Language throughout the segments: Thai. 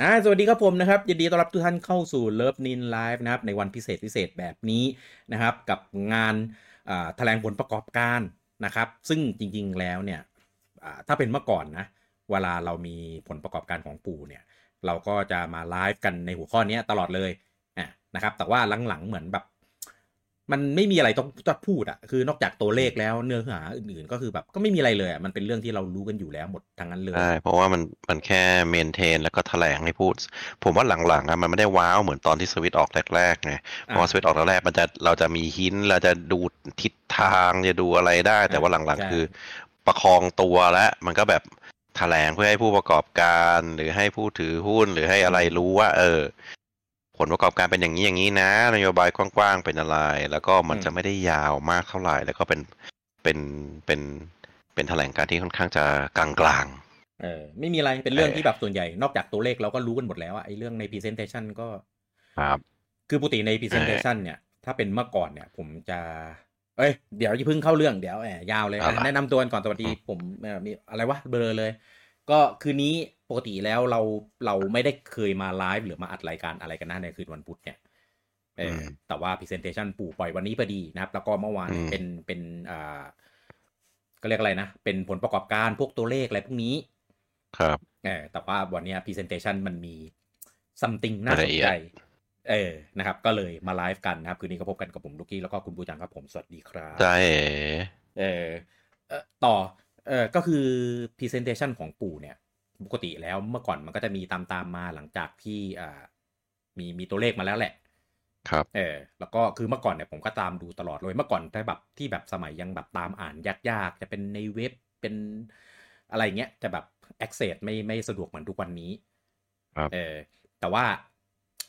อ่าสวัสดีครับผมนะครับยินดีต้อนรับทุกท่านเข้าสู่เลิฟนินไลฟ์นะครับในวันพิเศษพิเศษแบบนี้นะครับกับงานแถลงผลประกอบการนะครับ ซึ่งจริงๆแล้วเนี่ยถ้าเป็นเมื่อก่อนนะเวลาเรามีผลประกอบการของปู่เนี่ยเราก็จะมาไลฟ์กันในหัวข้อนี้ตลอดเลยอะนะครับแต่ว่าหลังๆเหมือนแบบ มันไม่มีอะไรต้องจะพูดอะคือนอกจากตัวเลขแล้วเนื้อหาอื่นๆ ก็คือแบบก็ไม่มีอะไรเลยอะมันเป็นเรื่องที่เรารู้กันอยู่แล้วหมดทั้งนั้นเลยใช่เพราะว่ามันมันแค่เมนเทนแล้วก็แถลงให้พูด ผมว่าหลังๆอะมันไม่ได้ว้าวเหมือนตอนที่สวิตช์ออกแรกๆไงเพราะว่าสวิตช์ออกแรกๆมันจะเราจะมีหินเราจะดูทิศทางจะดูอะไรได้ แต่ว่าหลังใช่ๆคือประคองตัวแล้วมันก็แบบแถลงเพื่อให้ผู้ประกอบการหรือให้ผู้ถือหุ้นหรือให้อะไรรู้ว่า เออผ ลประกอบการเป็นอย่างนี้อย่างนี้นะ นโยบายกว้างๆเป็นอะไร แล้วก็มันจะไม่ได้ยาวมากเท่าไหร่ แล้วก็เป็นเป็นเป็นเป็นแถลงการที่ค่อนข้างจะกลางๆเออไม่มีอะไรเป็นเรื่องเออที่แบบส่วนใหญ่นอกจากตัวเลขเราก็รู้กันหมดแล้วอะไอ้เรื่องใน presentation ก็ครับคือปกติใน presentation เนี่ย ถ้าเป็นเมื่อก่อนเนี่ย ผมจะเอ้ยเดี๋ยวจะเพิ่งเข้าเรื่องเดี๋ยวแหมยาวเลยเอาอะล่ะแนะนำตัวกันก่อนสวัสดีผมเอ่อมีอะไรวะเบลอเลย ก็คืนนี้ ปกติแล้วเราเราไม่ได้เคยมาไลฟ์หรือมาอัดรายการอะไรกันนะในคืนวันพุธเนี่ยเอออแต่ว่า presentation ปู่ปล่อยวันนี้พอดีนะครับ แล้วก็เมื่อวานเนี่ยเป็นเป็นอ่าก็เรียกอะไรนะ เป็นผลประกอบการพวกตัวเลขอะไรพวกนี้ ครับเออแต่ว่าวันเนี้ย presentation มันมี something น่าสละนเอียดใจเออ นะครับ ก็เลยมาไลฟ์กันนะครับ คืนนี้ก็พบกันกับผมลูกี้ แล้วก็คุณบูจังครับผม สวัสดีครับใช่เออเออต่อ เออก็คือ presentation ของปู่เนี่ย ปกติแล้วเมื่อก่อนมันก็จะมีตามตามๆมาหลังจากที่อ่ามีมีตัวเลขมาแล้วแหละ ครับเออแล้วก็คือเมื่อก่อนเนี่ยผมก็ตามดูตลอดเลยเมื่อก่อนถ้าแบบที่แบบสมัยยังแบบตามอ่านยากๆ จะเป็นในเว็บเป็นอะไรเงี้ยจะแบบ access ไม่ไม่สะดวกเหมือนทุกวันนี้ครับเออแต่ว่า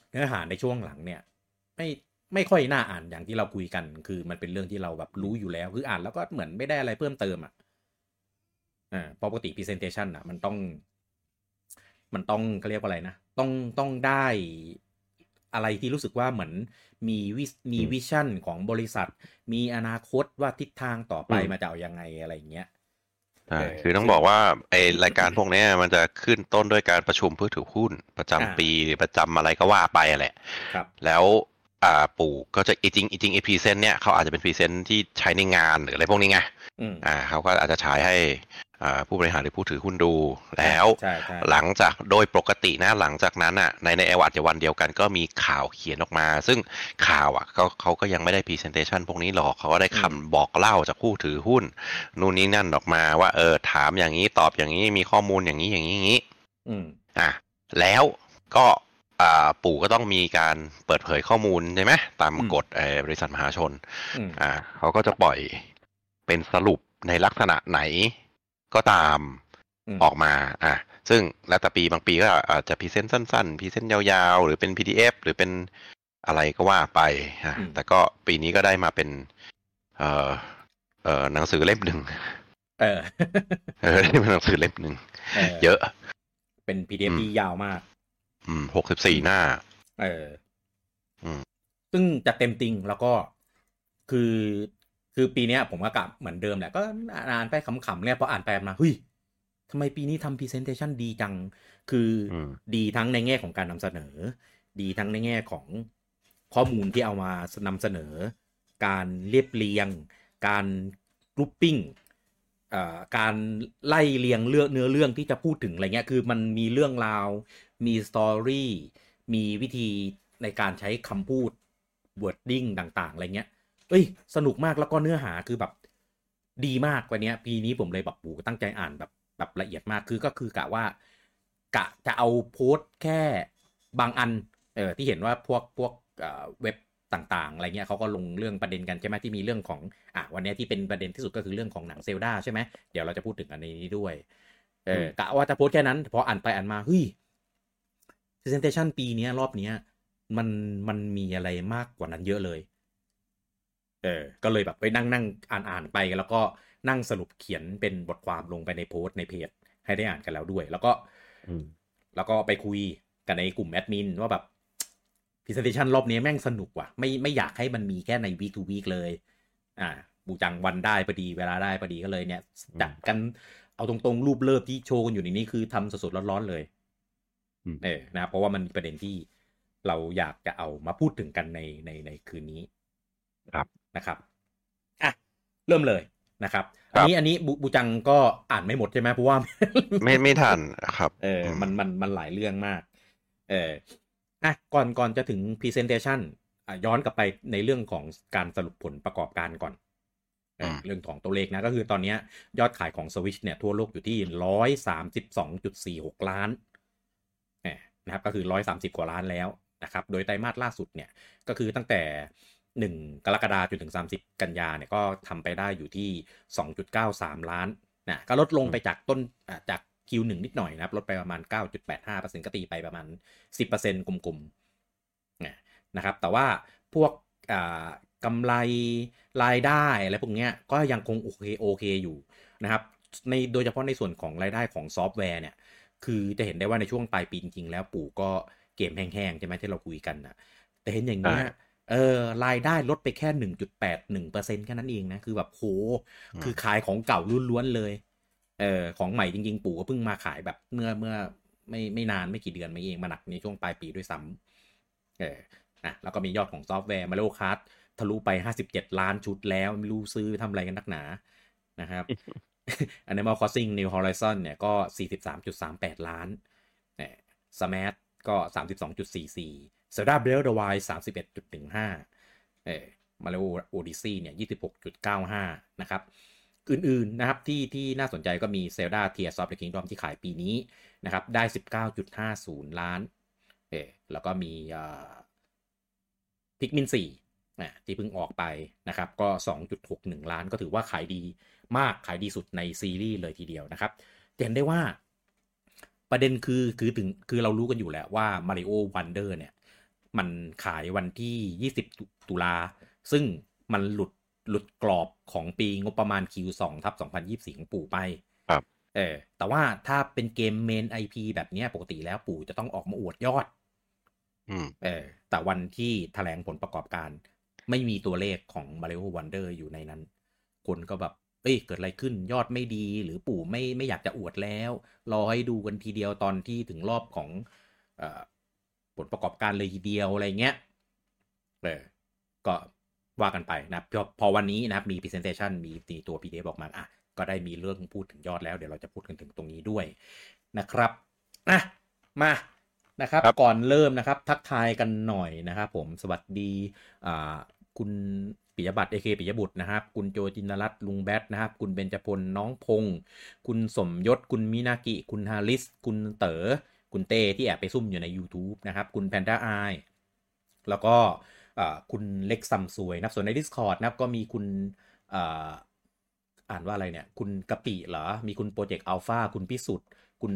เนื้อหาในช่วงหลังเนี่ย ไม่ไม่ค่อยน่าอ่านอย่างที่เราคุยกัน คือมันเป็นเรื่องที่เราแบบรู้อยู่แล้วคืออ่านแล้วก็เหมือนไม่ได้อะไรเพิ่มเติมอะอ่าเพราะปกติ presentation อะ มันต้อง มันต้องเขาเรียกว่าอะไรนะ ต้องต้องได้อะไรที่รู้สึกว่าเหมือนมีวิมี vision ของบริษัท มีอนาคตว่าทิศทางต่อไปอืมมาจะเอายังไงอะไรอย่างเงี้ยใช่เออคือต้องบอกว่าไอรายการพวกเนี้ยมันจะขึ้นต้นด้วยการประชุมผู้ถือหุ้น ประจำอ่าปีหรือประจำอะไรก็ว่าไปแหละครับแล้วอ่า ปู่ก็จะจริงจริงไอ present เนี่ยเขาอาจจะเป็น present ที่ใช้ในงานหรืออะไรพวกนี้ไงอืมอ่าเขาก็อาจจะฉายให้อ่าผู้บริหารหรือผู้ถือหุ้นดูแล้วใช่ใช่หลังจากโดยปกตินะหลังจากนั้นอะในในไอวัดวันเดียวกันก็มีข่าวเขียนออกมา ซึ่งข่าวอะเขาเขาก็ยังไม่ได้พรีเซนเ t ชันพวกนี้หรอกเขาก็ได้คำบอกเล่าจากผู้ถือหุ้น นู่นนี่นั่นออกมาว่าเออถามอย่างนี้ตอบอย่างนี้มีข้อมูลอย่างนี้อย่างนี้อย่างนี้อืมอะแล้วก็อ่า ปู่ก็ต้องมีการเปิดเผยข้อมูลใช่ไหมตามอืมกฎเอ่อบริษัทมหาชนอืมอ่าเขาก็จะปล่อยเป็นสรุปในลักษณะไหนก็ตามอืมออกมาอะซึ่งแล้วแต่ปีบางปีก็อาจจะ present สั้นๆ present ยาวๆ หรือเป็น PDF หรือเป็นอะไรก็ว่าไปฮะอืมแต่ก็ปีนี้ก็ได้มาเป็น เอ่อเอ่อหนังสือเล่มหนึ่งเออเออได้เป็นหนังสือเล่มหนึ่งเยอะ เป็น PDF อืมที่ยาวมาก อืมหกสิบสี่หน้า เอออมซึ่งจะเต็มติงแล้วก็คือคือปีเนี้ยผมก็กลับเหมือนเดิมแหละ ก็อ่านไปขำๆเนี่ยพออ่านไปอ่านมาเฮ้ยทำไมปีนี้ทำ presentation ดีจัง คืออมดีทั้งในแง่ของการนำเสนอ ดีทั้งในแง่ของข้อมูลที่เอามานำเสนอ การเรียบเรียง การ grouping เอ่อการไล่เรียงเรื่องเนื้อเรื่องที่จะพูดถึงอะไรเงี้ย คือมันมีเรื่องราวมีสตอรี่มีวิธีในการใช้คำพูด wording ต่าง ๆ อะไรเงี้ย เอ้ย สนุกมากแล้วก็เนื้อหาคือแบบ ดีมากวันเนี้ยปีนี้ผมเลยแบบโหตั้งใจอ่านแบบแบบละเอียดมากคือก็คือกะว่า กะจะเอาโพสต์แค่บางอันเออที่เห็นว่าพวกพวกเอ่อเว็บต่าง ๆ อะไรเงี้ยเขาก็ลงเรื่องประเด็นกันใช่ไหมที่มีเรื่องของอะวันเนี้ยที่เป็นประเด็นที่สุดก็คือเรื่องของหนังเซลดาใช่ไหมเดี๋ยวเราจะพูดถึงอันนี้ด้วยเออมกะว่าจะโพสต์แค่นั้น พออ่านไปอ่านมาเฮ้ย presentation ปีเนี้ยรอบเนี้ยมันมันมีอะไรมากกว่านั้นเยอะเลย เออ ก็เลยแบบไปนั่งนั่งอ่านอ่านไปแล้วก็นั่งสรุปเขียนเป็นบทความลงไปในโพสต์ในเพจ ให้ได้อ่านกันแล้วด้วย แล้วก็อืมแล้วก็ไปคุยกันในกลุ่มแอดมินว่าแบบ presentation รอบนี้แม่งสนุกว่ะ ไม่ไม่อยากให้มันมีแค่ใน week to week เลย อ่า บูจังวันได้พอดีเวลาได้พอดีก็เลยเนี่ยจัดกันเอาตรงๆ รูปเลิฟที่โชว์กันอยู่ในนี้คือทำสดๆร้อนๆเลยอืม เออนะครับเพราะว่ามันมีประเด็นที่เราอยากจะเอามาพูดถึงกันในในในคืนนี้ครับนะครับอะเริ่มเลยนะครับครัอันบนี้อันนี้บูบูจังก็อ่านไม่หมดใช่ไหมเพราะว่า ไม่ไม่ทันครับ เออมันมันมันหลายเรื่องมาก เอออะก่อนก่อนจะถึง Presentation อะย้อนกลับไปในเรื่องของการสรุปผลประกอบการก่อนเอออืมเรื่องของตัวเลขนะก็คือตอนเนี้ยยอดขายของ Switch เนี่ยทั่วโลกอยู่ที่ร้อยสามสิบสองจุดสี่หกล้านเออ นะครับก็คือร้อยสามสิบกว่าล้านแล้วนะครับโดยไตรมาสล่าสุดเนี่ยก็คือตั้งแต่หนึ่งกรกฎาคมจนถึง 30 กันยาเนี่ยก็ทำไปได้อยู่ที่ 2.93 ล้านนะก็ลดลงไปจากต้นจาก Q1 นิดหน่อยนะครับลดไปประมาณ 9.85%ก็ตีไปประมาณ 10%กลมๆนะนะครับแต่ว่าพวกอ่ากำไรรายได้อะไรพวกนี้ก็ยังคงโอเคโอเคอยู่นะครับในโดยเฉพาะในส่วนของรายได้ของซอฟต์แวร์เนี่ย คือจะเห็นได้ว่าในช่วงปลายปีจริงๆแล้วปู่ก็เกมแห้งๆใช่ไหมที่เราคุยกันนะแต่เห็นอย่างเงี้ยใช่เออรายได้ลดไปแค่หนึ่งจุดแปดหนึ่งเปอร์เซ็นแค่นั้นเองนะ คือแบบโหอืมคือขายของเก่าล้วนๆเลยเออของใหม่จริง ๆ ปู่ก็เพิ่งมาขายแบบเมื่อเมื่อไม่ไม่นานไม่กี่เดือนมาเองมาหนักในช่วงปลายปีด้วยซ้ำเออนะแล้วก็มียอดของซอฟต์แวร์มา r โ o ค a r t ทะลุไป 57 ล้านชุดแล้ว ไม่รู้ซื้อทำอะไรกันนักหนานะครับ Animal Crossing New Horizon เนี่ยก็ 43.38 ล้านเอ่อ Smash ก็ 32.44 Zelda Breath of the Wild 31.15เอ่อ Mario Odyssey เนี่ย 26.95 นะครับ อื่นๆนะครับที่ที่น่าสนใจก็มี Zelda Tears of the Kingdom ที่ขายปีนี้นะครับได้ 19.50 ล้านเออแล้วก็มีพิกมิน4อะที่เพิ่งออกไปนะครับก็ 2.61 ล้านก็ถือว่าขายดี มากขายดีสุดในซีรีส์เลยทีเดียวนะครับจะเห็นได้ว่าประเด็นคือคือถึงคือเรารู้กันอยู่แล้วว่า Mario Wonder เนี่ยมันขายวันที่ 20ตุตุลา ซึ่งมันหลุดหลุดกรอบของปีงบประมาณ Q2 ทับ 2024 ของปู่ไป ครับ เออ แต่ว่าถ้าเป็นเกมเมน IP แบบเนี้ยปกติแล้วปู่จะต้องออกมาอวดยอด อืม เออ แต่วันที่แถลงผลประกอบการ ไม่มีตัวเลขของ Mario Wonder อยู่ในนั้น คนก็แบบ เอ้ยเกิดอะไรขึ้นยอดไม่ดี หรือปู่ไม่ไม่อยากจะอวดแล้ว รอให้ดูกันทีเดียวตอนที่ถึงรอบของเออผลประกอบการเลยทีเดียวอะไรเงี้ยเออก็ว่ากันไปนะครับพอพอวันนี้นะครับมี presentation มีมีตัว PDF ออกมาอะก็ได้มีเรื่องพูดถึงยอดแล้วเดี๋ยวเราจะพูดกันถึงตรงนี้ด้วยนะครับอะมานะครับครับก่อนเริ่มนะครับ ทักทายกันหน่อยนะครับผมสวัสดีอ่าคุณ ปิยบัตรเอเคปิยบุตรนะครับ คุณโจจินรัตลุงแบทนะครับ คุณเบญจพลน้องพงศ์คุณสมยศ คุณมินากิ คุณฮาริส คุณเต๋อ คุณเต้ที่แอบไปซุ่มอยู่ใน YouTube นะครับ คุณแพนด้าไอแล้วก็คุณเล็กซัมซวยนะครับส่วนใน Discord นะครับก็มีคุณอ่าอ่านว่าอะไรเนี่ย คุณกะปิเหรอ มีคุณโปรเจกต์อัลฟาคุณพิสุทธิ์ คุณ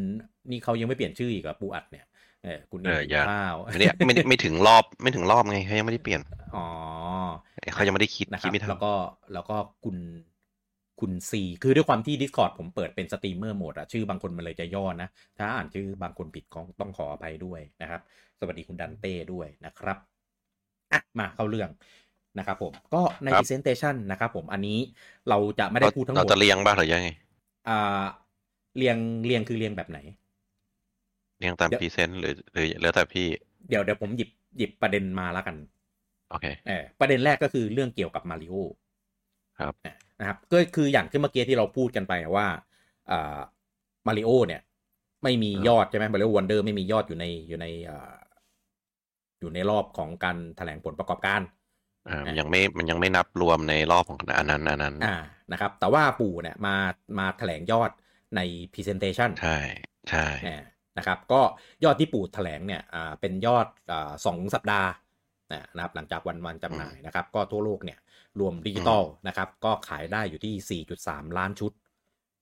นี่เขายังไม่เปลี่ยนชื่ออีกเหรอปูอัดเนี่ย เออคุณเออหิวยังข้าวไม่ได้ไม่ได้ไม่ถึงรอบไม่ถึงรอบไงเขายังไม่ได้เปลี่ยน อ๋อเขายังไม่ได้คิดนะคคิรัดบไม่ทันแล้วก็แล้วก็คุณคุณซีคือด้วยความที่ Discord ผมเปิดเป็น streamer mode อะชื่อบางคนมันเลยจะย่อนะ ถ้าอ่านชื่อบางคนผิดก็ต้องขออภัยด้วยนะครับ สวัสดีคุณดันเต้ด้วยนะครับอะมาเข้าเรื่องนะครับผมก็ใน presentation นะครับผมอันนี้เราจะไม่ได้พูดทั้งหมเราดจะเรียงบ้างหรือยังไงอ่าเรียงเรียงคือเรียงแบบไหน เรียงตามเดี๋ยว present หรือหรือแล้วแต่พี่เดี๋ยวเดี๋ยวผมหยิบหยิบประเด็นมาแล้วกันโอเคเออประเด็นแรกก็คือเรื่องเกี่ยวกับมาริโอครับนะครับก็คืออย่างที่เมื่อกี้ที่เราพูดกันไปว่าอ่ามาริโอเนี่ย ไม่มียอดใช่ไหมมาริโอวันเดอร์ไม่มียอดอยู่ในอยู่ในอ่าอยู่ในรอบของการแถลงผลประกอบการอ่าอะยังไม่มันยังไม่นับรวมในรอบของอันนั้นอันนั้นอ่านะครับ แต่ว่าปู่เนี่ยมามาแถลงยอดใน Presentation ใช่ใช่อ่า นะครับก็ยอดที่ปู่แถลงเนี่ยอ่าเป็นยอดอ่าสองสัปดาห์นะนะครับหลังจากวันวันจำหน่ายนะครับ ก็ทั่วโลกเนี่ยรวมดิจิตอลนะครับ ก็ขายได้อยู่ที่ 4.3 ล้านชุด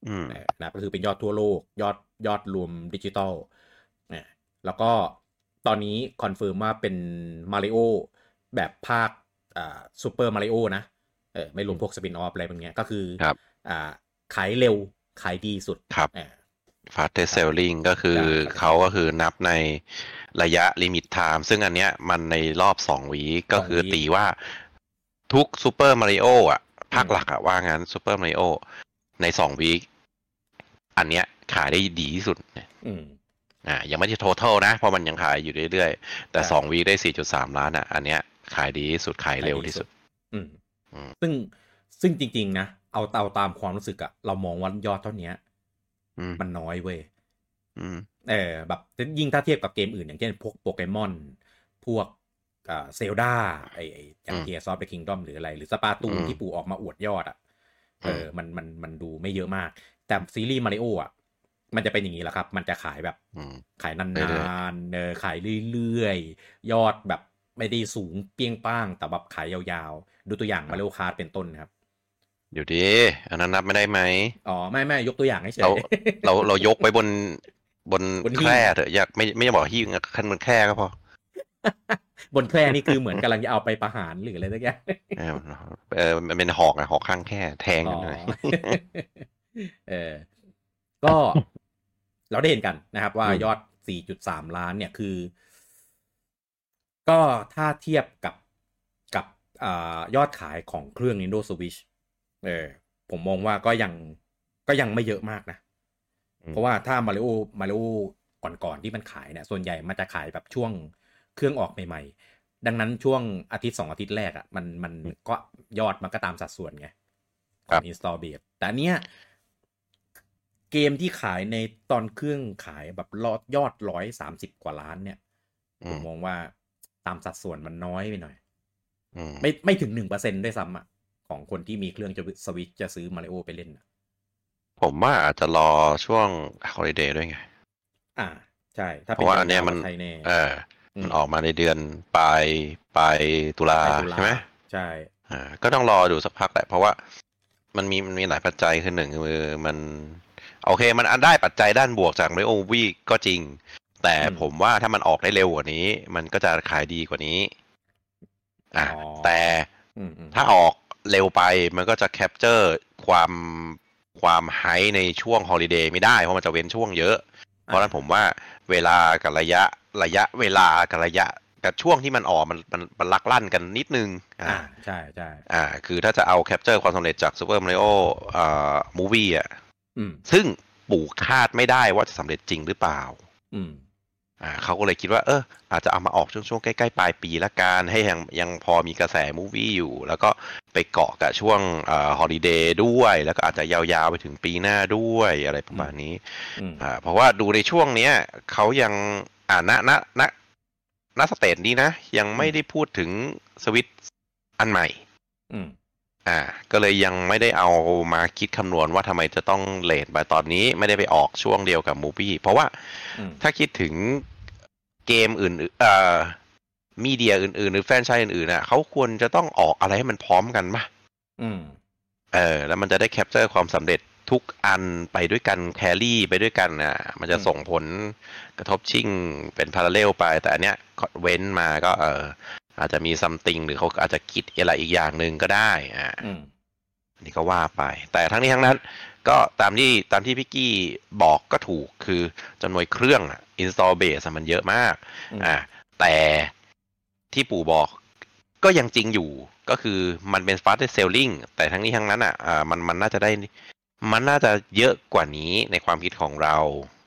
อืมเออนะก็คือเป็นยอดทั่วโลก ยอดยอดรวมดิจิตอลนะแล้วก็ตอนนี้ confirm ว่าเป็นมาริโอแบบภาคอ่าซูเปอร์มาริโอนะเออไม่รวมพวก spin-off อะไรพวกเนี้ยก็คือครับอ่าขายเร็วขายดีสุดครับ เออ fastest selling ก็คือใช่เขาก็คือนับในระยะ limit time ซึ่งอันเนี้ยมันในรอบสอง week ก็คือสอง week ตีว่าทุกซูเปอร์มาริโออะ ภาคอืมหลักอะว่างั้นซูเปอร์มาริโอในสอง week อันเนี้ยขายได้ดีที่สุดอืมอ่ายังไม่ใช่ total นะ เพราะมันยังขายอยู่เรื่อยๆ แต่ใช่สอง week ได้สี่จุดสามล้านอะ อันเนี้ยขายดีที่สุด ขายเร็วที่สุด อืมอืมซึ่งซึ่งจริง ๆ นะ เอาเอาตามความรู้สึกอะเรามองว่ายอดเท่าเนี้ยอื มมันน้อยเว้ยอืมเออแบบยิ่งถ้าเทียบกับเกมอื่น อย่างเช่นพวกโปเกมอน พวกอ่าเซลดาไอไออย่างอืมเทียซอฟต์คิงดอมหรืออะไร หรือสปาตูอืนมที่ปู่ออกมาอวดยอดอะเอออืมมันมันมันดูไม่เยอะมาก แต่ซีรีส์มาริโออะมันจะเป็นอย่างนี้แหละครับ มันจะขายแบบอืมขายนานเรื่อยๆเออขายเรื่อยๆ ยอดแบบไม่ได้สูงเปรี้ยงป้าง แต่แบบขายยาวๆ ดูตัวอย่าง Mario Kart เป็นต้นนะครับ เดี๋ยวดีอันนั้นนับไม่ได้ไหมอ๋อไม่ไม่ยกตัวอย่างให้เฉเรายเราเรายกไว้บนบนบนหิ้งแคร่เถอะอยากไม่ไม่อยากบอกหิ้งอะขั้นบนแคร่ก็พอบนแคร่นี่คือเหมือนกำลังจะเอาไปประหารหรืออะไรสักอย่างเออเออมันเป็นหอกอะหอกข้างแคร่แทงกันเลยอ๋อเออ ก็เราได้เห็นกันนะครับ ว่าอืมยอด 4.3 ล้านเนี่ยคือ ก็ถ้าเทียบกับกับอายอดขายของเครื่อง Nintendo Switch เออผมมองว่าก็ยังก็ยังไม่เยอะมากนะ เพราะว่าถ้ามาริโอมาริโอก่อนๆที่มันขายเนี่ย ส่วนใหญ่มันจะขายแบบช่วงเครื่องออกใหม่ ๆ ดังนั้นช่วงอาทิตย์สองอาทิตย์แรกอะ่ะมันมันก็ยอดมันก็ตามสัดส่วนไงขครัองบ install base แต่อันเนี้ยเกมที่ขายในตอนเครื่องขายแบบลอดยอดร้อยสามสิบกว่าล้านเนี่ยอืผมมมองว่าตามสัดส่วนมันน้อยไปหน่อยอืมไม่ไม่ถึงหนึ่งเปอร์เซ็นด้วยซ้ำอะ ของคนที่มีเครื่องจะสวิตจะซื้อมาริโอไปเล่นอะผมว่าอาจจะรอช่วงฮอลิเดย์ด้วยไง อ่า ใช่ ถ้าเพเป็นราะว่าอันเนี้ยมันใช่แน่เอออืมมันออกมาในเดือนปลายปลายตุลาปลายตุลาใช่ไหมใช่อ่าก็ต้องรอดูสักพักแหละ เพราะว่ามันมีมันมีหลายปัจจัยคือหนึ่งคือมันโอเค มันอันได้ปัจจัยด้านบวกจากเรโอวีก็จริง แต่ผมว่าถ้ามันออกได้เร็วกว่านี้ มันก็จะขายดีกว่านี้ อ่าอ๋อแต่อืมอืมถ้าออก เร็วไปมันก็จะ capture ความความ high ในช่วง holiday ไม่ได้ เพราะมันจะเว้นช่วงเยอะ เพราะฉะนั้นผมว่าเวลากับระยะระยะเวลากับระยะกับช่วงที่มันออกมันมันมันลักลั่นกันนิดนึง อ่าอ่าใช่ใช่อ่า คือถ้าจะเอา capture ความสำเร็จจาก Super Mario อ่า movie อะอืมซึ่งปู่คาดไม่ได้ว่าจะสำเร็จจริงหรือเปล่า อืม อ่าเขาก็เลยคิดว่าเอออาจจะเอามาออกช่วงช่วงใกล้ๆปลายปีละกันให้ยังยังพอมีกระแส movie อยู่ แล้วก็ไปเกาะกับช่วงอ่า holiday ด้วย แล้วก็อาจจะยาวๆไปถึงปีหน้าด้วยอะไรประมาณนี้อืมอ่าเพราะว่าดูในช่วงเนี้ยเขายังอ่าณณณณสเตจนี้นะ ยังไม่ได้พูดถึงสวิตช์อันใหม่ อืมอ่า ก็เลยยังไม่ได้เอามาคิดคำนวณว่าทำไมจะต้องเลทไปตอนนี้ไม่ได้ไปออกช่วงเดียวกับมูฟี่เพราะว่าอืมถ้าคิดถึง เกมอื่นๆเอ่อมีเดียอื่นๆ หรือแฟรนไชส์อื่นๆน่ะเขาควรจะต้องออกอะไรให้มันพร้อมกันปะอืม เออ แล้วมันจะได้ capture ความสำเร็จทุกอันไปด้วยกัน carry ไปด้วยกันน่ะ มันจะอืมส่งผลกระทบชิ่งเป็น parallel ไป แต่อันเนี้ยเว้นมาก็เอออาจจะมี something หรือเขาอาจจะคิดอะไรอีกอย่างหนึ่งก็ได้ อ่าอืมนี่ก็ว่าไป แต่ทั้งนี้ทั้งนั้น ก็ตามที่ตามที่พี่กี้บอกก็ถูกคือจำนวนเครื่องอะ install base อะมันเยอะมากอืมอ่าแต่ที่ปู่บอกก็ยังจริงอยู่ก็คือมันเป็น fast selling แต่ทั้งนี้ทั้งนั้นอะอ่ามันมันน่าจะได้ มันน่าจะเยอะกว่านี้ในความคิดของเรา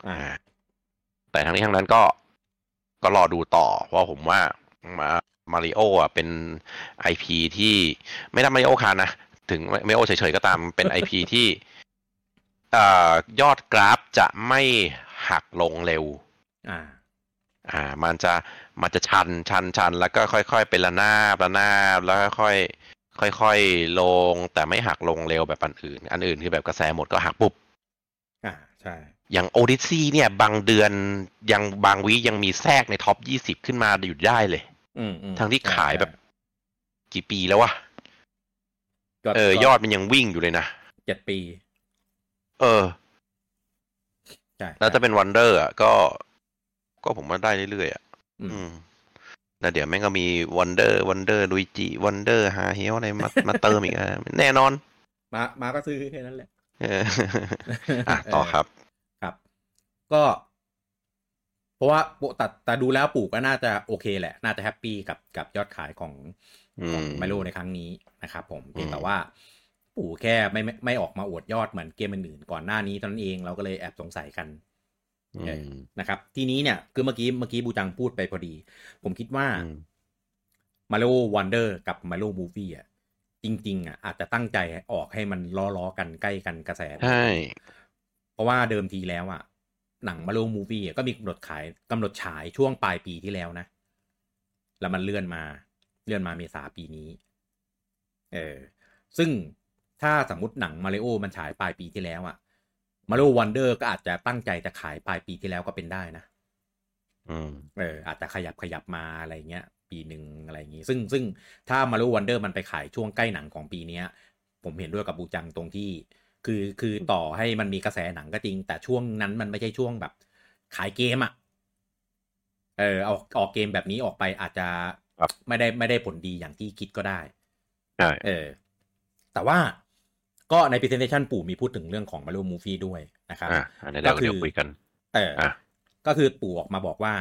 อ่าแต่ทั้งนี้ทั้งนั้นก็ก็รอดูต่อ เพราะผมว่ามามาริโออะเป็นไอพีที่ไม่ได้มาริโอคานนะถึงมาริโอเฉยๆก็ตามเป็นไอพีที่เอ่อยอดกราฟจะไม่หักลงเร็ว อ่า อ่า มันจะ มันจะชัน ชัน ชัน แล้วก็ค่อยๆ เป็นระนาบ ระนาบ แล้วค่อยๆ ค่อยๆ ลง แต่ไม่หักลงเร็วแบบอันอื่น อันอื่นคือแบบกระแสหมดก็หักปุ๊บ อ่า ใช่ อย่าง Odyssey เนี่ย บางเดือนยังบาง week ยังมีแทรกใน top ยี่สิบขึ้นมาอยู่ได้เลย อืมอืมทั้งที่ใช่ขายแบบ กี่ปีแล้ววะก็เออก็ยอดมันยังวิ่งอยู่เลยนะ เจ็ดปี เออใช่แล้วจะเป็น Wonder อะก็ ก็ผมว่าได้เรื่อยๆอะอืมอืมแล้วเดี๋ยวแม่งก็มี Wonder Wonder Luigi Wonder ฮาเฮลอะไรมามาเติมอีกอะแน่นอน มามาก็ซื้อแค่นั้นแหละเอออะต่อครับ ครับ ก็ เพราะว่าแต่แต่ดูแล้วปู่ก็น่าจะโอเคแหละ น่าจะ happy กับกับยอดขายของอืมของไมโลในครั้งนี้นะครับผมเพียงอืมแต่ว่า ปู่แค่ไม่ไม่ไม่ออกมาอวดยอดเหมือนเกมอื่นๆก่อนหน้านี้เท่านั้นเองเราก็เลยแอบสงสัยกันอืมนะครับ ทีนี้เนี่ยคือเมื่อกี้เมื่อกี้บูจังพูดไปพอดี ผมคิดว่าอืม Mario Wonder กับ Mario Movie อะจริง ๆอะอาจจะตั้งใจออกให้มันล้อๆกันใกล้กันกระแสใช่เพราะว่าเดิมทีแล้วอะ หนัง Mario Movie ก็มีกำหนดขายกำหนดฉายช่วงปลายปีที่แล้วนะ แล้วมันเลื่อนมา เลื่อนมาเมษาปีนี้ เออ ซึ่ง ถ้าสมมติหนังมาริโอมันฉายปลายปีที่แล้วอะ Mario Wonder ก็อาจจะตั้งใจจะขายปลายปีที่แล้วก็เป็นได้นะอืมเออ อาจจะขยับขยับมาอะไรเงี้ย ปีหนึ่งอะไรอย่างงี้ ซึ่งซึ่งถ้า Mario Wonder มันไปขายช่วงใกล้หนังของปีเนี้ย ผมเห็นด้วยกับบูจังตรงที่ คือคือต่อให้มันมีกระแสหนังก็จริง แต่ช่วงนั้นมันไม่ใช่ช่วงแบบ ขายเกมอะ่ะเออเอาออกเกมแบบนี้ออกไปอาจจะครับไม่ได้ไม่ได้ผลดีอย่างที่คิดก็ได้ใช่เออ แต่ว่า ก็ใน presentation ปู่มีพูดถึงเรื่องของ Mario Movie ด้วยนะครับอะอันนี้เดี๋ยวก็คือเดี๋ยวคุยกัน เออออะก็คือปู่ออกมาบอกว่า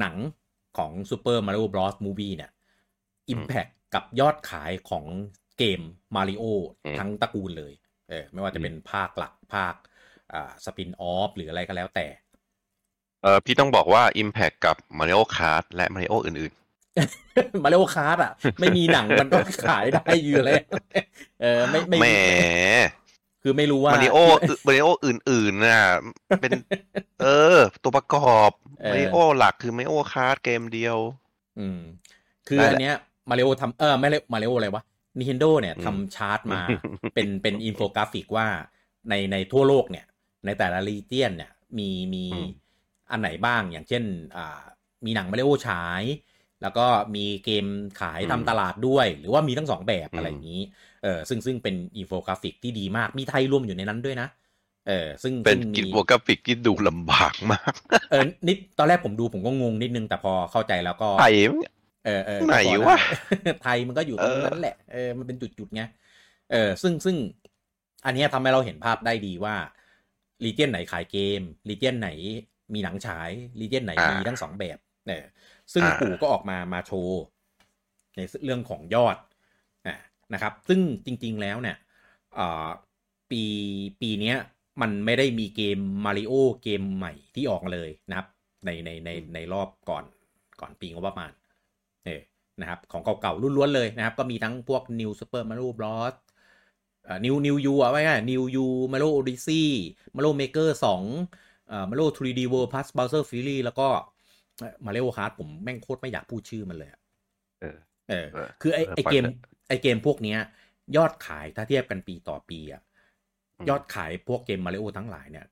หนังของ Super Mario Bros. Movie เนี่ย Impact กับยอดขายของเกม Mario ทั้งตระกูลเลย เออ ไม่ว่าจะเป็นภาคหลักภาคอ่า spin-off หรืออะไรก็แล้วแต่ เออพี่ต้องบอกว่า Impact กับ Mario Kart และ Mario อื่น Mario Kart อะ ไม่มีหนังมันก็ขายได้อยู่เลยเออไม่ไม่ๆแหมคือไม่รู้ว่า Mario Mario อื่นๆน่ะเป็น เออ ตัวประกอบเออ Mario หลักคือ Mario Kart เกมเดียว อืม คือได้แหละอันเนี้ยมาริโอทำเออไม่เรียกมาริโออะไรวะ Nintendo เนี่ยอืมทำชาร์ตมาเป็นเป็นอินโฟกราฟิกว่าในในทั่วโลกเนี่ย ในแต่ละ region เนี่ยมีมีอันไหนบ้างอย่างเช่น อ่า มีหนังมาริโอฉาย แล้วก็มีเกมขายทำตลาดด้วย หรือว่ามีทั้งสองแบบอะไรอย่างนี้เออซึ่งซึ่งเป็นอินโฟกราฟิกที่ดีมากมีไทยรวมอยู่ในนั้นด้วยนะเออซึ่งเป็นซึ่งกิจมีโวกราฟิกที่ดูลำบากมากเออนิดตอนแรกผมดูผมก็งงนิดนึงแต่พอเข้าใจแล้วก็ไทยเออเออไหนก็พอวะได้ไทยมันก็อยู่ตรงเออนั้นแหละเออมันเป็นจุดๆไงเออซึ่งซึ่งอันเนี้ยทำให้เราเห็นภาพได้ดีว่ารีเจนไหนขายเกมรีเจนไหนมีหนังฉายรีเจนไหนมีทั้งสองแบบเออ ซึ่งปู่ก็ออกมามาโชว์ในเรื่องของยอดอะนะครับ ซึ่งจริง ๆแล้วเนี่ยอ่าปีปีเนี้ยมันไม่ได้มีเกมมาริโอเกมใหม่ที่ออกมาเลยนะครับ ในในในในรอบก่อนก่อนปีงบประมาณเออนะครับ ของเก่าๆล้วนๆเลยนะครับ ก็มีทั้งพวก New Super Mario Bros. เอ่อ New New U อะไว้ง่าย New U Mario Odyssey Mario Maker 2เอ่อ Mario 3D World Plus Bowser Fury แล้วก็ เอ่อ Mario Kart ผมแม่งโคตรไม่อยากพูดชื่อมันเลยอะเออเออ เออ คือไอเออไอปล่อยเกมเถอะไอเกมพวกเนี้ย ยอดขายถ้าเทียบกันปีต่อปีอะอืมยอดขายพวกเกมมาริโอทั้งหลายเนี่ย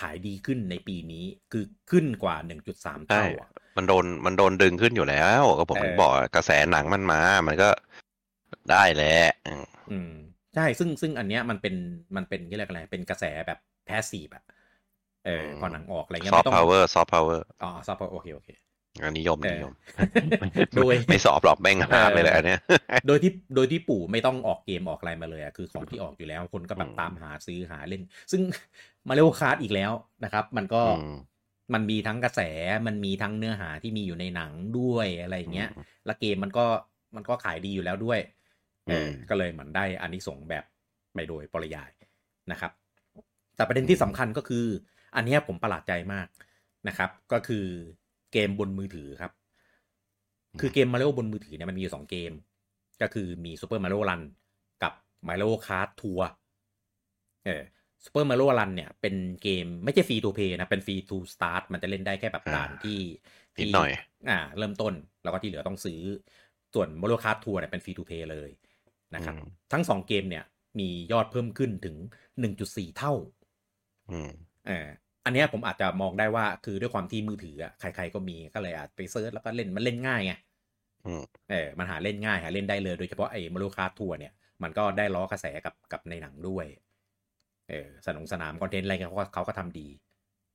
ขายดีขึ้นในปีนี้คือขึ้นกว่า 1.3 เท่าอะมันโดนมันโดนดึงขึ้นอยู่แล้ว ก็ผมเออถึงบอกอะกระแสหนังมันมา มันก็ได้แหละอืมอืมใช่ซึ่งซึ่งอันเนี้ยมันเป็นมันเป็นเรียกอะไรเป็นกระแสแบบ passive อะ เออพอหนังออกอะไรเงี้ยซอฟไม่ต้อง power soft power อ๋อ soft โอเคโอเคนิยมเออนิยมโดยไม่สอบหรอกแม่งหาเลยแหละอันเนี้ยโดยที่โดยที่ปู่ไม่ต้องออกเกมออกอะไรมาเลยอะคือของที่ออกอยู่แล้วคนก็แบบอืมตามหาซื้อหาเล่น ซึ่งมาเร o คาร์ดอีกแล้วนะครับ มันก็อืมมันมีทั้งกระแสมันมีทั้งเนื้อหาที่มีอยู่ในหนังด้วยอะไรอย่างเงี้ยอืมแล้วเกมมันก็มันก็ขายดีอยู่แล้วด้วยเอออมก็เลยเหมือนได้อานิสงส์แบบไม่โดยปริยายนะครับ แต่ประเด็นที่สำคัญก็คือ อันเนี้ยผมประหลาดใจมากนะครับ ก็คือเกมบนมือถือครับ คือเกมมาริโอบนมือถือเนี่ยมันมีอยู่สองเกม ก็คือมี Super Mario Run กับ Mario Kart Tour เออ Super Mario Run เนี่ยเป็นเกมไม่ใช่ free-to-play นะ เป็น free-to-start มันจะเล่นได้แค่แบบอ่าด่านที่นิดหน่อย อ่า เริ่มต้นแล้วก็ที่เหลือต้องซื้อ ส่วน Mario Kart Tour เนี่ยเป็น free-to-play เลยนะครับอืมทั้งสองเกมเนี่ยมียอดเพิ่มขึ้นถึง 1.4 เท่าอืมเออ อันเนี้ยผมอาจจะมองได้ว่าคือด้วยความที่มือถืออะใคร ๆก็มีก็เลยอาจไป search แล้วก็เล่นมันเล่นง่ายไงอืมเออมันหาเล่นง่ายหาเล่นได้เลย โดยเฉพาะไอ้ Mario Kart Tour เนี่ยมันก็ได้ล้อกระแสกับกับในหนังด้วยเออสนองสนาม content อะไรเขาก็เขาก็ทำดี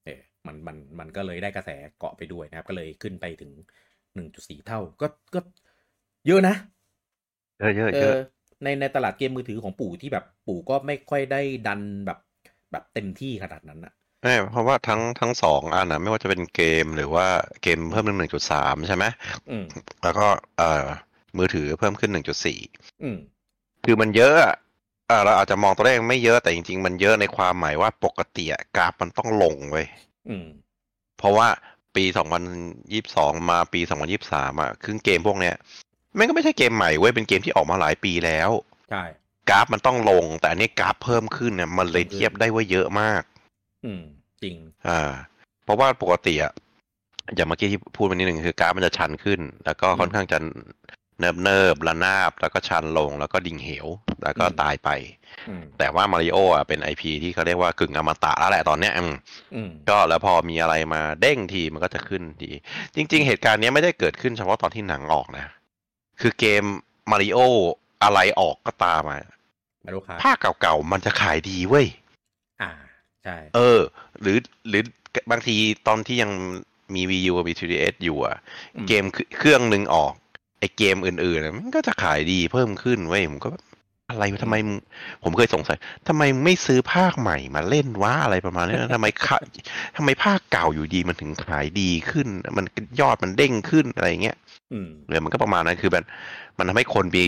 เออมันมันมันก็เลยได้กระแสเกาะไปด้วยนะครับ ก็เลยขึ้นไปถึง1.4เท่าก็ก็เยอะนะเยอะเยอะเอเยอะอในในตลาดเกมมือถือของปู่ที่แบบปู่ก็ไม่ค่อยได้ดันแบบแบบเต็มที่ขนาดนั้นอะ ใช่เพราะว่าทั้งทั้งสองอันนะไม่ว่าจะเป็นเกมหรือว่าเกมเพิ่มหนึ่งหนึ่งจุดสามใช่ไหมอืมแล้วก็เอ่อมือถือเพิ่มขึ้นหนึ่งจุดสี่อืมคือมันเยอะอะอ่าเราอาจจะมองตัวเลขไม่เยอะแต่จริง ๆ มันเยอะในความหมายว่าปกติอะกราฟมันต้องลงเว้ยอืมเพราะว่าปี2022มาปี2023อะครึ่งเกมพวกเนี้ยแม่งก็ไม่ใช่เกมใหม่เว้ยเป็นเกมที่ออกมาหลายปีแล้วใช่กราฟมันต้องลง แต่อันนี้กราฟเพิ่มขึ้นเนี่ยมันเลยเทียบได้ว่าเยอะมาก อืม จริง อ่า เพราะว่าปกติอะอย่างเมื่อกี้ที่พูดไปนิดหนึ่งคือกราฟมันจะชันขึ้น แล้วก็ค่อนข้างจะเนิบเนิบๆระนาบ แล้วก็ชันลง แล้วก็ดิ่งเหว แล้วก็อืมตายไปอืมแต่ว่ามาริโออะเป็นไอพีที่เขาเรียกว่ากึ่งอมตะแล้วแหละตอนเนี้ยอืมอืมก็แล้วพอมีอะไรมาเด้งทีมันก็จะขึ้นที จริง ๆ เหตุการณ์เนี้ยไม่ได้เกิดขึ้นเฉพาะตอนที่หนังออกนะ คือเกมมาริโออะไรออกก็ตามมามาลูกค้าภาคเก่าๆมันจะขายดีเว้ยอ่า ใช่เออ หรือหรือบางทีตอนที่ยังมี Wii U กับ 3DS อยู่อะอืมเกมเครื่องหนึ่งออก ไอเกมอื่นๆอะมันก็จะขายดีเพิ่มขึ้นเว้ยผมก็แบบอะไรวะทำไมมึงผมเคยสงสัยทำไมมึงไม่ซื้อภาคใหม่มาเล่นวะอะไรประมาณนี้นะทำไมขะทำไมภาคเก่าอยู่ดีมันถึงขายดีขึ้น มันยอดมันเด้งขึ้นอะไรอย่างเงี้ยอืมเลยมันก็ประมาณนั้นคือแบบมันทำให้คนมี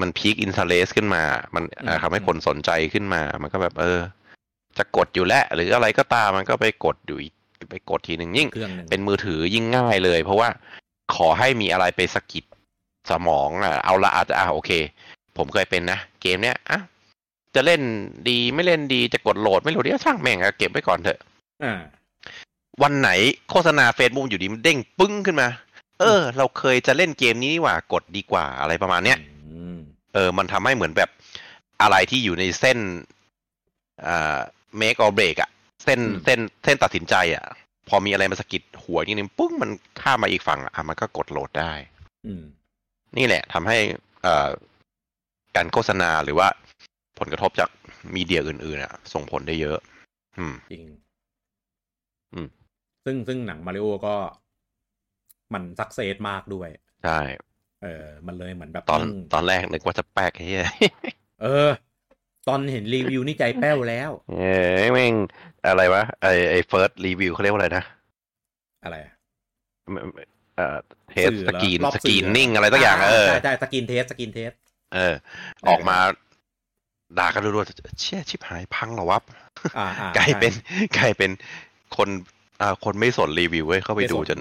มันพีคอิน e เลสขึ้นมา มันอืมอ่าทำให้คนสนใจขึ้นมา มันก็แบบเออ จะกดอยู่แล้วหรืออะไรก็ตามมันก็ไปกดอยู่อีกไปกดทีหนึ่งยิ่งเครื่องหนึ่ง เป็นมือถือยิ่งง่ายเลย เพราะว่าขอให้มีอะไรไปสะกิดสมองอะเอาละอาจจะอะโอเค ผมเคยเป็นนะ เกมเนี้ยอะจะเล่นดีไม่เล่นดีจะกดโหลดไม่โหลดเดี๋ยวช่างแม่งอะเก็บไว้ก่อนเถอะอ่าวันไหนโฆษณาเฟซบุ๊กอยู่ดีมันเด้งปึ้งขึ้นมา เออ เราเคยจะเล่นเกมนี้นี่หว่ากดดีกว่าอะไรประมาณเนี้ยอืมเออ มันทำให้เหมือนแบบอะไรที่อยู่ในเส้นอ่า make or break อะเส้นเส้นเส้นตัดสินใจอะพอมีอะไรมาสะกิดหัวนิดนึงปุ้งมันข้ามมาอีกฝั่งอะมันก็กดโหลดได้อืมนี่แหละทำให้เอ่อการโฆษณาหรือว่าผลกระทบจากมีเดียอื่นๆอะส่งผลได้เยอะ อืมจริง อืม ซึ่งซึ่งหนังมาริโอก็มันสักเซสมากด้วย ใช่ เออ มันเลยเหมือนแบบตอนยิ่งตอนแรกนึกว่าจะแป๊กไอ้เหี้ยเออ ตอนเห็นรีวิวนี่ใจแป้วแล้ว เอ้ยแม่งอะไรวะไอไอ first review เขาเรียกว่าอะไรนะ อะไรอะเอ่อ test สื่อสเหรอกรีนรอบสกรีนสื่อนิ่งอะไรสักอย่างเออใช่ใช่ screen test screen test เออ ออกมาด่ากันรัวๆเชี่ยชิบหายพังเหรอวะอ่าอ่ากลายเป็นใช่กลายเป็นคนอ่าคนไม่สนรีวิวเว้ยเข้าไปไม่สนดูจน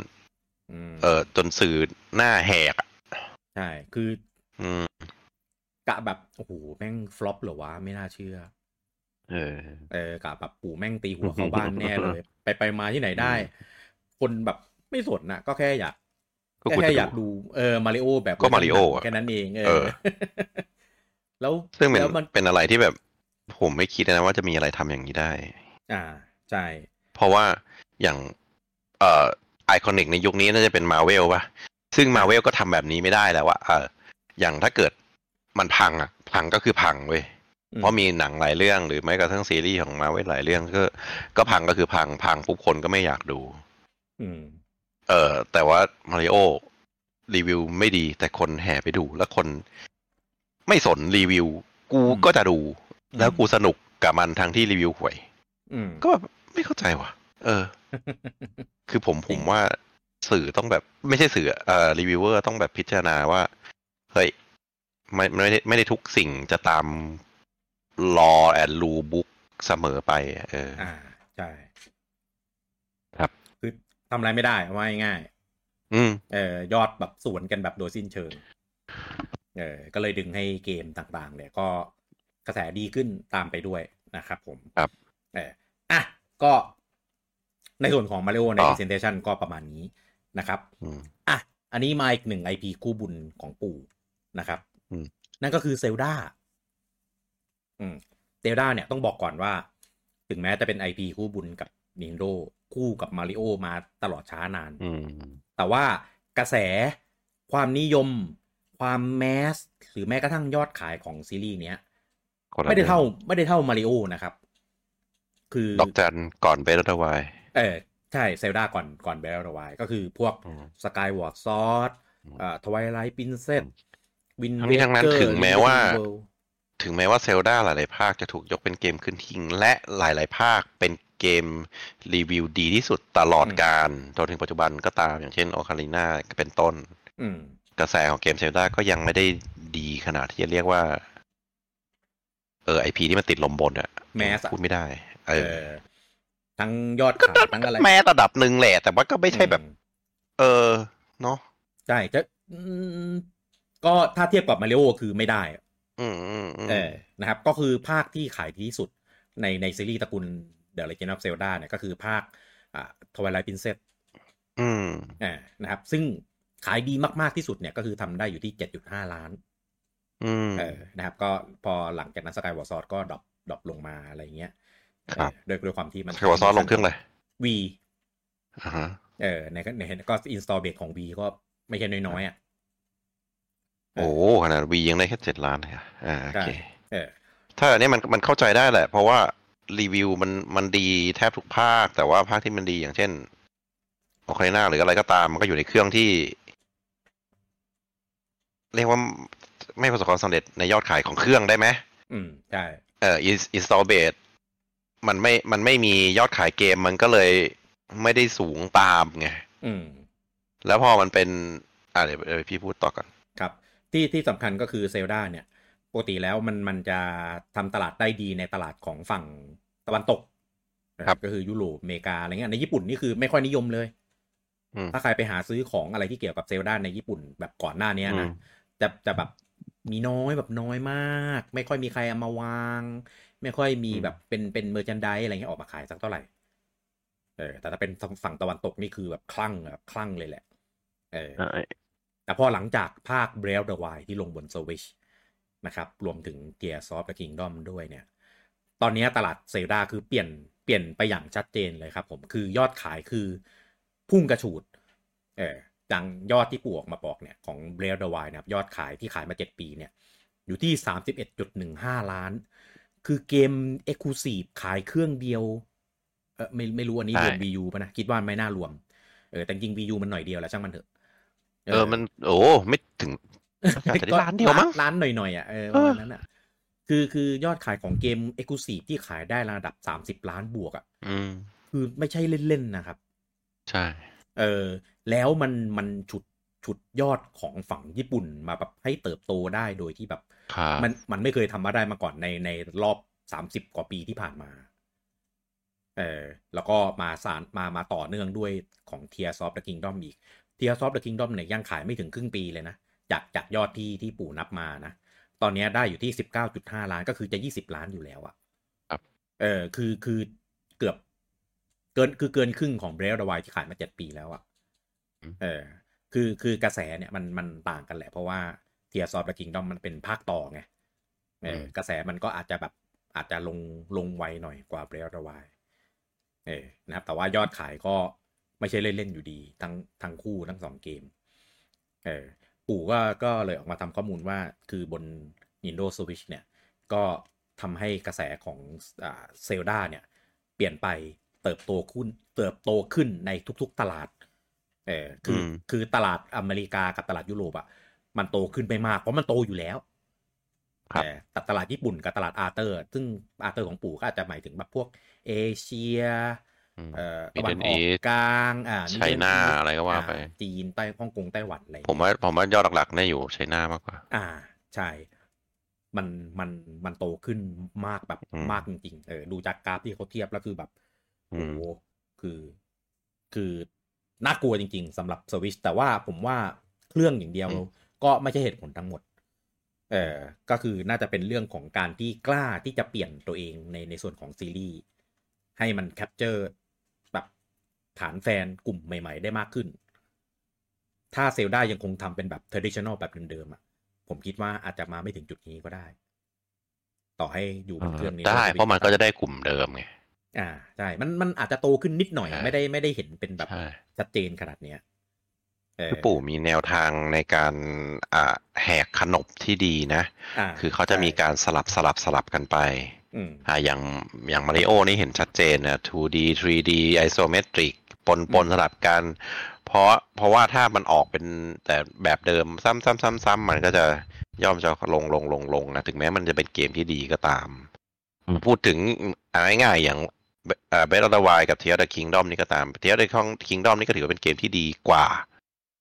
อืมเออจนสื่อหน้าแหกอะใช่คืออืม กะแบบโอ้โหแม่ง flop เหรอวะไม่น่าเชื่อ เออ เออกะแบบปู่แม่งตีหัวเข้าบ้านแน่เลย ไปไปมาที่ไหนได้ คนแบบไม่สนนะก็แค่อยากก็แค่กูแค่จะอยากดูดูเออมาริโอแบบก็ Mario อะแค่นั้นเองเอเอออแล้วซึ่งเป็นแล้วมันเป็นอะไรที่แบบผมไม่คิดนะว่าจะมีอะไรทำอย่างนี้ได้ อ่าใช่เพราะว่าอย่าง เอ่อ iconic ในยุคนี้น่าจะเป็นมาเวลป่ะซึ่งมาเวลก็ทำแบบนี้ไม่ได้แล้วอะเอออย่างถ้าเกิด มันพังอะพังก็คือพังเว้ยเพราะมีหนังหลายเรื่องหรือแม้กระทั่งซีรีส์ของมาเวลหลายเรื่องก็ ก็พังก็คือพังพังปุ๊บคนก็ไม่อยากดู อืม เออแต่ว่ามาริโอรีวิวไม่ดี แต่คนแห่ไปดู แล้วคนไม่สนรีวิว กูอืมก็จะดูอืมแล้วกูสนุกกับมันทั้งที่รีวิวห่วยอืมก็แบบไม่เข้าใจว่ะ เออ คือผมผมว่าสื่อต้องแบบ ไม่ใช่สื่อเอ่อรีวิวเวอร์ต้องแบบพิจารณาว่าเฮ้ย ไม่ไม่ได้ไม่ได้ทุกสิ่งจะตาม law and rule book เสมอไปอะเออ อ่า ใช่ ครับคือทำอะไรไม่ได้เอาไว้ง่ายอืมๆเออยอดแบบสวนกันแบบโดยสิ้นเชิง เออ ก็เลยดึงให้เกมต่างๆ เนี่ยก็กระแสดีขึ้นตามไปด้วยนะครับผม ครับ เอออะ ก็ในส่วนของ Mario ในต่อ Presentation ก็ประมาณนี้นะครับอืมอะ อันนี้มาอีกหนึ่ง IP คู่บุญของปู่นะครับอืม นั่นก็คือเซลดาอืมเซลดาเนี่ยต้องบอกก่อนว่า ถึงแม้จะเป็น IP คู่บุญกับ Nintendo คู่กับมาริโอมาตลอดช้านานอืมแต่ว่ากระแสความนิยม ความ mass หรือแม้กระทั่งยอดขายของซีรีส์เนี้ยคนละไม่ได้เท่าไม่ได้เท่ามาริโอนะครับ คือดอกจันก่อน Breath Wildเออใช่ Zelda ก่อนก่อน Breath Wild ก็คือพวกอืม Skyward Sword อืมอ่า Twilight Princess ทั้งนี้ทั้งนั้นถึงแม้ว่า ถึงแม้ว่า Zelda หลาย ๆ ภาคจะถูกยกเป็นเกมขึ้นหิ้งและหลาย ๆ ภาคเป็นเกมรีวิวดีที่สุดตลอดกาลจนถึงปัจจุบันก็ตามอย่างเช่นโอคา i ิน่าเป็นต้นอืมกระแสของเกมเซลดาก็ยังไม่ได้ดีขนาดที่จะเรียกว่า เออไอพีที่มันติดลมบนอะแมสอะพูดไม่ได้เอเอออ ทั้งยอดขายทั้งอะไรแม้ระดับหนึ่งแหละ แต่ว่าก็ไม่ใช่แบบอืมเออเนาะใช่จะอืม ก็ถ้าเทียบกับมาริโอคือไม่ได้อืมอืมอืมเออนะครับ ก็คือภาคที่ขายดีที่สุดในในซีรีส์ตระกูล The Legend of Zelda เนี่ยก็คือภาคอ่า Twilight Princess อืมอ่านะครับ ซึ่งขายดีมากๆที่สุดเนี่ยก็คือทำได้อยู่ที่ 7.5 ล้านอืมเออนะครับ ก็พอหลังจากนั้น Skyward Sword ก็ drop drop ลงมาอะไรเงี้ยครับเออด้วยด้วยความที่มัน Skyward Sword ลงเครื่องเลย Wii อ่าฮะเออในในก็ install base ของ Wii ก็ไม่ใช่น้อยๆอะ โอ้ขนาดวียังได้แค่เจ็ดล้านเลยอะอ่าโอเคเออถ้าอันนี้มันมันเข้าใจได้แหละ เพราะว่ารีวิวมันมันดีแทบทุกภาค แต่ว่าภาคที่มันดีอย่างเช่นโอเคนาหรืออะไรก็ตามมันก็อยู่ในเครื่องที่ เรียกว่าไม่ประสบความสำเร็จในยอดขายของเครื่องได้ไหมอืมใช่เอ่อ install base มันไม่มันไม่มียอดขายเกมมันก็เลยไม่ได้สูงตามไง อืม แล้วพอมันเป็น อ่าเดี๋ยวเดี๋ยวพี่พูดต่อก่อนครับ ที่ที่สำคัญก็คือเซลดาเนี่ยปกติแล้วมันมันจะทำตลาดได้ดีในตลาดของฝั่งตะวันตกครับก็คือยุโรปอเมริกาอะไรเงี้ยในญี่ปุ่นนี่คือไม่ค่อยนิยมเลยอืมถ้าใครไปหาซื้อของอะไรที่เกี่ยวกับเซลดาในญี่ปุ่นแบบก่อนหน้านี้นะอืมจะจะแบบมีน้อยแบบน้อยมาก ไม่ค่อยมีใครเอามาวาง ไม่ค่อยมีแบบเป็นเป็นเมอร์จันดอะไรเงี้ยออกมาขายสักเท่าไหร่เออแต่ถ้าเป็นฝั่งตะวันตกนี่คือแบบคลั่งแบบคลั่งเลยแหละเอออ่า แต่พอหลังจากภาค Breath of the Wild ที่ลงบน Switch นะครับ รวมถึง Gears of the Kingdom ด้วยเนี่ย ตอนนี้ตลาดเซลดาคือเปลี่ยนเปลี่ยนไปอย่างชัดเจนเลยครับผม คือยอดขายคือพุ่งกระฉูด เออดังยอดที่ปู่ออกมาบอกเนี่ย ของ Breath of the Wild นะครับ ยอดขายที่ขายมา 7 ปีเนี่ย อยู่ที่ 31.15 ล้าน คือเกม Exclusive ขายเครื่องเดียว เออไม่ไม่รู้อันนี้รวมใช่ Wii U ป่ะนะ คิดว่าไม่น่ารวม เออแต่จริง Wii U มันหน่อยเดียวแหล้วช่างมันเถอะ เออมันโอ้ไม่ถึงอาจจะได้ล้านเดียวมั้งล้านหน่อยๆอะเออเอประอมาณนั้นอะคือคือยอดขายของเกม e x c l u s i v e ที่ขายได้ระดับ30ล้านบวกอะอืมคือไม่ใช่เล่น ๆ นะครับ ใช่ เออแล้วมันมันฉุดฉุดยอดของฝั่งญี่ปุ่นมาแบบให้เติบโตได้โดยที่แบบครับมันมันไม่เคยทำมาได้มาก่อนในในรอบ30กว่าปีที่ผ่านมา เออแล้วก็มาสารมามาต่อเนื่องด้วยของ Tears of the Kingdom อีก Tears of the Kingdom เนี่ยยังขายไม่ถึงครึ่งปีเลยนะ จากจากยอดที่ที่ปู่นับมานะ ตอนเนี้ยได้อยู่ที่19.5ล้านก็คือจะ20ล้านอยู่แล้วอะครับเออคือคือเกือบเกินคือเกินครึ่งของ Breath of the Wild ที่ขายมา7ปีแล้วอะเออคือคือกระแสเนี่ยมันมันต่างกันแหละ เพราะว่า Tears of the Kingdom มันเป็นภาคต่อไงเออมกระแสมันก็อาจจะแบบอาจจะลงลงไวหน่อยกว่า Breath of the Wild เออนะครับแต่ว่ายอดขายก็ ไม่ใช่เล่นๆอยู่ดี ทั้งทั้งคู่ทั้งสองเกม เออปู่ก็ก็เลยออกมาทำข้อมูลว่าคือบน Nintendo Switch เนี่ย ก็ทำให้กระแสของอ่าเซลดาเนี่ย เปลี่ยนไปเติบโตขึ้น เติบโตขึ้นในทุกๆตลาด เออคืออมคือตลาดอเมริกากับตลาดยุโรปอะมันโตขึ้นไปมาก เพราะมันโตอยู่แล้วครับแต่แต่ตลาดญี่ปุ่นกับตลาด other ซึ่ง other ของปู่ก็อาจจะหมายถึงแบบพวกเอเชียอืม เอ่อ Middle ตะวันออก East กลางอ่า China Middle East อะไรก็ว่าไปอ่จีนใต้ฮ่องกงไต้หวันอะไรผมว่าผมว่ายอดหลักๆเนี่ยอยู่ China มากกว่า อ่าใช่ มันมันมันโตขึ้นมากแบบอืมมากจริงๆเออดูจากกราฟที่เขาเทียบแล้วคือแบบอืโอ้มโหคือ คือน่ากลัวจริง ๆสำหรับสวิชแต่ว่าผมว่าเครื่องอย่างเดียว ก็ไม่ใช่เหตุผลทั้งหมด เออก็คือน่าจะเป็นเรื่องของการที่กล้าที่จะเปลี่ยนตัวเองในในส่วนของซีรีส์ให้มัน capture แบบ ฐานแฟนกลุ่มใหม่ ๆ ได้มากขึ้น ถ้า Zelda ยังคงทำเป็นแบบ traditional แบบเดิมๆอะผมคิดว่าอาจจะมาไม่ถึงจุดนี้ก็ได้ ต่อให้อยู่บนเครื่องนี้ได้เพราะมันก็จะได้กลุ่มเดิมไงอ่าใช่ มันมันอาจจะโตขึ้นนิดหน่อยใช่ไม่ได้ไม่ได้เห็นเป็นแบบใช่ชัดเจนขนาดเนี้ยเออคือปู่มีแนวทางในการอ่าแหกขนบที่ดีนะอ่าคือเขาจะมีการสลับสลับสลับกันไปอืมอ่าอย่างอย่างมาริโอนี่เห็นชัดเจนนะ 2D 3D isometric ปนปนสลับกัน เพราะเพราะว่าถ้ามันออกเป็นแต่แบบเดิมซ้ำซ้ำซ้ำซ้ำมันก็จะย่อมจะลงลงลงลงนะถึงแม้มันจะเป็นเกมที่ดีก็ตาม พูดถึงเอาง่ายๆอย่างเอ่อ Breath of the Wild กับ Tears of the Kingdom นี่ก็ตาม Tears of the Kingdom นี่ก็ถือว่าเป็นเกมที่ดีกว่า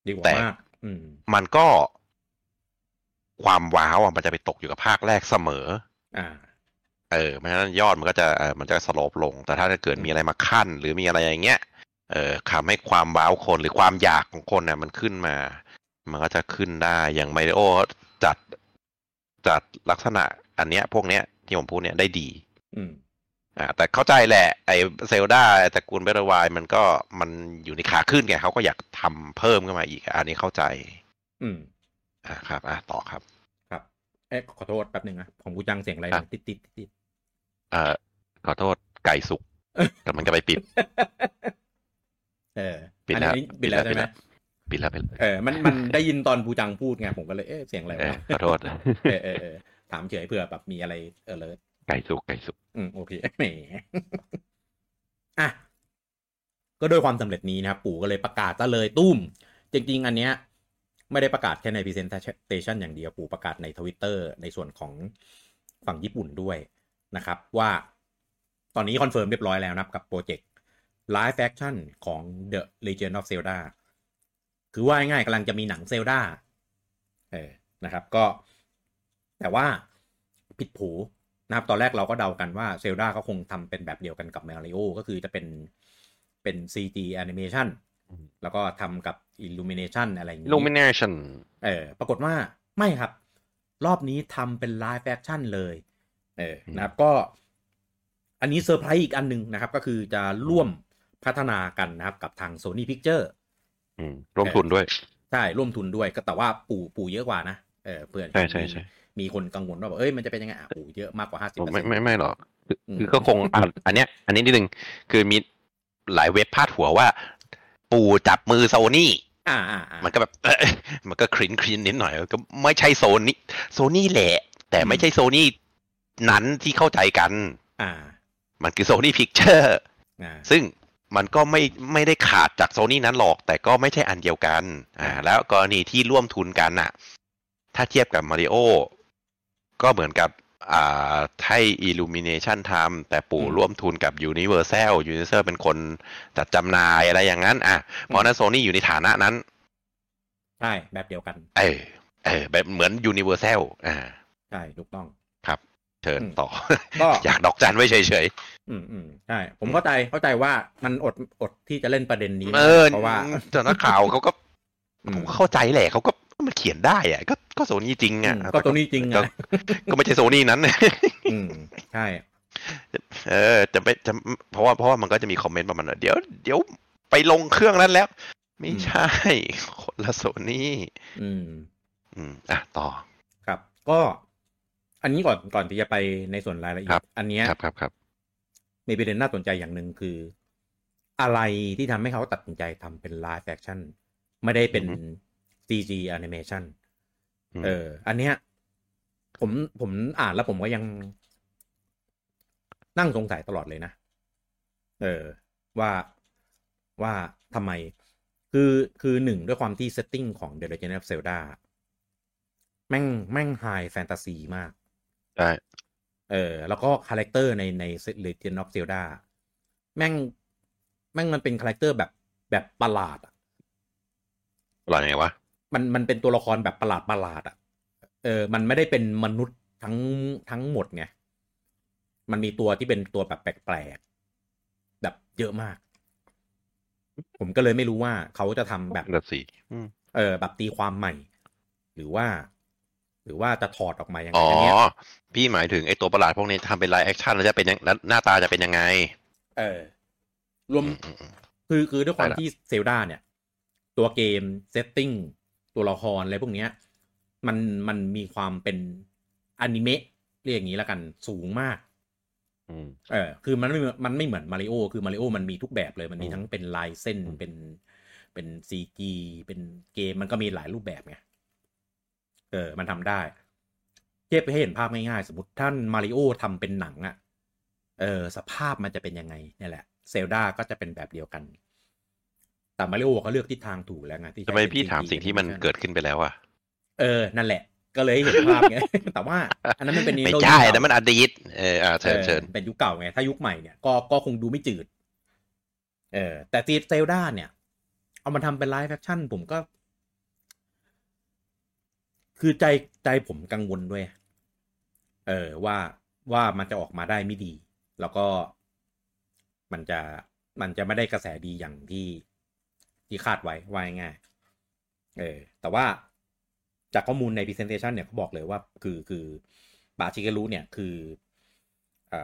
ดีกว่าแต่มากอืมมันก็ความว้าวอะมันจะไปตกอยู่กับภาคแรกเสมอ อ่า เออ เพราะฉะนั้นยอดมันก็จะเออมันจะสโลปลง แต่ถ้าเกิดมีอะไรมาขั้น หรือมีอะไรอย่างเงี้ย เออทำให้ความว้าวคนหรือความอยากของคนเนี่ยมันขึ้นมา มันก็จะขึ้นได้อย่างไมโอจัดจัดลักษณะ อันเนี้ย พวกเนี้ยที่ผมพูดเนี่ยได้ดี อืมอ่าแต่เข้าใจแหละ ไอเซลดาแต่กูลเบรวายมันก็มันอยู่ในขาขึ้นไงเขาก็อยากทำเพิ่มขึ้นมาอีก อันนี้เข้าใจ อืม อ่าครับ อ่าต่อครับ ครับ เอ๊ะขอโทษแป๊บหนึ่งนะของกูจังเสียงอะไรครับติดติดติดติดเอ่อขอโทษไก่สุกกำลังจะไปปิด เออปิดแล้วอันนี้ปิดแล้วใช่ไหมปิดแล้วปิดแล้วเออมันมันได้ยินตอนบูจังพูดไงผมก็เลยเอ๊ะเสียงอะไรเออวะขอโทษเออเออเออถามเฉยเผื่อแบบมีอะไรเออเลยไก่สุกไก่สุกอืมโอเคแหมอะก็ด้วยความสำเร็จนี้นะครับปู่ก็เลยประกาศซะเลยตุ้ม จริง ๆ อันเนี้ยไม่ได้ประกาศแค่ใน Presentation อย่างเดียวปู่ประกาศในทวิตเตอร์ในส่วนของฝั่งญี่ปุ่นด้วยนะครับ ว่าตอนนี้ confirm เรียบร้อยแล้วนะครับกับ project Live Action ของ The Legend of Zelda คือว่าง่ายๆกำลังจะมีหนัง Zelda เออนะครับก็ แต่ว่าผิดโผนะครับตอนแรกเราก็เดากันว่า Zelda ก็คงทำเป็นแบบเดียวกันกับ Mario ก็คือจะเป็นเป็น CG animation แล้วก็ทำกับ Illumination อะไรอย่างนี้ Illumination เออปรากฏว่าไม่ครับ รอบนี้ทำเป็น live action เลยเอออืมนะครับก็ อันนี้เซอร์ไพรส์อีกอันหนึ่งนะครับ ก็คือจะร่วม พัฒนากันนะครับกับทาง Sony Picture อืมร่วมทุนด้วย ใช่ร่วมทุนด้วยก็แต่ว่าปู่ปู่เยอะกว่านะเออเพื่อนใช่ใช่ใช่มีคนกังวลว่าแบบเอ้ยมันจะเป็นยังไงอะปู่เยอะมากกว่าห้าสิบไม่ไม่ไม่หรอกคืออืมคือก็คงอะอันเนี้ย อันนี้นิดนึงคือมีหลายเว็บพาดหัวว่า ปู่จับมือโซนี่อ่าอ่าอ่ามันก็แบบเอ้ยมันก็ครินครินนิดหน่อย ก็ไม่ใช่ Sony Sony แหละ แต่ไม่ใช่โซนี่นั้นที่เข้าใจกัน อ่า มันคือ Sony Pictures อ่าซึ่ง มันก็ไม่ไม่ได้ขาดจากโซนี่นั้นหรอก แต่ก็ไม่ใช่อันเดียวกัน อ่า แล้วกรณีที่ร่วมทุนกันน่ะถ้าเทียบกับมาริโอก็เหมือนกับอ่าให้ Illumination ทำแต่ปู่ร่วมทุนกับ Universal Universal เป็นคนจัดจำหน่ายอะไรอย่างนั้น อะเพราะฉะนั้นโซนี่อยู่ในฐานะนั้น ใช่ แบบเดียวกัน เออเออแบบเหมือน Universal อ่า ใช่ ถูกต้องเชิญอืมต่อก็อยากดอกจันไว้เฉย อืมอืมใช่ผมเข้าใจเข้าใจว่ามันอดอดที่จะเล่นประเด็นนี้ๆไม่เอได้อเพราะว่าเจ้านักข่าวเขาก็อืผมมเข้าใจแหละเขาก็มันเขียนได้อะก็ก็โซนี่จริงอือะมก็ตัวนี้จริงก็อะก็ไม่ใช่โซนี่นั้นอืมใช่เออจะไปจะเพราะว่าเพราะว่ามันก็จะมีคอมเมนต์ประมาณว่าเดี๋ยวเดี๋ยวไปลงเครื่องนั้นแล้ว ไม่ใช่คนละโซนี่อืม อืมอะต่อครับ ก็ อันนี้ก่อนก่อนที่จะไปในส่วนรายละเอีคยรัดบอันเนี้ยครับครับครับ มีประเด็นน่าสนใจอย่างหนึ่งคือ อะไรที่ทำให้เขาตัดสินใจทำเป็น live action ไม่ได้เป็น CG animation มเออ อันเนี้ย ผมผมอ่านแล้วผมก็ยังนั่งสงสัยตลอดเลยนะ เออ ว่าว่าทำไม คือคือหนึ่งด้วยความที่ setting ของ The Legend of Zelda แม่งแม่ง high fantasy มาก ใช่ เออ แล้วก็ character ในใน Legend of Zelda แม่ง แม่งมันเป็น character แบบแบบประหลาดอะอะไรไงวะ มันมันเป็นตัวละครแบบประหลาดประหลาดอะเออ มันไม่ได้เป็นมนุษย์ทั้งทั้งหมดไง มันมีตัวที่เป็นตัวแบบแปลกๆแบบเยอะมาก ผมก็เลยไม่รู้ว่าเขาจะทำแบบนั่นสิอืมเออ แบบตีความใหม่ หรือว่า หรือว่าจะถอดออกมายังไงอ๋ออันเนี้ยพี่หมายถึงไอ้ตัวประหลาดพวกนี้ทำเป็น live action แล้วจะเป็นยังแล้วหน้าตาจะเป็นยังไง เออ รวมอืมอืมอืมคือคือด้วยความได้ละที่เซลดาเนี่ย ตัวเกม setting ตัวละครอะไรพวกเนี้ย มันมันมีความเป็นอนิเมะเรียกอย่างนี้แล้วกันสูงมากอืมเออ คือมันไม่เหมือนมันไม่เหมือนมาริโอคือมาริโอมันมีทุกแบบเลย มันมีอืมทั้งเป็นลายเส้นอืมเป็นเป็น CG เป็นเกมมันก็มีหลายรูปแบบไง เออ มันทำได้ เทียบให้เห็นภาพง่ายๆ สมมติถ้ามาริโอทำเป็นหนังอะ่ะเออ สภาพมันจะเป็นยังไงเนี่ยแหละ เซลดาก็จะเป็นแบบเดียวกัน แต่มาริโอเขาเลือกทิศทางถูกแล้วไงที่ทำไมใช้เป็นพี่ถาม CG สิ่งที่มัน animation เกิดขึ้นไปแล้วอะเออ นั่นแหละ ก็เลยให้เห็นภาพไงแต่ว่า อันนั้นมันเป็นไม่ Nintendo ใช่ยุคเก่านะมันอดีตเอออ่าเชิญออเชิญเป็นยุคเก่าไง ถ้ายุคใหม่เนี่ยก็ก็คงดูไม่จืด เออ แต่ตีเซลดาเนี่ย เอามาทำเป็นไลฟ์แฟคชั่นผมก็ คือใจใจผมกังวลด้วย เออว่าว่ามันจะออกมาได้ไม่ดี แล้วก็มันจะมันจะไม่ได้กระแสดีอย่างที่ที่คาดไว้ว่าง่ายเออแต่ว่าจากข้อมูลใน presentation เนี่ยเขาบอกเลยว่าคือคือบาชิเกรุเนี่ยคืออ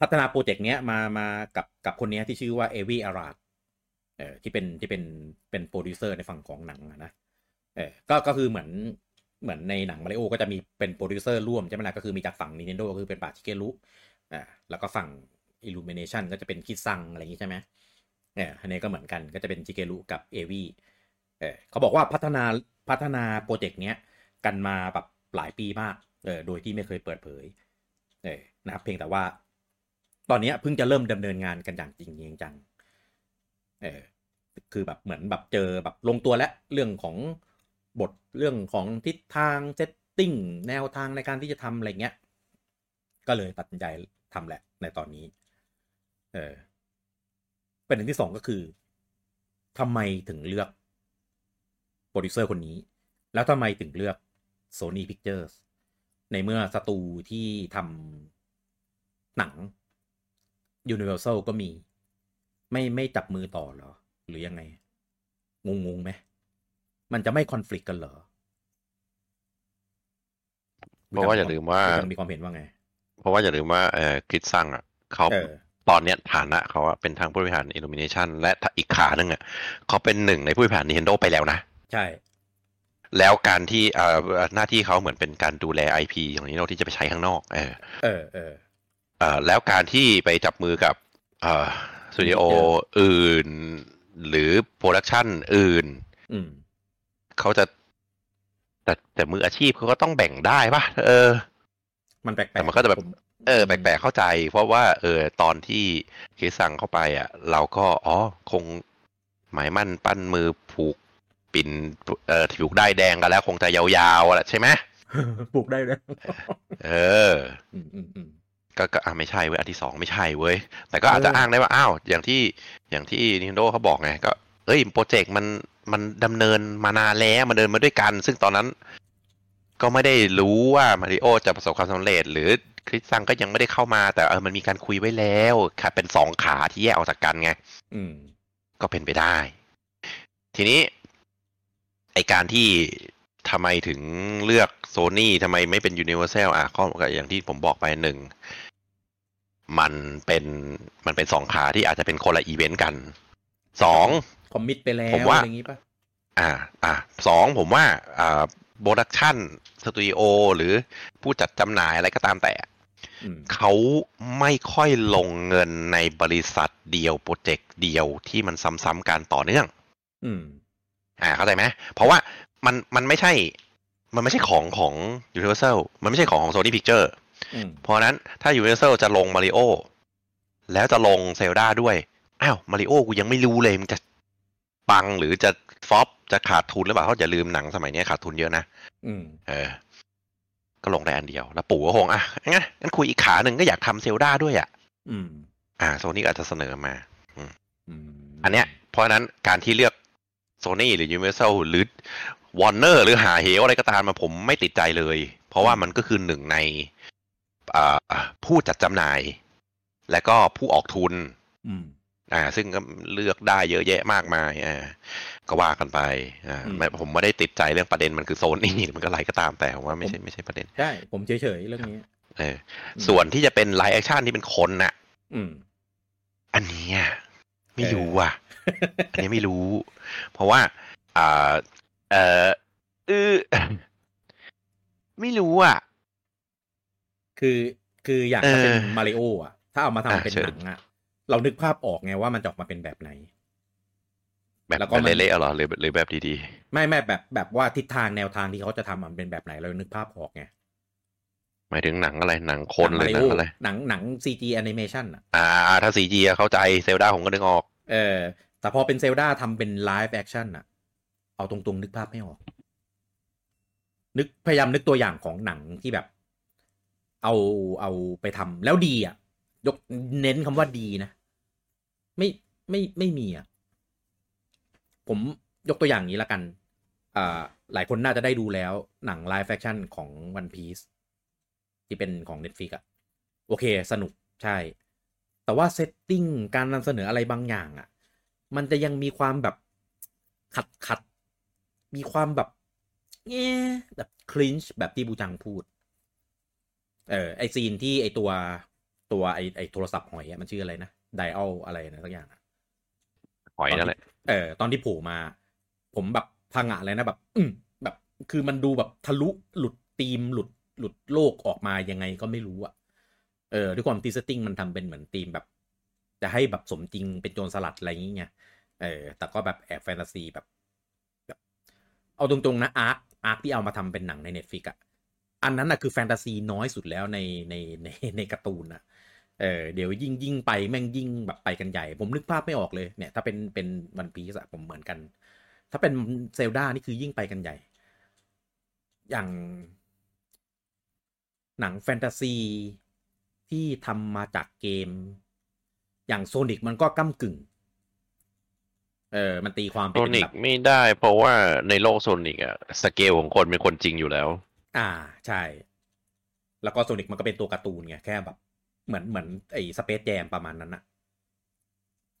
พัฒนาโปรเจกต์เนี้ยมามากับกับคนนี้ที่ชื่อว่าเอวีอาราดเออที่เป็นที่เป็นเป็นโปรดิวเซอร์ในฝั่งของหนังนะ เออก็ก็คือเหมือนเหมือนในหนังมาริโอก็จะมีเป็นโปรดิวเซอร์ร่วมใช่ไหมล่ะก็คือมีจากฝั่ง Nintendo ก็คือเป็นปู่ชิเกรุอ่าแล้วก็ฝั่ง Illumination ก็จะเป็นคริสซังอะไรอย่างงี้ใช่ไหมเอออันนี้ก็เหมือนกันก็จะเป็นจิเกรุกับเอวีเออเขาบอกว่าพัฒนาพัฒนาโปรเจกต์เนี้ยกันมาแบบหลายปีมากเออโดยที่ไม่เคยเปิดเผยเออนะครับเพียงแต่ว่า ตอนนี้เพิ่งจะเริ่มดำเนินงานกันอย่างจริงจังเออคือแบบเหมือนแบบเจอแบบลงตัวแล้วเรื่องของ บทเรื่องของทิศทาง setting แนวทางในการที่จะทำอะไรเงี้ย ก็เลยตัดสินใจทำแหละในตอนนี้ เออประเด็นที่สองก็คือทำไมถึงเลือกโปรดิวเซอร์คนนี้ แล้วทำไมถึงเลือก Sony Pictures ในเมื่อสตูที่ทำหนัง Universal ก็มี ไม่ไม่จับมือต่อหรอ หรือยังไง งงงๆไหม มันจะไม่คอน FLICT กันเหรอเพราะว่าอย่าลืมว่ามีความเห็นว่าไง เพราะว่าอย่าลืมว่าเออคริสซังอะเขาเออตอนเนี้ยฐานะเขาอะเป็นทางผู้บริหาร Illumination และอีกขาหนึ่งอะเขาเป็นหนึ่งในผู้บริหาร Nintendo ไปแล้วนะ ใช่ แล้วการที่เอ่อหน้าที่เขาเหมือนเป็นการดูแล IP ของ Nintendo ที่จะไปใช้ข้างนอก เออ เออเออเอ่อแล้วการที่ไปจับมือกับเอ่อสตูดิโอ Picture อื่น หรือโปรดักชันอื่นอืม เขาจะ แต่แต่มืออาชีพเขาก็ต้องแบ่งได้ปะเออ มันแปลกๆแต่มันก็จะแบบผมเออแปลกๆเข้าใจ เพราะว่า เออ ตอนที่เคสสั่งเข้าไปอะ เราก็อ๋อคงหมายมั่นปั้นมือผูกปิ่นเอ่อผูกได้ายแดงกันแล้ว คงจะยาวๆอะใช่ไหมปลูกได้เลยเอออืมอืมอืมก็ก็อะไม่ใช่เว้ยอันที่สองไม่ใช่เว้ย แต่ก็อาจจะเอออ้อ้างได้ว่าอ้าวอย่างที่อย่างที่ Nintendo เขาบอกไงก็เอ้ยโปรเจกต์มัน มันดำเนินมานานแล้วมันเดินมาด้วยกัน ซึ่งตอนนั้น ก็ไม่ได้รู้ว่ามาริโอจะประสบความสำเร็จ หรือคริสซังก็ยังไม่ได้เข้ามา แต่เออมันมีการคุยไว้แล้วค่ะเป็นสองขาที่แยกออกจากกันไง อืม ก็เป็นไปได้ ทีนี้ ไอการที่ทำไมถึงเลือกโซ n y ทำไมไม่เป็น Universal อะข้ออย่างที่ผมบอกไปหนึ่ง มันเป็นมันเป็นสองขาที่อาจจะเป็นคนละอีเวนต์กันสอง commit ไปแล้วผมว่าอะไรอย่างงี้ป่ะอ่า อ่าสองผมว่าอ่า production studio หรือผู้จัดจำหน่ายอะไรก็ตามแต่อืมเขาไม่ค่อยลงเงินในบริษัทเดียวโปรเจกต์เดียวที่มันซ้ำๆกันต่อเนื่อง อืม อ่า เข้าใจไหมเพราะว่ามันมันไม่ใช่ มันไม่ใช่ของของ Universal มันไม่ใช่ของของ Sony Picture อืมเพราะฉะนั้นถ้า Universal จะลงมาริโอแล้วจะลงเซลดาด้วย อ้าวมาริโอกูยังไม่รู้เลยมันจะ ปังหรือจะฟอปจะขาดทุนหรือเปล่าเพราะอย่าลืมหนังสมัยนี้ขาดทุนเยอะนะอืมเออ ก็ลงได้อันเดียว แล้วปู่ก็คงอะงั้นงั้นคุยอีกขาหนึ่งก็อยากทำเซลดาด้วยอะอืม อ่าโซนี่อาจจะเสนอมา อืมอันเนี้ย เพราะฉะนั้นการที่เลือกโซนี่หรือ Universal หรือ Warner หรือหาเหวอะไรก็ตามมาผมไม่ติดใจเลย เพราะว่ามันก็คือหนึ่งในอ่าผู้จัดจำหน่าย และก็ผู้ออกทุน อืมอ่า ซึ่งก็เลือกได้เยอะแยะมากมายอ่าก็ว่ากันไปอ่าอืมไม่ผมไม่ได้ติดใจเรื่องประเด็นมันคือโซนี่มันก็อะไรก็ตามแต่ผมว่าไม่ใช่ไม่ใช่ประเด็นใช่ผมเฉยๆเรื่องนี้เออส่วนที่จะเป็น live action ที่เป็นคนน่ะ อืม อันเนี้ยไม่เออรู้อะ อันนี้ไม่รู้ เพราะว่า อ่า เออเออไม่รู้อะ คือคืออย่างถ้าเป็นเออมาริโออะ ถ้าเอามาทำอะเป็นเชิญหนังอะ เรานึกภาพออกไงว่ามันจะออกมาเป็นแบบไหน แบบแล้วก็แบบมันเละๆเหรอหรือหรือแบบดีไม่ไม่แบบแบบว่าทิศทางแนวทางที่เขาจะทำมันเป็นแบบไหน เรานึกภาพออกไงๆหมายถึงหนังอะไรหนังคนหรือหนังอะไรหนังหนัง CG animation อะอ่า ถ้า CG เข้าใจเซลดาผมก็นึกออก เออ แต่พอเป็นเซลดาทำเป็น live action อะ เอาตรงๆ นึกภาพไม่ออก นึกพยายามนึกตัวอย่างของหนังที่แบบ เอาเอาไปทำแล้วดีอะ ยกเน้นคำว่าดีนะ ไม่ไม่ไม่มีอะผมยกตัวอย่างนี้ละกันอ่าหลายคนน่าจะได้ดูแล้วหนัง live action ของ One Piece ที่เป็นของ Netflix อะโอเค สนุกใช่ แต่ว่า setting การนำเสนออะไรบางอย่างอะมันจะยังมีความแบบขัดขัด มีความแบบเงี้ยแบบ cringe แบบที่บูจังพูด เออไอซีนที่ไอตัวตัวไอไอโทรศัพท์หอยอะมันชื่ออะไรนะ dial อะไรนะสักอย่างอะหอยนั่นแหละเออตอนที่โผล่มา ผมแบบพังอะเลยนะแบบ อืมแบบ คือมันดูแบบทะลุหลุดธีมหลุดหลุดโลกออกมายังไงก็ไม่รู้อะเออด้วยความที่ setting มันทำเป็นเหมือนธีมแบบ จะให้แบบสมจริงเป็นโจรสลัดอะไรอย่างเงี้ยเออ แต่ก็แบบแอบแฟนตาซีแบบแบบ เอาตรงๆนะ arc arc ที่เอามาทำเป็นหนังใน Netflix อะอันนั้นอะคือแฟนตาซีน้อยสุดแล้วในในในในการ์ตูนอะ เออเดี๋ยวยิ่งยิ่งไปแม่งยิ่งแบบไปกันใหญ่ ผมนึกภาพไม่ออกเลยเนี่ย ถ้าเป็นเป็น One Piece อะผมเหมือนกัน ถ้าเป็นเซลดานี่คือยิ่งไปกันใหญ่ อย่างหนังแฟนตาซีที่ทำมาจากเกม อย่างโซนิกมันก็ก้ากึ่ง เออ มันตีความไปโซเป็นนิแบกบไม่ได้เพราะว่าในโลกโซนิกอะสเกลของคนเป็นคนจริงอยู่แล้ว อ่าใช่ แล้วก็โซนิกมันก็เป็นตัวการ์ตูนไงแค่แบบ เหมือนเหมือนไอ้สเปซแจมประมาณนั้นอะ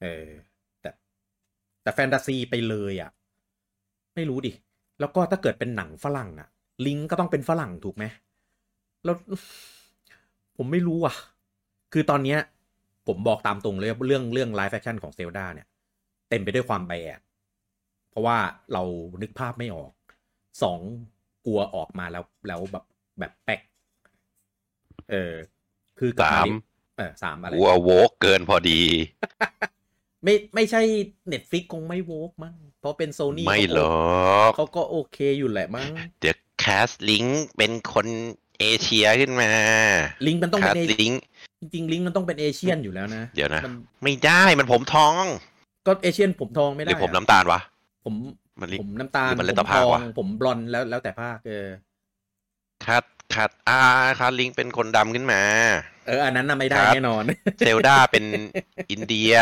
เออ แต่แต่แฟนตาซีไปเลยอะไม่รู้ดิ แล้วก็ถ้าเกิดเป็นหนังฝรั่งอะลิงก์ก็ต้องเป็นฝรั่งถูกไหมแล้วผมไม่รู้อะ คือตอนเนี้ย ผมบอกตามตรงเลยว่าเรื่องเรื่อง live action ของเซลดาเนี่ย เต็มไปด้วยความ bad เพราะว่าเรานึกภาพไม่ออกสองกลัวออกมาแล้วแล้วแบบแบบแป๊กเออ คือกับสามริเออสามอะไรวัวโวกเกินพอดี ไม่ไม่ใช่ Netflix คงไม่ woke มั้งเพราะเป็นโซนี่ไม่หรอกเขาก็โอเคอยู่แหละมั้งเดี๋ยวแคสลิงเป็นคนเอเชียขึ้นมา ลิงก์มันต้องแคเป็นสเอลิงจริงๆลิงก์มันต้องเป็นเอเชียนอยู่แล้วนะ เดี๋ยวนะมันไม่ได้มันผมทอง ก็เอเชียนผมทองไม่หได้รือผมอะน้ำตาลวะ ผมมันลิผมน้ำตาลหรือมันเล่นผตะมภาทคองวะผมบลอนด์แล้วแล้วแต่ภาคเออคัด คัดอ่าคัดลิงเป็นคนดำขึ้นมา เออ อันนั้นน่ะไม่ได้ครับแน่นอนเซลดาเป็นอินเดีย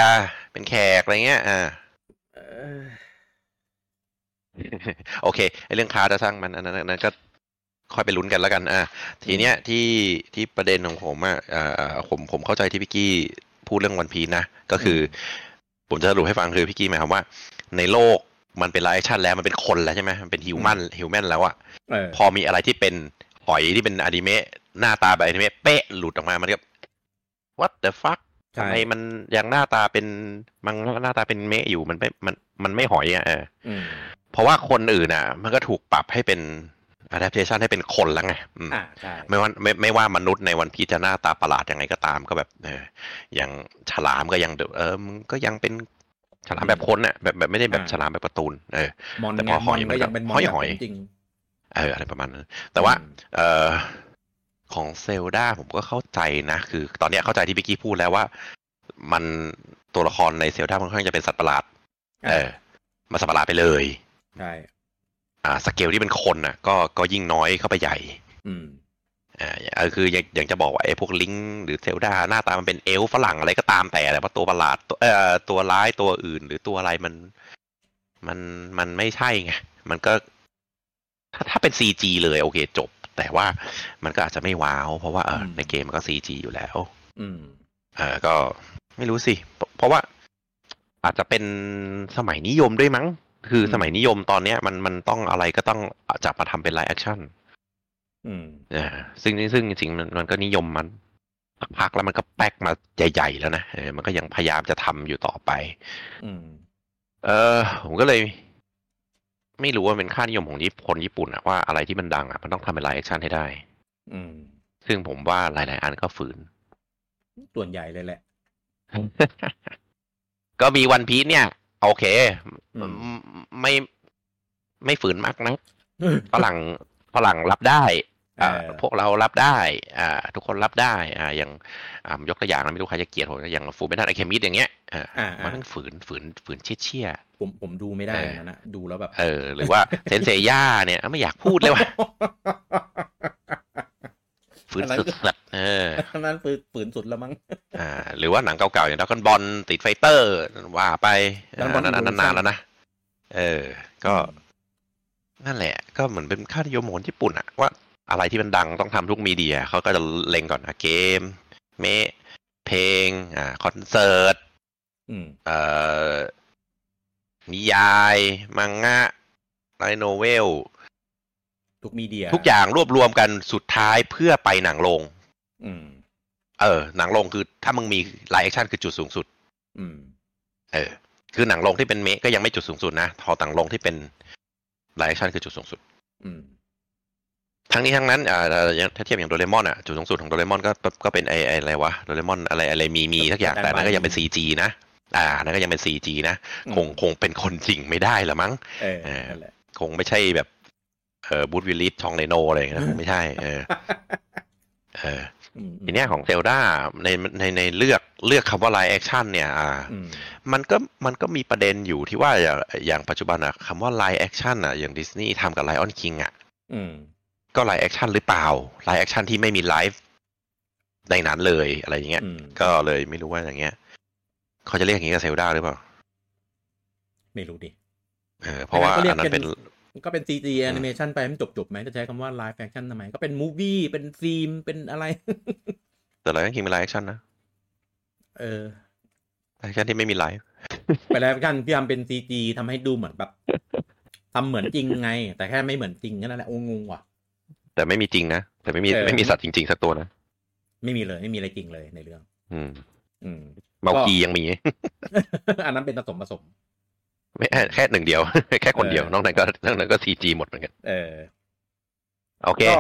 เป็นแขกอะไรเงี้ย อ่าเออโอเคไอเรื่อง character มันอันนั้นอันนั้นก็ค่อยไปลุ้นกันแล้วกัน อะทีเนี้ยที่ที่ประเด็นของผมอะอ่าผมผมเข้าใจที่พี่กี้พูดเรื่อง One Piece นะ ก็คือ ผมจะสรุปให้ฟังคือพี่กี้หมายความว่า ในโลกมันเป็น live action แล้วมันเป็นคนแล้วใช่ไหมมันเป็น human human แล้วอะเออพอมีอะไรที่เป็น หอยที่เป็นอนิเมะหน้าตาแบบอนิเมะเป๊ะหลุดออกมามันก็ what the fuck ใช่ทำไมมันยังหน้าตาเป็นมันหน้าตาเป็นเมะอยู่มันไม่มันมันไม่หอยอะเอออืมเพราะว่าคนอื่นอะ มันก็ถูกปรับให้เป็น adaptation ให้เป็นคนแล้วไงอืมอ่าใช่ไม่ว่าไม่ไม่ว่ามนุษย์ในวันพีชจะหน้าตาประหลาดยังไงก็ตามก็แบบเอออย่างฉลามก็ยังเออมึงก็ยังเป็นฉลามแบบคนน่ะแบบแบบไม่ได้แบบฉลามแบบการ์ตูนเออมอนแต่ไงพอหมออยนมันก็ก็ยังเป็นมอนหอยแบบหอยจริง เอออะไรประมาณนั้น แต่ว่าอืมเอ่อของเซลดาผมก็เข้าใจนะ คือ ตอนเนี้ยเข้าใจที่พี่กี้พูดแล้วว่า มันตัวละครในเซลดามันค่อนข้างจะเป็นสัตว์ประหลาด เออมาสัตว์ประหลาดไปเลยใช่อ่าสเกลที่เป็นคนน่ะ ก็ก็ยิ่งน้อยเข้าไปใหญ่ อืมอ่าเออคืออย่างอย่างจะบอกว่าไอ้พวกลิงก์หรือเซลดาหน้าตามันเป็นเอลฟ์ฝรั่งอะไรก็ตามแต่แต่ว่าตัวประหลาดตัวเอ่อตัวร้ายตัวอื่น หรือตัวอะไรมัน มันมันไม่ใช่ไงมันก็ ถ้าถ้าเป็น CG เลยโอเคจบ แต่ว่ามันก็อาจจะไม่ว้าว เพราะว่าเอออืมในเกมมันก็ CG อยู่แล้ว อืมเออก็ไม่รู้สิเพราะเพราะว่าอาจจะเป็นสมัยนิยมด้วยมั้ง คือสมัยนิยมตอนเนี้ย มันมันต้องอะไรก็ต้องจับมาทำเป็น live action อืมอ่าซึ่งซึ่งจริงๆมันมันก็นิยมมันพักแล้วมันก็แป๊กมาใหญ่ๆแล้วนะเออมันก็ยังพยายามจะทำอยู่ต่อไป อืม เออผมก็เลย ไม่รู้ว่าเป็นค่านิยมของญี่ปุ่นคนญี่ปุ่นอะว่าอะไรที่มันดังอะมันต้องทำเป็น live action ให้ได้ อืม ซึ่งผมว่าหลาย ๆ อันก็ฝืน ส่วนใหญ่เลยแหละ ก็มีวันพีซเนี่ย โอเค อืม ไม่ไม่ฝืนมากนะ ฝรั่งฝรั่งรับได้อ่าเออ พวกเรารับได้อ่าทุกคนรับได้อ่าอย่างอ่ายกตัวอย่างนะไม่รู้ใครจะเกลียดผมนะอย่าง Fullmetal Alchemist อย่างเงี้ยอ่าอ่ามันต้องฝืนฝืนฝืนเชี่ยเชี่ยผมผมดูไม่ได้เออนะนะ ดูแล้วแบบๆเออ หรือว่าเซนเซย่าเนี่ยไม่อยากพูดเลยว่ะฝืนอันนั้นสุดๆเอออันนั้นฝืนฝืนสุดแล้วมั้งอ่า หรือว่าหนังเก่าๆอย่าง Dragon Ball Street Fighter ว่าไป Dragon อ่า Ball นั้นนั้นนานแล้วนะเออ ก็อืมนั่นแหละ ก็เหมือนเป็นค่านิยมของคนญี่ปุ่นอะว่า อะไรที่มันดังต้องทำทุก media เขาก็จะเล็งก่อนอะเกม เมะเพลงอ่าคอนเสิร์ตอืมเอ่อนิยาย มังงะ light novel ทุก media ทุกอย่างรวบรวมกันสุดท้ายเพื่อไปหนังโรงอืมเออ หนังโรงคือถ้ามึงมี live action คือจุดสูงสุดอืมเออ คือหนังโรงที่เป็นเมะก็ยังไม่จุดสูงสุดนะพอหนังโรงที่เป็นlive action คือจุดสูงสุด อืม ทั้งนี้ทั้งนั้นอ่าถ้าเทียบอย่างโดเรมอนอะจุดสูงสุดของโดเรมอนก็ก็เป็นไอไออะไรวะโดเรมอนอะไรอะไรมีมีสักอย่างแต่อันนั้นก็ยังเป็น CG นะอ่าอันนั้นก็ยังเป็น CG นะคงคงเป็นคนจริงไม่ได้ละมั้งเออเออนั่นแหละคงไม่ใช่แบบเออบรูซวิลลิสฌองเรโนอะไรอย่างเงี้ยคงไม่ใช่เออเอออืมทีเนี้ยของเซลดาในในในเลือกเลือกคำว่า live action เนี่ยอ่าอืมมันก็มันก็มีประเด็นอยู่ที่ว่าอย่างอย่างปัจจุบันอะคำว่า live action อะอย่างดิสนีย์ทำกับ Lion King อะอืม ก็ live action หรือเปล่า live action ที่ไม่มีไลฟ์ในนั้นเลยอะไรอย่างเงี้ยอืมก็เลยไม่รู้ว่าอย่างเงี้ย เขาจะเรียกอย่างนี้กับเซลดาหรือเปล่า ไม่รู้ดิเออเพราะว่าก็เรียกอันนั้นเป็นก็เป็น CG animation ไปให้มันจบๆไหมจะใช้คำว่า live action ทำไม ก็เป็น movie เป็นฟิล์มเป็นอะไร แต่ Lion King เป็น live action นะเออ live action ที่ไม่มีไลฟ์ไปแล้วกันพยายามเป็น CG ทำให้ดูเหมือนแบบทำเหมือนจริงไง แต่แค่ไม่เหมือนจริงนั่นแหละโอ้งงว่ะ แต่ไม่มีจริงนะ แต่ไม่มีเออไม่มีสัตว์จริง ๆ สักตัวนะ ไม่มีเลยไม่มีอะไรจริงเลยในเรื่อง อืม อืเมาคลียังมี อันนั้นเป็นผสมผสมไม่แค่แค่หนึ่งเดียว แค่คนเดียวเออนอกนั้นก็นอกนั้นก็ CG หมดเหมือนกัน เออ โอเคก็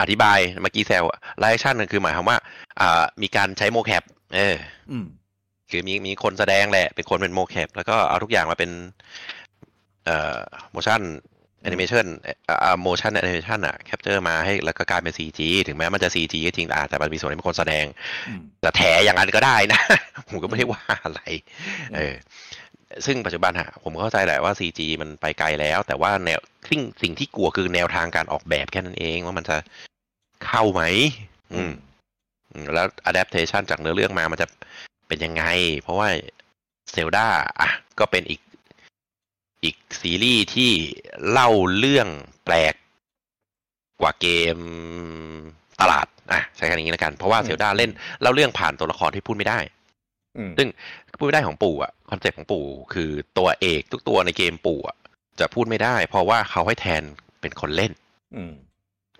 อธิบายเมื่อกี้แซว live action คือหมายความว่า อ่า มีการใช้ mocap เอออืมคือมีมีคนแสดงแหละ เป็นคนเป็น mocap แล้วก็เอาทุกอย่างมาเป็น เอ่อ motion animation อ่า motion animation อะ capture มาให้แล้วก็กลายเป็น CG ถึงแม้มันจะ CG ก็จริงอะแต่มันมีส่วนที่เป็นคนแสดงอืมแต่แถอย่างนั้นก็ได้นะ ผมก็ไม่ได้ว่าอะไร เออ ซึ่งปัจจุบันฮะผมเข้าใจแหละว่า CG มันไปไกลแล้ว แต่ว่าแนวสิ่งสิ่งที่กลัวคือแนวทางการออกแบบแค่นั้นเองว่ามันจะเข้าไหม อืมอืมแล้ว adaptation จากเนื้อเรื่องมามันจะเป็นยังไง เพราะว่าเซลดาอะก็เป็นอีก อีกซีรีส์ที่เล่าเรื่องแปลกกว่าเกมตลาดอะใช้คำนี้แล้วกัน เพราะว่าอืมเซลดาเล่นเล่าเรื่องผ่านตัวละครที่พูดไม่ได้อืมซึ่งพูดไม่ได้ของปู่อะ concept ของปู่คือตัวเอกทุกตัวในเกมปู่อะจะพูดไม่ได้ เพราะว่าเขาให้แทนเป็นคนเล่น อืม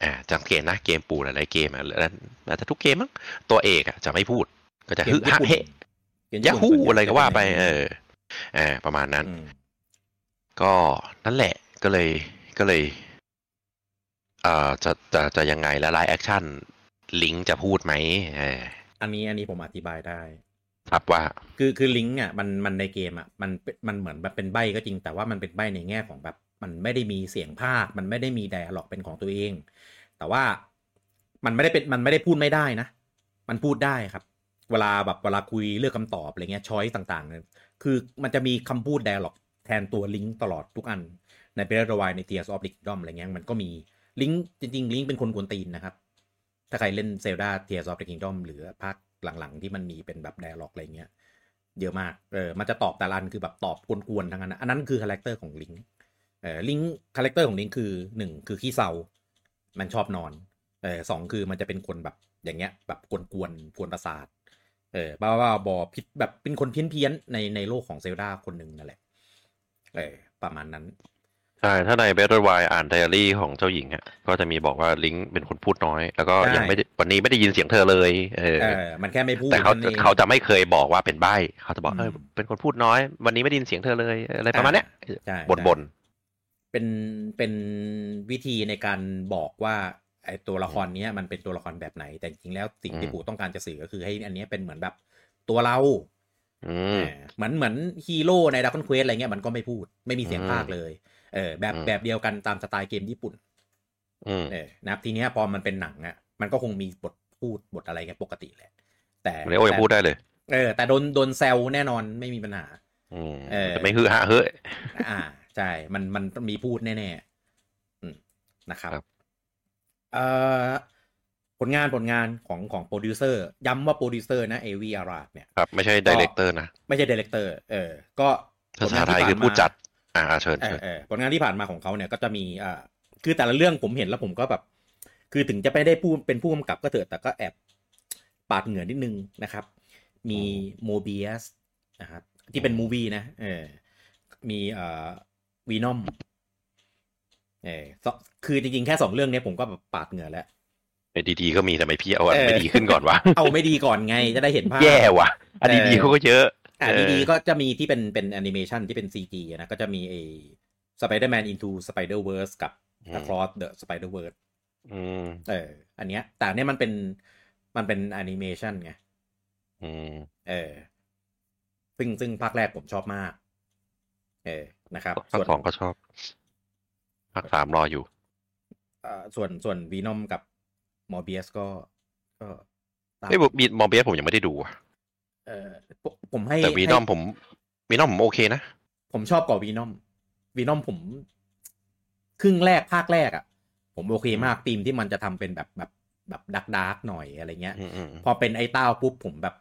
อ่าสังเกตนะเกมปู่หลายๆเกมอะแล้วอาจจะทุกเกมมั้งตัวเอกอะจะไม่พูด ก็จะเกมฮึญี่ฮะปุ่นเฮเกมยาญี่ฮูปุ่นส่วนใหญ่อะไรก็ว่าไปจะเอเป็นออ่าประมาณนั้นอืม ก็นั่นแหละก็เลยก็เลยเอ่อจะจะจะยังไงแล้ว live action ลิงก์จะพูดไหมเอออันนี้อันนี้ผมอธิบายได้ครับว่าคือคือลิงก์อะมันมันในเกมอะมันเป็นมันเหมือนแบบเป็นใบก็จริง แต่ว่ามันเป็นใบในแง่ของแบบ มันไม่ได้มีเสียงภาค มันไม่ได้มีไดอะล็อกเป็นของตัวเอง แต่ว่ามันไม่ได้เป็นมันไม่ได้พูดไม่ได้นะ มันพูดได้ครับ เวลาแบบเวลาคุยเลือกคำตอบอะไรเงี้ยช้อยต่างๆเนี่ยคือมันจะมีคำพูดไดอะล็อก แทนตัวลิงก์ตลอดทุกอัน ในเบรดวายใน Tears of the Kingdom อะไรเงี้ยมันก็มีลิงก์จริงๆ ลิงก์เป็นคนกวนตีนนะครับ ถ้าใครเล่น Zelda Tears of the Kingdom หรือภาคหลังๆ ที่มันมีเป็นแบบ dialog อกอะไรเงี้ยเยอะมากเออมันจะตอบแต่ละอันคือแบบตอบกวนๆทั้งนั้นอันนั้นคือ character ของลิงก์เออลิงก์ character ของลิงก์คือหนึ่งคือขี้เศร้ามันชอบนอนเออสองคือมันจะเป็นคนแบบอย่างเงี้ยแบบกวนๆกวนประสาทเออบ้าบ้าบอพิษแบบเป็นคนเพี้ยนๆในในโลกของเซลดาคนหนึ่งนั่นแหละ เออประมาณนั้น ใช่ ถ้าในเบ t เ e อร์ไวอ่านไดอารี่ของเจ้าหญิงอะก็จะมีบอกว่าลิงก์เป็นคนพูดน้อย แล้วก็ใช่ยังไม่ได้วันนี้ไม่ได้ยินเสียงเธอเลย เออเออมันแค่ไม่พูด แต่เขานั่นองเขาจะไม่เคยบอกว่าเป็นใบเขาจะบอกอืมเออเป็นคนพูดน้อย วันนี้ไม่ได้ยินเสียงเธอเลยอะไรประมาณเนี้ยใช่บ่นบ่นเป็นเป็นวิธีในการบอกว่าไอตัวละครเนี้ยมันเป็นตัวละครแบบไหน แต่จริงๆแล้วสิ่งที่ปู่ต้องการจะสื่อก็คือให้อันเนี้ยเป็นเหมือนแบบตัวเราอืม เออเหมือนเหมือนฮีโร่ใน Dragon Quest อะไรเงี้ยมันก็ไม่พูดไม่มีเสียงอืมภาคเลย เออ แบบอืมแบบเดียวกันตามสไตล์เกมญี่ปุ่นอืมเออนะครับทีเนี้ยพอมันเป็นหนังอะมันก็คงมีบทพูดบทอะไรกันปกติแหละ แต่มาริโอ้ยังพูดได้เลย เออ แต่โดนโดนแซวแน่นอนไม่มีปัญหาอืมเออแต่ไม่ฮือฮะเฮ้ยอ่าใช่มันมันมีพูดแน่ๆอืมนะครับครับ เอ่อ ผลงานผลงานของของโปรดิวเซอร์ย้ำว่าโปรดิวเซอร์นะ Avi Arad เนี่ยครับไม่ใช่ director นะ ไม่ใช่ director เออก็ภาษาไทยคือผู้จัดอ่าเชิญเอเชิอญเออผลงานที่ผ่านมาของเขาเนี่ยก็จะมีอ่าคือแต่ละเรื่องผมเห็นแล้วผมก็แบบ คือถึงจะไปได้ผู้เป็นผู้กำกับก็เถอะแต่ก็แอบปาดเหงื่อนิดนึงนะครับ มี Morbius นะครับที่เป็น movie นะเออมีเอ่อVenom เออสองคือจริงๆ แค่สองเรื่องเนี้ยผมก็แบบปาดเหงื่อแล้วไอ้ ดีๆก็มีแต่ไม่พี่เอาอันเออไม่ดีขึ้นก่อนวะเอาไม่ดีก่อนไงจะได้เห็นภาพแย่ว่ะ อันเออดีๆเขาก็เยอะอ่าเออดีๆก็จะมีที่เป็นเป็นแอนิเมชันที่เป็น CG อะนะก็จะมีไอ้ Spider-Man into Spider-Verse กับ Across the Spider-Verse อืมเออ อันเนี้ย แต่อันเนี้ยมันเป็นมันเป็นแอนิเมชันไงอืมเออ ซึ่งซึ่งภาคแรกผมชอบมาก เออ นะครับภาคส่วนสองก็ชอบ ภาคสามรออยู่เอ่อส่วนส่วน Venom กับ Morbius ก็ก็ตามเอ้ยมี Morbius ผมยังไม่ได้ดูอะเออผมผมให้แต่ Venom ให้ผม Venom ผมโอเคนะ ผมชอบกว่า Venom Venom ผม ครึ่งแรกภาคแรกอะ่ะ ผมโอเคมากธีมที่มันจะทำเป็นแบบแบบแบบ dark dark หน่อยอะไรเงี้ยอืมอืมพอเป็นไอ้เต้าปุ๊บผมแบบ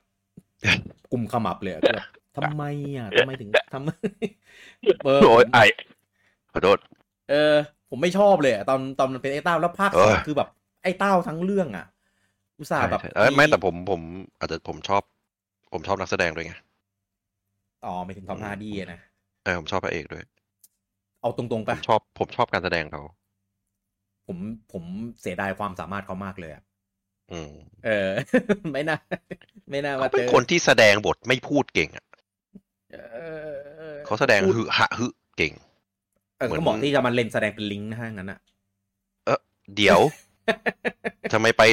กุมขมับเลยอะคือแบบทำไมอะทำไมถึงทำเออโอ้ยไอขอโทษเออ ผมไม่ชอบเลยอะตอนตอนมันเป็นไอ้เต้าแล้วภาคเอสอองคือแบบ ไอ้เต้าทั้งเรื่องอะ อุตส่าห์แบบใช่ใช่เอ้ยไม่แต่ผมผมอาจจะผมชอบ ผมชอบนักแสดงด้วยไงอ๋อไม่ถึง Tom Hardy อะนะเออผมชอบพระเอกด้วย เอาตรงๆผปะมชอบผมชอบการแสดงเขาผมผมเสียดายความสามารถเขามากเลยอะอืมเออ ไม่น่าไม่น่าเขามาเป็เจนอคนที่แสดงบทไม่พูดเก่งอะเออเขาแสดงพูฮึหะฮึเก่งเออเหมือนก็เหมาะที่จะมาเล่นแสดงเป็นลิงก์นะฮะงั้นอะเดี๋ยว ทำไมไป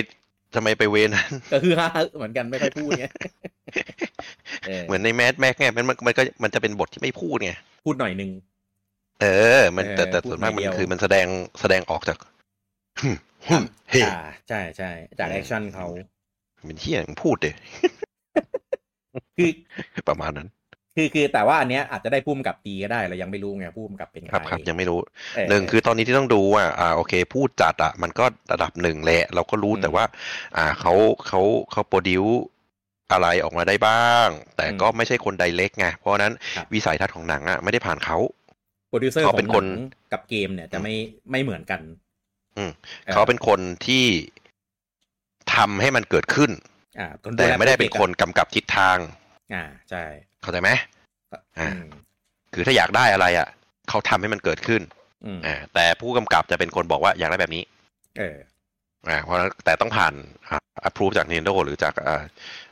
ทำไมไปเวนั้นก็คือฮาเหมือนกันไม่ค่อยพูดไงเออเหมือนในแมสแม็กไงมันมันมันก็มันจะเป็นบทที่ไม่พูดไงพูดหน่อยนึงเออ มันแต่เออแต่พูดส่วนมากหน่มัอยนเดียวคือมันแสดงแสดงออกจากหึ่มหึ่มเฮ้อ่าใช่ใช่จากแอคชั่นเขาเป็นที่อย่างพูดเลยคือประมาณนั้น คือคือแต่ว่าอันเนี้ยอาจจะได้พุ่มกับดีก็ได้เรายังไม่รู้ไงพุ่มกับเป็นใคครับรครับยังไม่รู้เออหนึ่งคือตอนนี้ที่ต้องดูอะอ่าโอเคพูดจัดอะมันก็ระดับหนึ่งแหละเราก็รู้อืมแต่ว่า อ่าเขาเขาเขาโปรดิวอะไรออกมาได้บ้าง แต่ก็อืมไม่ใช่คนไดเล็กไงเพราะฉะนั้นครับวิสัยทัศน์ของหนังอะไม่ได้ผ่านเขาโปรดิวเซอร์ขเขาองเป็นหคนันงกับเกมเนี่ยจะไม่ไม่เหมือนกัน อืมออเขาเป็นคนที่ทำให้มันเกิดขึ้นอ่าคนแต่ไม่ได้เป็นคนกำกับทิศทาง อ่าใช่เข้าใจไหมอ่าอืมคือถ้าอยากได้อะไรอะเขาทำให้มันเกิดขึ้นอืมอ่าแต่ผู้กำกับจะเป็นคนบอกว่าอยากได้แบบนี้ เอออ่าเพราะฉะนั้นแต่ต้องผ่านอ่า approve จาก Nintendo หรือจากอ่า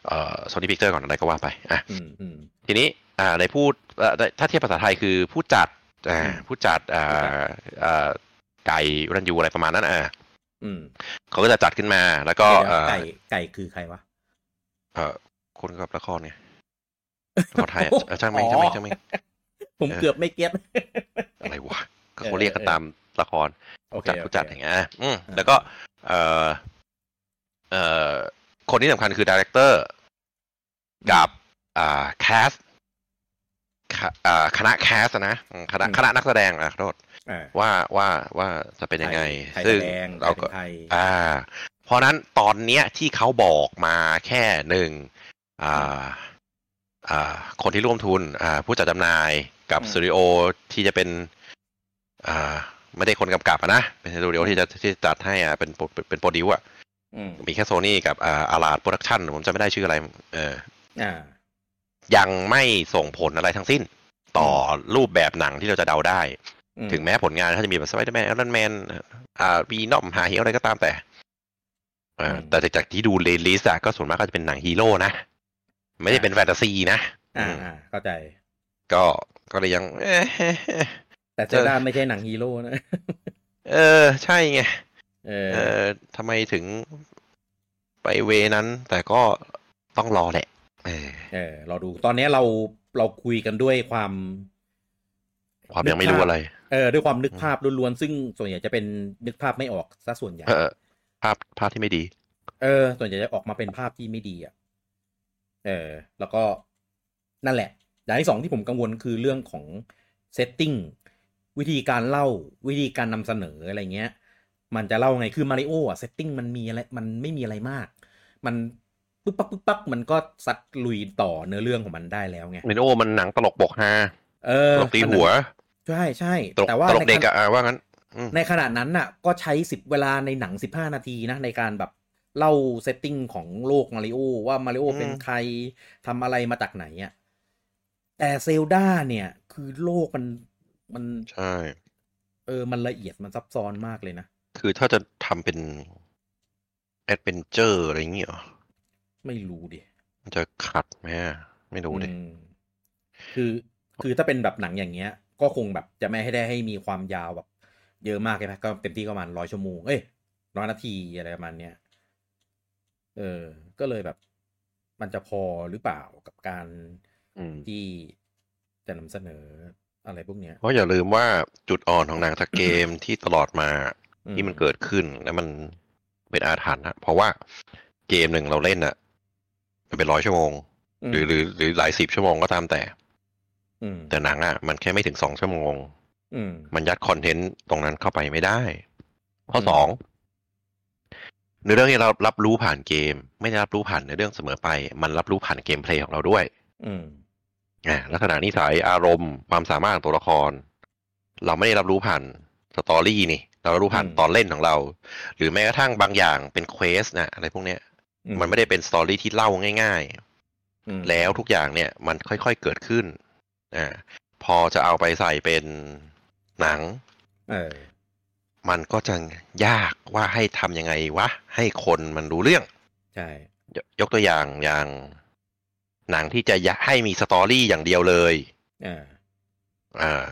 เอ่อ Sony Pictures ก่อนอะไรก็ว่าไปอะอืมอืมทีนี้อ่าในพูดเอ่อถ้าเทียบภาษาไทยคือผู้จัดอ่าอืมผู้จัดอ่าอ่าไก่รันยูอะไรประมาณนั้นอ่าอืมเขาก็จะจัดขึ้นมาแล้วก็เดี๋ยวเอ่อไก่ไก่คือใครวะเอ่อคนกำกับละครไง ละครไทยอะเออช่างแม่งช่างแม่งช่างแม่งผมเออเกือบไม่เก็ตอะไรวะก็เออเขาเรียกกันเออตามละครโอเคจัดโอผู้เคจัดอย่างเงี้ยอืมอ่าแล้วก็ เอ่อเอ่อคนที่สำคัญคือดีเรคเตอร์กับอ่าแคสอ่าคณะแคสนะอืมคณะคณะนักแสดงอะขอโทษอ่าว่าว่าว่าจะเป็นยังไงใครซึ่แสงดงเราก็ใครอ่า เพราะนั้นตอนเนี้ยที่เขาบอกมาแค่หนึ่งอ่าอ่า คนที่ร่วมทุนอ่าผู้จัดจำหน่ายกับสตูดิโอที่จะเป็นอ่าไม่ได้คนกำกับอะนะ เป็นสตูดิโอที่จะที่จัดให้อะเป็นโปรเป็น produce อะอืมมีแค่โซนี่กับอ่า Arad Production ผมจำไม่ได้ชื่ออะไร เอออ่ายังไม่ส่งผลอะไรทั้งสิ้น ต่อรูปแบบหนังที่เราจะเดาได้อืมถึงแม้ผลงานเขาจะมีแบบ Spider-Man Iron Man อ่า Venom หาเฮียอะไรก็ตามแต่เออแต่จากที่ดู list อะก็ส่วนมากก็จะเป็นหนังฮีโร่นะ ไม่ได้เป็นแฟนตาซีนะ อ่าอืมอ่าเข้าใจ ก็ก็เลยยังเอ๊ะแต่เซลดาไม่ใช่หนังฮีโร่นะ เออ ใช่ไงเอเอออทำไมถึงไปเวนั้น แต่ก็ต้องรอแหละ เออ เออ เราดู ตอนนี้เราเราคุยกันด้วยความ ความยังไม่รู้อะไร เออ ด้วยความนึกภาพล้วนๆ ซึ่งส่วนใหญ่จะเป็นนึกภาพไม่ออกซะส่วนใหญ่เออภาพภาพที่ไม่ดี เออ ส่วนใหญ่จะออกมาเป็นภาพที่ไม่ดีอะ เออแล้วก็นั่นแหละ อย่างที่สองที่ผมกังวลคือเรื่องของ setting วิธีการเล่าวิธีการนำเสนออะไรเงี้ย มันจะเล่าไงคือมาริโออะ setting มันมีอะไรมันไม่มีอะไรมาก มันปึ๊บปั๊บปึ๊บปั๊บมันก็ซัดลุยต่อเนื้อเรื่องของมันได้แล้วไงเมนโอมันหนังตลกปกฮาเออตลกตีหัว ใช่ใช่ตลกแต่ว่าตลกในเด็กขณะอะอะว่างั้นอืมในขณะนั้นน่ะ ก็ใช้สิบเวลาในหนังสิบห้านาทีนะในการแบบ เล่า setting ของโลกมาริโอว่ามาริโอเป็นใครทำอะไรมาจากไหนอะแต่ Zelda เนี่ย คือโลกมันมันใช่ เออ มันละเอียดมันซับซ้อนมากเลยนะ คือถ้าจะทำเป็น adventure อะไรอย่างเงี้ยเหรอไม่รู้ดิมันจะขัดไหมอะไม่รู้ดิอืมคือคือถ้าเป็นแบบหนังอย่างเงี้ย ก็คงแบบจะไม่ให้ได้ให้มีความยาวแบบ เยอะมากใช่ไหมก็เต็มที่ก็ประมาณร้อยชั่วโมงเอ้ยร้อยนาทีอะไรประมาณเนี้ย เออ ก็เลยแบบ มันจะพอหรือเปล่ากับการอืมที่จะนำเสนออะไรพวกเนี้ยเพราะอย่าลืมว่าจุดอ่อนของหนังสักเกมที่ตลอดมาอืที่มันเกิดขึ้นแล้วมันเป็นอาถรรพ์นะเพราะว่าเกมหนึ่งเราเล่นอะมันเป็นร้อยชั่วโมง หรือหรือหรือหลายสิบชั่วโมงก็ตามแต่อืมแต่หนังอะมันแค่ไม่ถึงสองชั่วโมงอืมมันยัด content ตรงนั้นเข้าไปไม่ได้ ข้ออืมสอง เนื้อเรื่องที่เรารับรู้ผ่านเกม ไม่ได้รับรู้ผ่านเนื้อเรื่องเสมอไป มันรับรู้ผ่าน gameplay ของเราด้วย อืมอ่าลักษณะนิสัยอารมณ์ความสามารถของตัวละคร เราไม่ได้รับรู้ผ่าน story นี่ เรารับรู้ผ่านอืมตอนเล่นของเรา หรือแม้กระทั่งบางอย่างเป็น quest นะอะไรพวกเนี้ย มันไม่ได้เป็น story ที่เล่าง่ายอืมๆแล้วทุกอย่างเนี่ยมันค่อยๆเกิดขึ้นอ่าพอจะเอาไปใส่เป็นหนังเออ มันก็จะยากว่าให้ทำยังไงวะ ให้คนมันรู้เรื่อง ใช่ยยกตัวอย่างอย่าง หนังที่จะยะให้มีสตอรี่อย่างเดียวเลยเอออ่า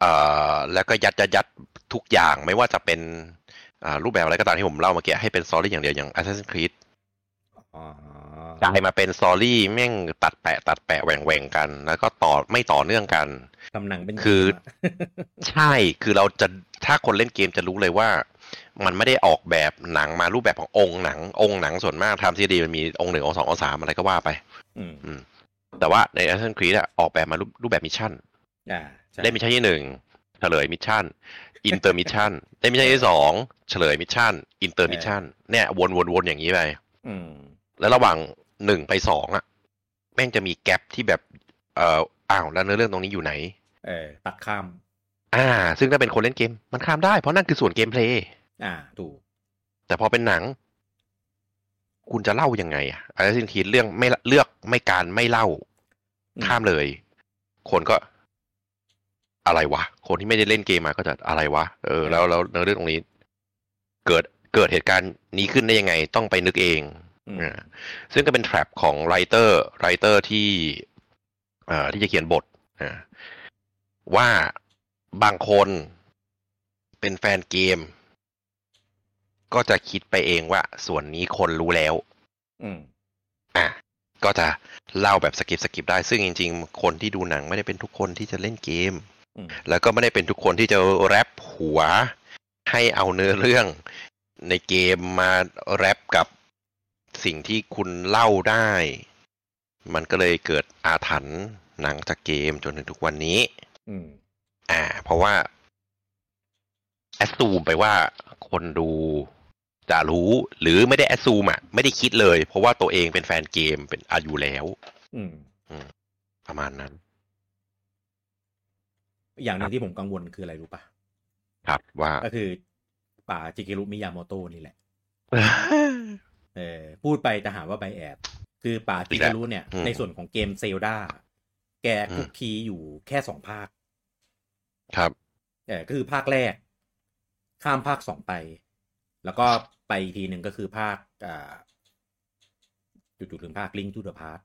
เอ่อแล้วก็ยัดยัดยัดทุกอย่างไม่ว่าจะเป็นอ่ารูปแบบอะไรก็ตามที่ผมเล่าเมื่อกี้ให้เป็น story อย่างเดียวอย่าง Assassin's Creed อ๋อกลายมาเป็น story แม่งตัดแปะ ตัดแปะแหว่งแหว่งกัน แล้วก็ต่อไม่ต่อเนื่องกัน ทำหนังเป็นคือเกมะใช่คือเราจะถ้าคนเล่นเกมจะรู้เลยว่า มันไม่ได้ออกแบบหนังมารูปแบบขององค์หนัง องค์หนังส่วนมากทำซีดีมันมีองค์หนึ่งองค์สององค์สามอะไรก็ว่าไป อืมแต่ว่าใน Assassin's Creed อะออกแบบมารูปรูปแบบ mission อ่าใช่เล่น mission ที่หนึ่งเฉลย mission intermission เล่น mission ที่สองเฉลย mission intermission เนี่ยวนวนวนอย่างนี้ไปอืมแล้วระหว่างหนึ่งไปสองอะแม่งจะมี gap ที่แบบเอ่ออ้าวแล้วเนื้อเรื่องตรงนี้อยู่ไหน เออตัดข้าม อ่า ซึ่งถ้าเป็นคนเล่นเกม มันข้ามได้เพราะนั่นคือส่วน gameplay อ่า ถูก แต่พอเป็นหนัง คุณจะเล่ายังไงอะอะไรสิ่งทีเรื่องไม่เลือกไม่การไม่เล่าอืมข้ามเลย คนก็ อะไรวะ คนที่ไม่ได้เล่นเกมมาก็จะอะไรวะ เออ แล้วแล้วเนื้อเรื่องตรงนี้ เกิดเกิดเหตุการณ์นี้ขึ้นได้ยังไง ต้องไปนึกเองอืมอ่าซึ่งก็เป็นแทร็ปของไรเตอร์ไรเตอร์ที่เอ่อที่จะเขียนบทอ่า ว่าบางคนเป็นแฟนเกม ก็จะคิดไปเองว่า ส่วนนี้คนรู้แล้ว อืมอะก็จะเล่าแบบ skip skip ได้ ซึ่งจริง ๆ คนที่ดูหนังไม่ได้เป็นทุกคนที่จะเล่นเกมอืมแล้วก็ไม่ได้เป็นทุกคนที่จะ wrap หัว ให้เอาเนื้อเรื่องในเกมมา wrap กับสิ่งที่คุณเล่าได้ มันก็เลยเกิดอาถรรพ์หนังจากเกมจนถึงทุกวันนี้ อืม อ่า เพราะว่า assume ไปว่าคนดูจะรู้หรือไม่ได้แอดซูมอะ ไม่ได้คิดเลย เพราะว่าตัวเองเป็นแฟนเกมเป็นอายุแล้วอืม ประมาณนั้น อย่างหนึ่งที่ผมกังวลคืออะไรรู้ปะครับว่าก็คือ ป่าจิกิรุมิยาโมโตะนี่แหละเออพูดไปแต่หาว่าไบแอดคือป่าจิกิรุเนี่ยอืมในส่วนของเกมเซลดาแกอืมคุกคีอยู่แค่สองภาค ครับเออก็คือภาคแรก ข้ามภาคสองไป แล้วก็ไปอีกทีหนึ่งก็คือภาคอ่าจุดๆถึงภาคลิง k ู to the Past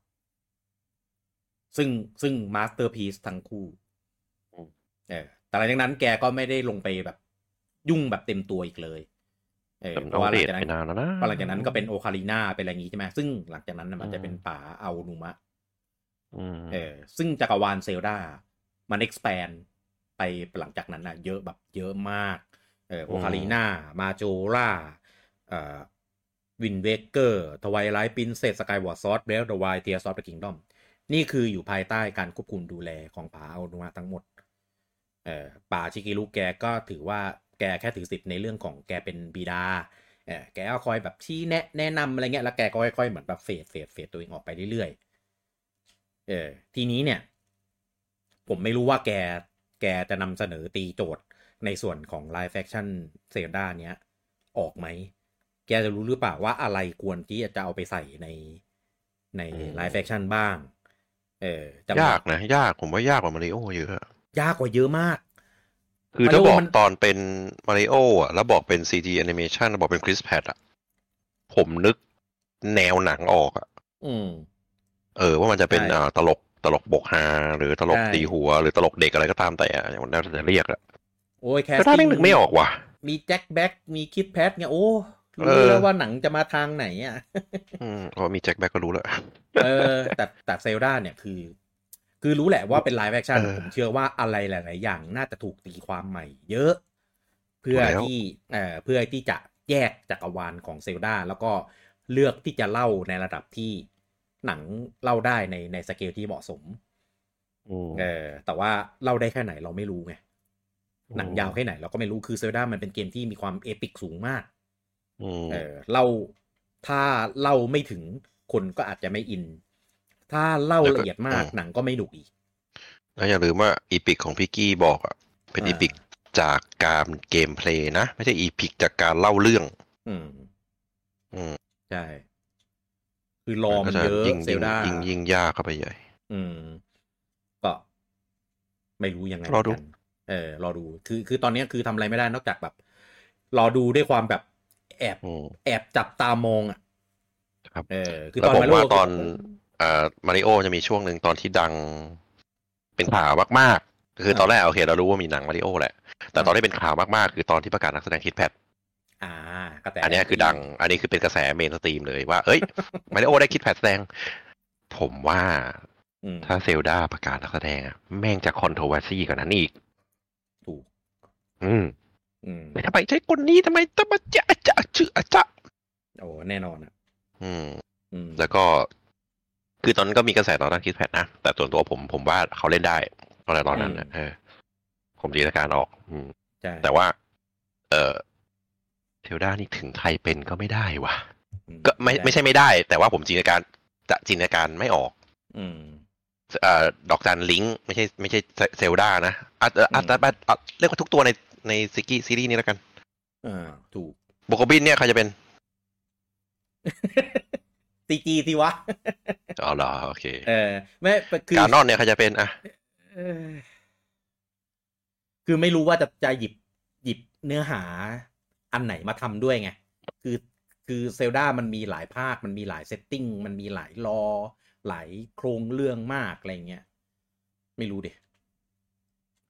ซึ่งซึ่งมาสเตอร์พี e ทั้งคู่อืมเออแต่หลังจากนั้นแกก็ไม่ได้ลงไปแบบ ยุ่งแบบเต็มตัวอีกเลย เออแต่มันเพราะว่าหเดลังทจากไปนั้นนานแล้วนะพอหลังจากนั้นก็เป็นโอคาริน่าเป็นอะไรอย่างงี้ใช่ไหมซึ่งหลังจากนั้นน่ะมันอืมจะเป็นป๋าเอานุมะอืมเออซึ่งจักรวาลเซลดามัน expand ไปหลังจากนั้นนะเยอะแบบเยอะมากเออ Ocarina Majora เอ่อ Wind Waker Twilight Princess Skyward Sword Breath of the Wild Tears of the Kingdom นี่คืออยู่ภายใต้การควบคุมดูแลของป๋าเอานุมะทั้งหมดเอ่อป๋าชิเกรุแกก็ถือว่าแกแค่ถือสิทธิ์ในเรื่องของแกเป็นบิดาเออแกก็คอยแบบชี้แนะแนะนำอะไรเงี้ยแล้วแกก็ค่อยๆเหมือนแบบ fade fade fade ตัวเองออกไปเรื่อยๆเออทีนี้เนี่ย ผมไม่รู้ว่าแก แกจะนำเสนอตีโจทย์ในส่วนของ Live Action Zelda เนี้ย ออกไหม แกจะรู้หรือเปล่าว่าอะไรควรที่จะเอาไปใส่ในในอืม Live Action บ้าง เออจะยากนะ ยากผมว่ายากกว่ามาริโอเยอะ ยากกว่าเยอะมาก คือถ้า Mario บอกมันตอนเป็นมาริโออะ แล้วบอกเป็น CG animation แล้วบอกเป็นคริสแพดอะ ผมนึกแนวหนังออกอะอืมเออ ว่ามันจะเป็นใช่อ่าตลก ตลกบกฮาหรือตลกใช่ตีหัว หรือตลกเด็กอะไรก็ตามแต่อะอย่างนั้นจะเรียกอะโอ้ยแคสก็ถ้าไม่นึกไม่ออกว่ะ มีแจ็คแบ็กมีคิดแพทเนี่ยโอ้เอรู้อแล้วว่าหนังจะมาทางไหนอะอืมพอมีแจ็คแบ็กก็รู้แล้วเออ แต่แต่เซลดาเนี่ยคือ คือรู้แหละว่าเป็นไลฟ์แอคชั่นเออผมเชื่อว่าอะไรหลาย ๆ อย่างน่าจะถูกตีความใหม่ เยอะ เพื่อแล้วที่เอ่อเพื่อที่จะแยกจักรวาลของเซลดาแล้วก็เลือกที่จะเล่าในระดับที่ หนังเล่าได้ในในสเกลที่เหมาะสมอืมเออแต่ว่าเล่าได้แค่ไหนเราไม่รู้ไงอืมหนังยาวแค่ไหนเราก็ไม่รู้คือเซลดามันเป็นเกมที่มีความ epic สูงมากอืมเออเล่าถ้าเล่าไม่ถึงคนก็อาจจะไม่อิน ถ้าเล่าละเอียดมากหนังก็ไม่สนุกอีกแล้วอย่าลืมว่า epic ของพี่กี้บอกอะเป็นอ่าอีพิกจากการเกมเพลย์นะ ไม่ใช่อีพิกจากการเล่าเรื่อง อืม อืม ใช่ คือรอมันก็จะเยอะยิ่งเซยิ่ลงดายิ่งยิ่งยากเข้าไปใหญ่ อืม ก็ไม่รู้ยังไงรอดูเหมืนกันเออรอดูคือคือตอนนี้คือทำอะไรไม่ได้นอกจากแบบ รอดูด้วยความแบบแอบอืมแอบจับตามองอะครับเออคือแล้วตอนผมมาโลว่าตอนอ่ามาริโอจะมีช่วงหนึ่งตอนที่ดังเป็นข่าวมาก ๆ คือตอนแรกโอเค เรารู้ว่ามีหนังมาริโอแหละ แต่ตอนที่เป็นข่าวมาก ๆ คือตอนที่ประกาศนักแสดงคิดแพท อ่าก็แต่อันเนี้ยคือดัง อันนี้คือเป็นกระแส mainstream เลยว่า เอ้ยมาริโอได้คิดแพทแสดง ผมว่าอืมถ้าเซลดาประกาศนักแสดงอะแม่งจะ controversy กว่านั้นอีก ถูก อืมอืมทำไมใช่คนนี้ทำไมต้องมาจะจะชื่ออะจะโอ้แน่นอนอะ อืม อืม แล้วก็ คือตอนนั้นก็มีกระแสตอนนั้นคิดแพทนะ แต่ส่วนตัวผมผมว่าเขาเล่นได้ตอนตอนนั้นนะเออ ผมจินตนาการออก อืมใช่แต่ว่า เออ เทลดานี่ถึงไทยเป็นก็ไม่ได้วะอืก็ไม่ไม่ใช่ไม่ได้ แต่ว่าผมจินตนาการจะจินตนาการไม่ออก อืมเอ่อดอกจันลิงก์ไม่ใช่ไม่ใช่เซลดานะอะเอ่ออะแต่แบบอะเรียกว่าทุกตัวในในซิกี้ซีรีส์นี้แล้วกันอ่าถูกโบโกบินเนี่ยใครจะเป็นซีจีสิวะอ๋อเหรอโอเค เออไม่คือการนอนเนี่ยใครจะเป็นอะเออคือไม่รู้ว่าจะจะหยิบหยิบเนื้อหา อันไหนมาทำด้วยไง คือคือเซลดามันมีหลายภาค มันมีหลายเซตติ้ง มันมีหลายรอ หลายโครงเรื่องมากอะไรเงี้ย ไม่รู้ดิ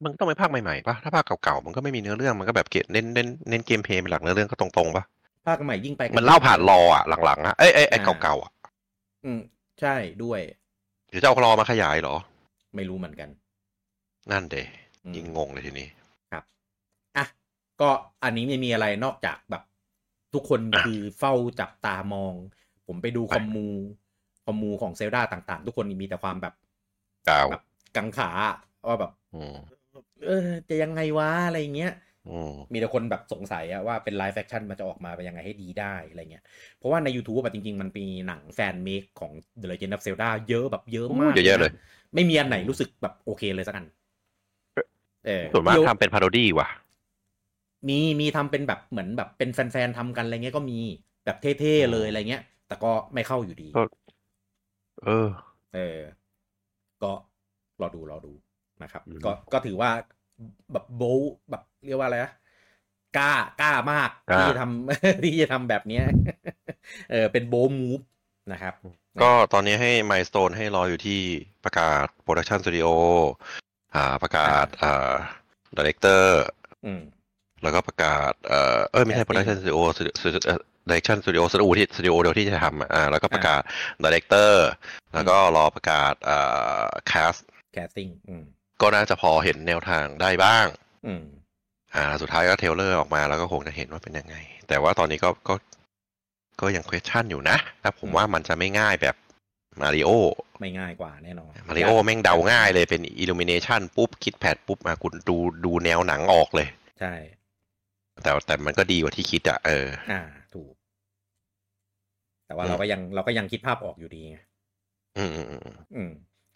มันต้องเป็นภาคใหม่ๆปะถ้าภาคเก่าๆ มันก็ไม่มีเนื้อเรื่อง มันก็แบบเกตเน้นเน้นเน้นเกมเพลย์เป็นหลักเนื้อเรื่องก็ตรงๆปะภาคใหม่ยิ่งไปกัมันเล่าผ่านรออะหลังๆอะ เอ้ยเอ้ยไอ้อ่าเก่าๆอะ อืม ใช่ด้วยหรือจะเอารอมาขยายเหรอ ไม่รู้เหมือนกัน นั่นเดอืมยิ่งงงเลยทีนี้ครับอะ ก็อันนี้ไม่มีอะไรนอกจากแบบ ทุกคนอะคือเฝ้าจับตามอง ผมไปดูไปคอมมูคอมมูของเซลดาต่างๆ ทุกคนมีแต่ความแบบเก่าแบบกังขาว่าแบบอืมเออ จะยังไงวะอะไรเงี้ยอืมมีแต่คนแบบสงสัยอะว่าเป็น live action มันจะออกมาเป็นยังไงให้ดีได้อะไรเงี้ย เพราะว่าใน YouTube อะจริง ๆ มันมีหนัง fan-made ของ The Legend of Zelda เยอะแบบเยอะมากเยอะๆเลย ไม่มีอันไหนรู้สึกแบบโอเคเลยสักอัน เออส่วนมากเดี๋ยวทำเป็น parody ว่ะ มีมีทำเป็นแบบเหมือนแบบเป็นแฟนๆทำกันอะไรเงี้ยก็มีแบบเท่ๆเลยอะไรเงี้ย แต่ก็ไม่เข้าอยู่ดีก็เออ เออ ก็รอดูรอดูนะครับอืมก็ก็ถือว่าแบบโบลแบบเรียกว่าอะไรนะกล้ากล้ามากกล้าที่จะทำที่จะทำแบบเนี้ยเออเป็นโบลมูฟนะครับ ก็ตอนนี้ให้ม s ส o n e ให้รออยู่ที่ประกาศโปรดักชันสตูดิโออ่าประกาศอ่าดีเลกเตอร์อืม แล้วก็ประกาศเอ่อเออไม่ใช่ Casting Production Studio Direction Studio สตูดิโอที่สตูดิโอเดียวที่จะทำอะอ่าแล้วก็ประกาศ Director แล้วก็รอประกาศอ่า Cast casting อืมก็น่าจะพอเห็นแนวทางได้บ้างอืมอ่า สุดท้ายก็ trailer ออกมาแล้วก็คงจะเห็นว่าเป็นยังไง แต่ว่าตอนนี้ก็ก็ก็ยัง question อยู่นะแต่ผมว่ามันจะไม่ง่ายแบบมาริโอไม่ง่ายกว่าแน่นอนมาริโอแม่งเดาง่ายเลยเป็น Illumination ปุ๊บคิดแพดปุ๊บมาคุณดูดูแนวหนังออกเลย ใช่ แต่แต่มันก็ดีกว่าที่คิดอะเออ อ่า ถูก แต่ว่าอืมเราก็ยังเราก็ยังคิดภาพออกอยู่ดีไงอืมอืมอืมอืม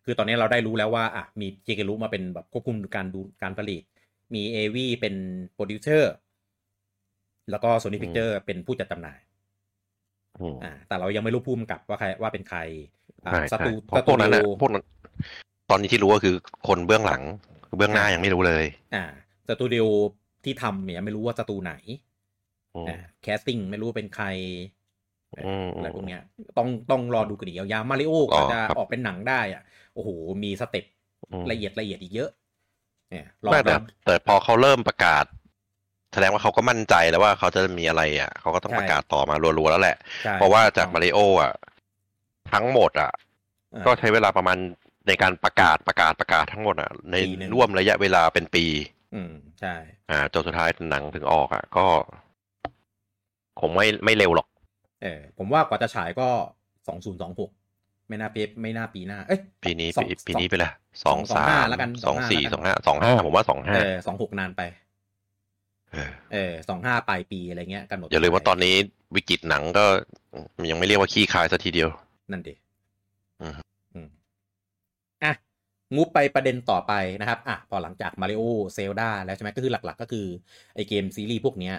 คือตอนนี้เราได้รู้แล้วว่าอะมีเจเกรุมาเป็นแบบควบคุมการดูการผลิต มีเอวีเป็นโปรดิวเซอร์ แล้วก็โซนี่พิกเจอร์เป็นผู้จัดจำหน่ายอืมอ่า แต่เรายังไม่รู้พุ่มกับว่าใครว่าเป็นใครอ่าใช่สใช่ตูเพราะพวกนั้นสนะตูพวกนั้นตอนนี้ที่รู้ก็คือคนเบื้องหลังเบื้องหน้ายังไม่รู้เลย อ่าสตูดิโอ ที่ทำเนี่ยไม่รู้ว่าสตูไหนอืมอ่า casting ไม่รู้ว่าเป็นใครอืมอะไรพวกเนี้ย ต้องต้องรอดูกันอีกยาวๆมาริโออ๋ก็อจะครับออกเป็นหนังได้อะ โอ้โห มี step อืมละเอียดละเอียดอีกเยอะ เนี่ยรอไม่แต่แบบแต่พอเขาเริ่มประกาศ แสดงว่าเขาก็มั่นใจแล้วว่าเขาจะมีอะไรอะ เขาก็ต้องใช่ประกาศต่อมารัวๆแล้วแหละใช่เพราะว่าจากมาริโออะ ทั้งหมดอะอ่าก็ใช้เวลาประมาณในการประกาศประกาศประกาศทั้งหมดอะ ในปีหนึ่งร่วมระยะเวลาเป็นปี อืมใช่ อ่าจนสุดท้ายหนังถึงออกอะ ก็คงไม่ไม่เร็วหรอก เออผมว่ากว่าจะฉายก็สองศูนย์สองหกไม่น่าเปไม่น่าปีหน้า เอ้ยปีนี้สองปีปีสองนี้ไปละสองสองสาห้ามแล้วกันสองสี่สสอองงห้าห้าสองห้าผมว่าสองห้าเออสองหกนานไป เออเออสองห้าปลายปีอะไรเงี้ยกำหนดอย่าลืมว่าตอนนี้วิกฤตหนังก็ยังไม่เรียกว่าขี้คายสัทีเดียว นั่นดิอืมอืมอะ งูไปประเด็นต่อไปนะครับอะพอหลังจากมาริโอเซลดาแล้วใช่ไหมก็คือหลักๆ ก็คือไอเกมซีรีส์พวกเนี้ย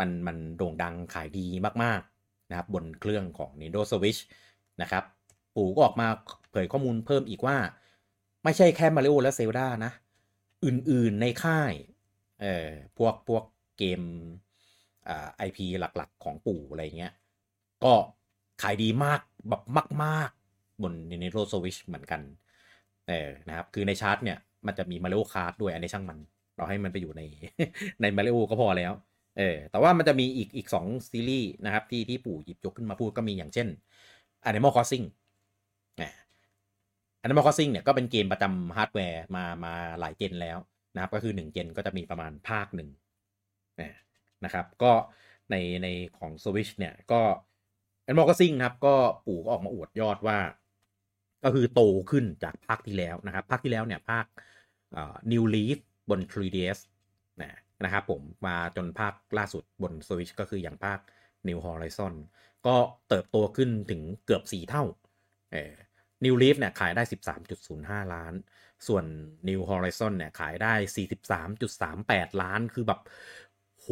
มันมันโด่งดังขายดีมากๆนะครับบนเครื่องของ Nintendo Switch นะครับปู่ก็ออกมาเผยข้อมูลเพิ่มอีกว่า ไม่ใช่แค่มาริโอและเซลดานะ อื่นๆในค่ายเอ่อพวกพวกเกมอ่า IP หลักๆ ของปู่อะไรเงี้ยก็ขายดีมากแบบมาก ๆ บน Nintendo Switch เหมือนกัน เออนะครับ คือในชาร์ตเนี่ยมันจะมี Mario Kart ด้วยอันนี้ช่างมัน เราให้มันไปอยู่ในใน Mario ก็พอแล้วเออแต่ว่ามันจะมีอีกอีกสองซีรีส์นะครับที่ที่ปู่หยิบยกขึ้นมาพูดก็มีอย่างเช่น Animal Crossing นะ Animal Crossing เนี่ยก็เป็นเกมประจำฮาร์ดแวร์มามาหลายเจนแล้วนะครับ ก็คือ 1 เจนก็จะมีประมาณภาคหนึ่งนะนะครับ ก็ในในของ Switch เนี่ยก็ Animal Crossing นะครับ ก็ปู่ก็ออกมาอวดยอดว่า ก็คือโตขึ้นจากภาคที่แล้วนะครับ ภาคที่แล้วเนี่ยภาค New Leaf บน 3DS นะนะครับผมมาจนภาคล่าสุดบน Switch ก็คืออย่างภาค New Horizon ก็เติบโตขึ้นถึงเกือบ 4 เท่าเออ New Leaf เนี่ยขายได้ 13.05 ล้าน ส่วน New Horizon เนี่ยขายได้ 43.38 ล้าน คือแบบ โห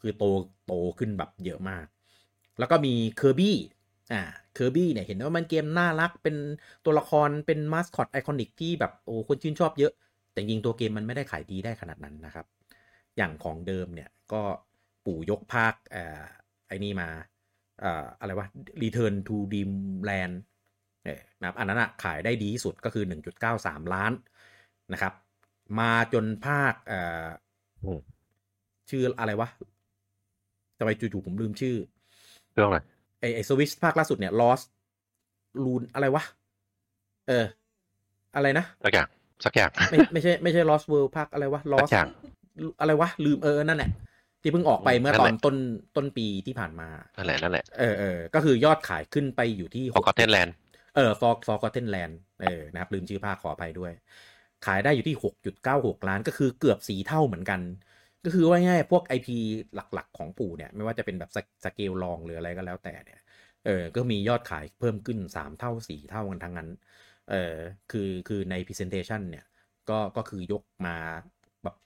คือโตโตขึ้นแบบเยอะมาก แล้วก็มี Kirby อ่า Kirby เนี่ยเห็นว่ามันเกมน่ารักเป็นตัวละครเป็นมาสคอตไอคอนิกที่แบบโอ้คนชื่นชอบเยอะ แต่จริงๆตัวเกมมันไม่ได้ขายดีได้ขนาดนั้นนะครับ อย่างของเดิมเนี่ยก็ปู่ยกภาคเอ่อไอ้นี่มาเอ่ออะไรวะ Return to Dreamland เออนะครับอันนั้นอะขายได้ดีที่สุดก็คือ 1.93 ล้านนะครับ มาจนภาคเอ่ออมชื่ออะไรวะทำไมจู่ๆผมลืมชื่อ เรื่องอะไร ไอไอสวิชภาคล่าสุดเนี่ย Lost ลูนอะไรวะ เออ อะไรนะ สักอย่าง สักอย่าง ไม่ไม่ใช่ไม่ใช่ Lost World ภาคอะไรวะสั Lost กอย่างอะไรวะ ลืมเออ นั่นแหละ ที่เพิ่งออกไปเมื่อตอน นั่ตนแหละต้นต้นปีที่ผ่านมา นั่นแหละ นั่นแหละ เออเออก็คือยอดขายขึ้นไปอยู่ที่ Forgotten Land เออ for Forgotten Land เออ นะครับ ลืมชื่อภาคขออภัยด้วย ขายได้อยู่ที่ 6.96 ล้านก็คือเกือบสี่เท่าเหมือนกัน ก็คือว่าง่ายๆพวก IP หลักๆ ของปู่เนี่ย ไม่ว่าจะเป็นแบบสเสเกลลองหรืออะไรก็แล้วแต่เนี่ยเออก็มียอดขายเพิ่มขึ้น 3 เท่า 4 เท่ากันทั้งนั้นเออคือคือใน presentation เนี่ยก็ก็คือยกมาแบบ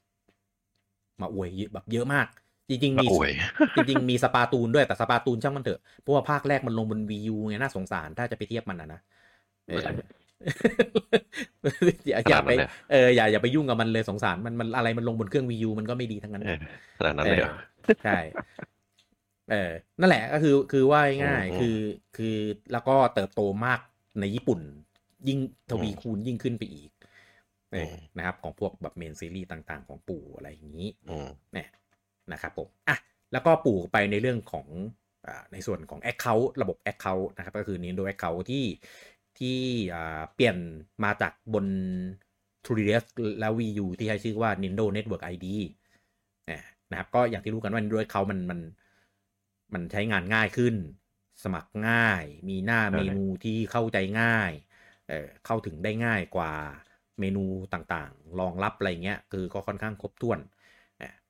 มาอวยเยอะแบบเยอะมาก จริง ๆ มีมาอวยจริง ๆ มีสปาตูนด้วยแต่สปาตูนช่างมันเถอะเพราะว่าภาคแรกมันลงบน VU ไงน่าสงสารถ้าจะไปเทียบมันนะนะเอออย่าอย่าไปขนาดนั้นเลยเอออย่าอย่าไปยุ่งกับมันเลยสงสารมันมันอะไรมันลงบนเครื่อง VU มันก็ไม่ดีทั้งนั้นเออขนาดนั้นเลยเหรอใช่เออนั่นแหละก็คือคือว่าง่ายอืมๆคือคือแล้วก็เติบโตมากในญี่ปุ่น ยิ่งทวีอืมคูณยิ่งขึ้นไปอีกเอออมนะครับ ของพวกแบบเมนซีรีส์ต่างๆ ของปู่อะไรอย่างนี้อืมเนี่ยนะครับผมอะแล้วก็ปู่ไปในเรื่องของอ่าในส่วนของ Account ระบบ Account นะครับ ก็คือ Nintendo Account ที่ ที่อ่าเปลี่ยนมาจากบน 3DS และ Wii U ที่ใช้ชื่อว่า Nintendo Network ID เนี่ยนะครับก็อย่างที่รู้กันว่า Nintendo Account มันมันมันใช้งานง่ายขึ้น สมัครง่าย มีหน้าใช่เมนูที่เข้าใจง่ายเอ่อเข้าถึงได้ง่ายกว่าเมนูต่างๆรองรับอะไรเงี้ย คือก็ค่อนข้างครบถ้วน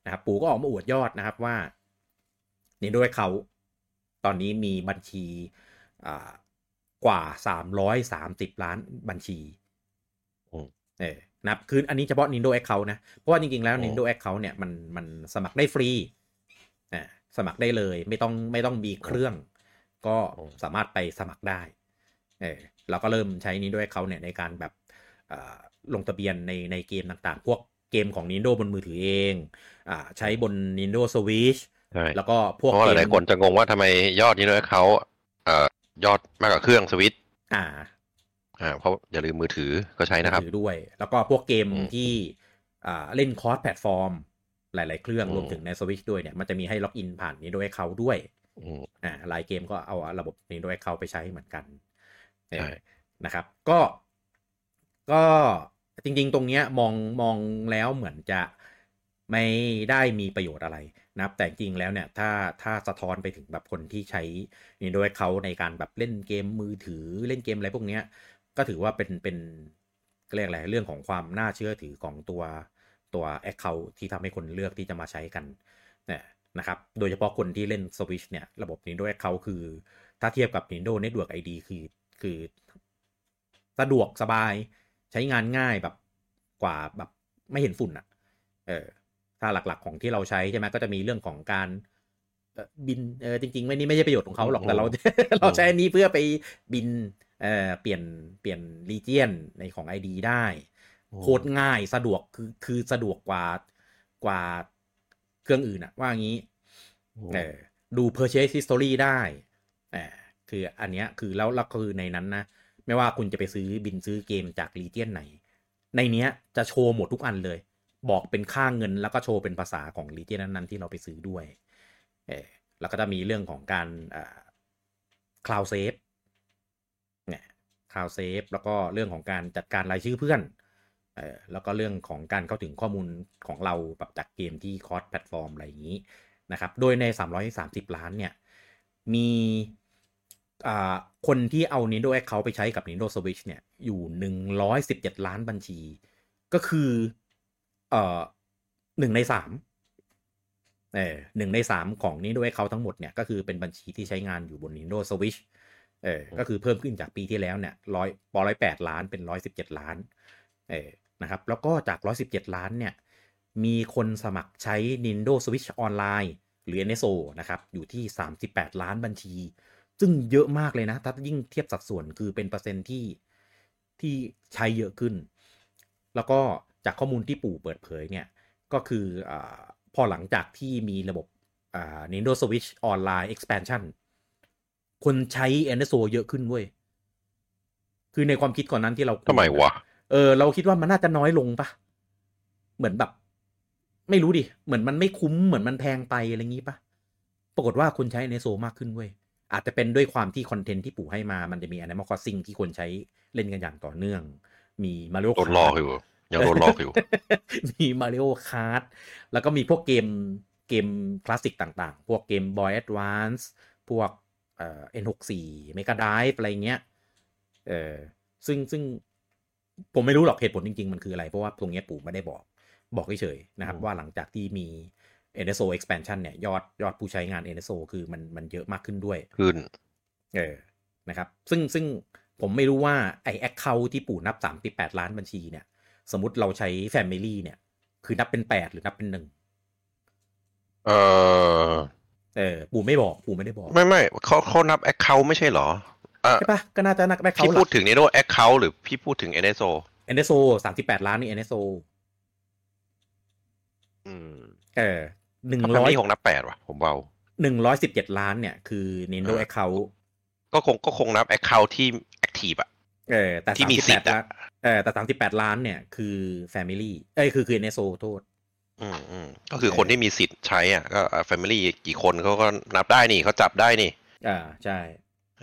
นะครับปู่ก็ออกมาอวดยอดนะครับว่านี่ด้วยเขาตอนนี้มีบัญชีอ่า กว่าสามร้อยสามสิบล้านบัญชีอืมเออนับคืออันนี้เฉพาะ Nintendo Account นะ เพราะว่าจริง ๆ แล้วอืม Nintendo Account เนี่ยมันมันสมัครได้ฟรีอ่าสมัครได้เลยไม่ต้องไม่ต้องมีเครื่อง ก็สามารถไปสมัครได้เออเราก็เริ่มใช้ Nintendo Account เนี่ยในการแบบอ่าลงทะเบียนในในเกมต่างๆ พวกเกมของ Nintendo บนมือถือเองอ่าใช้บน Nintendo Switch ใช่แล้วก็พวกเพราะว่าเกหมลายๆคนจะงงว่าทำไมยอดนี้ด้วยเขาเอ่อ ยอดมากกว่าเครื่องสวิตช์อ่า อ่าเพราะอย่าลืมมือถือก็ใช้นะครับถือด้วย แล้วก็พวกเกมอืมที่อ่าเล่น cross-platform หลาย ๆ เครื่องอืมรวมถึงในสวิชด้วยเนี่ยมันจะมีให้ login ผ่านนี้ด้วยเขาด้วยอืมอ่าหลายเกมก็เอาระบบนี้ด้วยเขาไปใช้เหมือนกันเออใช่นะครับ ก็ก็จริง ๆ ตรงเนี้ยมองมองแล้วเหมือนจะไม่ได้มีประโยชน์อะไร นะครับแต่จริงแล้วเนี่ยถ้าถ้าสะท้อนไปถึงแบบคนที่ใช้นี่ด้วยเขาในการแบบเล่นเกมมือถือเล่นเกมอะไรพวกเนี้ยก็ถือว่าเป็นเป็นเรียกอะไรเรื่องของความน่าเชื่อถือของตัวตัว Account ที่ทำให้คนเลือกที่จะมาใช้กันเนี่ยนะครับ โดยเฉพาะคนที่เล่น Switch เนี่ย ระบบ Nintendo Account คือ ถ้าเทียบกับ Nintendo Network ID คือคือ สะดวกสบายใช้งานง่ายแบบกว่าแบบไม่เห็นฝุ่นอะ่ะ เออ ถ้าหลักๆของที่เราใช้ใช่ไหมก็จะมีเรื่องของการเอ่อบินเออจริงๆไม่นี่ไม่ใช่ประโยชน์ของเขาหรอกแต่เราเราใช้อันนี้เพื่อไปบินเอ่อเปลี่ยนเปลี่ยนรีเจียนในของ ID ได้อืมโคตรง่ายสะดวกคือคือสะดวกกว่ากว่าเครื่องอื่นอะว่างี้เออดู purchase history ได้อ่าคืออันเนี้ยคือแล้วแล้วคือในนั้นนะ ไม่ว่าคุณจะไปซื้อบินซื้อเกมจากรีเจียนไหน ในเนี้ยจะโชว์หมดทุกอันเลย บอกเป็นค่าเงินแล้วก็โชว์เป็นภาษาของรีเจียนนั้นๆที่เราไปซื้อด้วยเออแล้วก็จะมีเรื่องของการอ่า cloud save เนี่ย cloud save แล้วก็เรื่องของการจัดการรายชื่อเพื่อนเออแล้วก็เรื่องของการเข้าถึงข้อมูลของเราแบบจากเกมที่ cross-platform อะไรอย่างนี้นะครับ โดยใน 330 ล้านเนี่ย มีคนที่เอา Nintendo Account ไปใช้กับ Nintendo Switch เนี่ย อยู่ 117 ล้านบัญชี ก็คือ เอ่อหนึ่งในสามเออหนึ่งในสามของ Nintendo Account ทั้งหมดเนี่ยก็คือเป็นบัญชีที่ใช้งานอยู่บน Nintendo Switch เออก็คือเพิ่มขึ้นจากปีที่แล้วเนี่ยร้อยปอร้อยแปดล้านเป็นร้อยสิบเจ็ดล้านเออนะครับแล้วก็จาก117ล้านเนี่ยมีคนสมัครใช้ Nintendo Switch Online หรือ NSO นะครับอยู่ที่ 38 ล้านบัญชี ซึ่งเยอะมากเลยนะ ถ้ายิ่งเทียบสัดส่วนคือเป็นเปอร์เซ็นต์ที่ที่ใช้เยอะขึ้น แล้วก็ จากข้อมูลที่ปู่เปิดเผยเนี่ย ก็คืออาพอหลังจากที่มีระบบอ่า Nintendo Switch Online Expansion คนใช้ NSO เยอะขึ้นเว้ย คือในความคิดก่อนนั้นที่เราคุยทำไมวะ เออ เราคิดว่ามันน่าจะน้อยลงปะเหมือนแบบ ไม่รู้ดิ เหมือนมันไม่คุ้มเหมือนมันแพงไปอะไรงี้ปะปรากฏว่าคนใช้ในโซมากขึ้นเว้ย อาจจะเป็นด้วยความที่คอนเทนต์ที่ปู่ให้มา มันจะมี Animal Crossing ที่คนใช้เล่นกันอย่างต่อเนื่อง มี Mario โดนหลอกอยู่ ยังโดนหลอกอยู่ มี Mario Kart แล้วก็มีพวกเกมเกมคลาสสิกต่างๆ พวกเกม Boy Advance พวกเอ่อ N64 Mega Drive อะไรเงี้ยเออซึ่งซึ่งผมไม่รู้หรอกเหตุผลจริง ๆ มันคืออะไร เพราะว่าตรงเนี้ยปู่ไม่ได้บอกบอกเฉยๆนะครับอืมว่าหลังจากที่มี NSO expansion เนี่ย ยอดยอดผู้ใช้งาน NSO คือมันมันเยอะมากขึ้นด้วย ขึ้น เออ นะครับ ซึ่งซึ่งผมไม่รู้ว่าไอ้ account ที่ปู่นับ 38 ล้านบัญชีเนี่ย สมมติเราใช้ Family เนี่ย คือนับเป็น8หรือนับเป็นหนึ่งเออเออปู่ไม่บอกปู่ไม่ได้บอก ไม่ไม่เขาเขานับ Account ไม่ใช่เหรออะใช่ปะก็น่าจะนับพี่ account หพูลัดกถึง Nintendo Account หรือพี่พูดถึง NSO NSO 38ล้านนี่ NSO อืมเออหนึ่งถ้าร้อย Family คงนับแปดว่ะ ผมว่าหนึ่งร้อยสิบเจ็ดล้านเนี่ย คือ Nintendo อ่า account ก็คงก็คงนับ Account ที่ Active อะ เออแต่ที่มี38สิทธิ์อะล้านเออแต่สามสิบแปดล้านเนี่ยคือ Family เอ้ยคือคือ NSO โทษ อืมอืมก็คือคนที่มีสิทธิ์ใช้อะก็ family กี่คนเขาก็นับได้นี่เขาจับได้นี่ อ่าใช่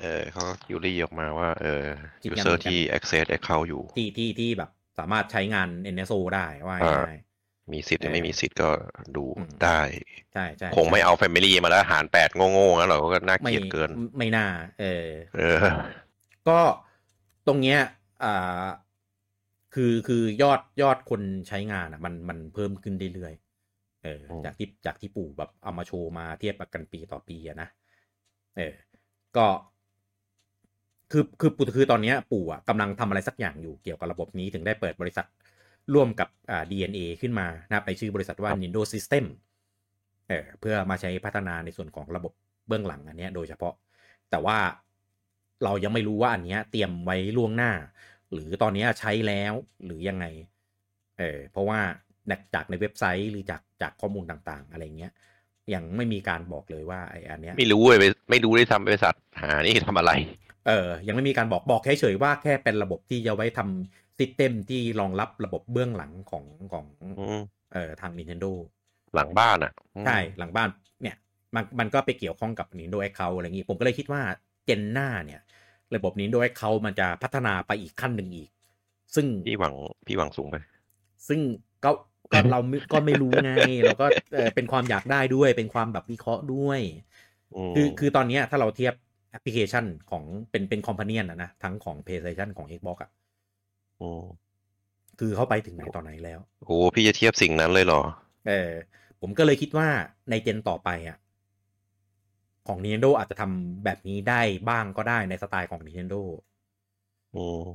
เออเขา query ออกมาว่าเออคิดงั้นเหมืร์อนกันที่ access account อยู่ ที่ที่ที่แบบสามารถใช้งาน NSO ได้ว่าอ่าง่ายมีสิทธิ์หรือเออไม่มีสิทธิ์ก็ดูอืมได้ ใช่ใช่คงไม่เอา family มาแล้วหารแปดโง่ๆงั้นหรอกก็น่าเกลียดเกิน ไม่ ไม่น่า เออ เออ ก็ ตรงเนี้ยอ่าคือคือยอดยอดคนใช้งานอะ มันมันเพิ่มขึ้นเรื่อยๆเอออืมจากที่จากที่ปู่แบบเอามาโชว์มาเทียบกันปีต่อปีอะนะเออ ก็ คือคือปู่คือตอนเนี้ย ปู่อะกำลังทำอะไรสักอย่างอยู่เกี่ยวกับระบบนี้ถึงได้เปิดบริษัทร่วมกับอ่า DNA ขึ้นมานะครับในชื่อบริษัทว่า Nindo System เออเพื่อมาใช้พัฒนาในส่วนของระบบเบื้องหลังอันเนี้ยโดยเฉพาะ แต่ว่า เรายังไม่รู้ว่าอันเนี้ยเตรียมไว้ล่วงหน้า หรือตอนเนี้ยใช้แล้วหรือยังไงเออเพราะว่าจากในเว็บไซต์หรือจากจากข้อมูลต่างๆ อะไรเงี้ยยังไม่มีการบอกเลยว่าไออันเนี้ยไม่รู้เลยไม่รู้ได้ทำบริษัทหานี่ทำอะไร เออ ยังไม่มีการบอกบอกเฉยๆว่าแค่เป็นระบบที่จะไว้ทำซิสเต็มที่รองรับระบบเบื้องหลังของของอืมเอ่อทาง Nintendo หลังบ้านอะอืมใช่ หลังบ้านเนี่ย มันมันก็ไปเกี่ยวข้องกับ Nintendo Account อะไรอย่างงี้ ผมก็เลยคิดว่าเจนหน้าเนี่ย ระบบ Nintendo Account มันจะพัฒนาไปอีกขั้นหนึ่งอีก ซึ่งพี่หวังพี่หวังสูงไป ซึ่งก็ก็เราไม่ก็ไม่รู้ไงเราก็เออเป็นความอยากได้ด้วยเป็นความแบบวิเคราะห์ด้วยมคือคือตอนเนี้ยถ้าเราเทียบแอปพลิเคชันของเป็นเป็นคอมพานีนะนะทั้งของ PlayStation ของ Xbox อะมคือเขาไปถึงไหนตอนไหนแล้วโอ้พี่จะเทียบสิ่งนั้นเลยเหรอ เออ ผมก็เลยคิดว่าในเจนต่อไปอะ ของ Nintendo อาจจะทำแบบนี้ได้บ้างก็ได้ในสไตล์ของ Nintendo อืม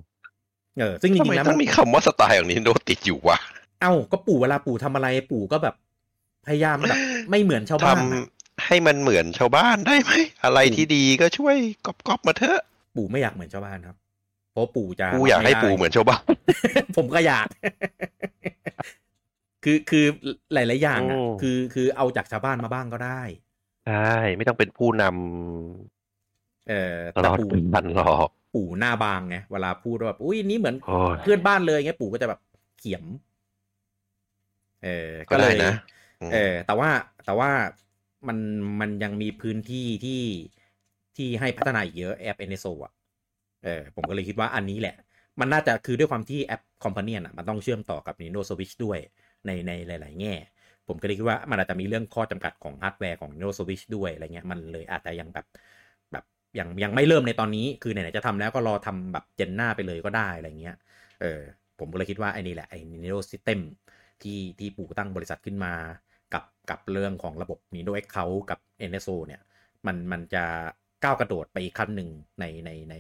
เออซึ่งจทำริไมงๆแล้วต้องมีคำว่าสไตล์ของนินโดติดอยู่วะเอ้าก็ปู่เวลาปู่ทำอะไรปู่ก็แบบพยายามแบบไม่เหมือนชาวทำบ้านอะให้มันเหมือนชาวบ้านได้ไหมอะไรที่ดีก็ช่วยก๊อปๆมาเถอะ ปู่ไม่อยากเหมือนชาวบ้านครับเพราะปู่จะกูอยากให้รับไได้ปู่เหมือนชาวบ้าน ผมก็อยาก คือคือหลาย ๆ อย่างอะอืมคือคือเอาจากชาวบ้านมาบ้างก็ได้ ใช่ไม่ต้องเป็นผู้นเออ ตลอด แต่ปู่ปันหรอกปู่หน้าบางไงเวลาพูดว่าแบบอุ้ยนี่เหมือนโอ้ยเพื่อนบ้านเลยไงปู่ก็จะแบบเขียม เออก็ก็เลได้นะอืมเออ แต่ว่าแต่ว่ามันมันยังมีพื้นที่ที่ที่ให้พัฒนาอีกเยอะแอป NSO อะเออผมก็เลยคิดว่าอันนี้แหละ มันน่าจะคือด้วยความที่แอป companion อะมันต้องเชื่อมต่อกับ Nintendo Switch ด้วยในในหลาย ๆ แง่ ผมก็เลยคิดว่ามันอาจจะมีเรื่องข้อจำกัดของฮาร์ดแวร์ของ Nintendo Switch ด้วยอะไรเงี้ยมันเลยอาจจะยังแบบแบบยังยังไม่เริ่มในตอนนี้ คือไหนๆจะทำแล้วก็รอทำแบบเจนหน้าไปเลยก็ได้อะไรเงี้ยเออผมก็เลยคิดว่าไอ้นี่แหละไอ้ Nintendo System ที่ที่ปู่ตั้งบริษัทขึ้นมากับกับเรื่องของระบบ Nintendo Account กับ NSO เนี่ยมันมันจะก้าวกระโดดไปอีกขั้นหนึ่งในในใน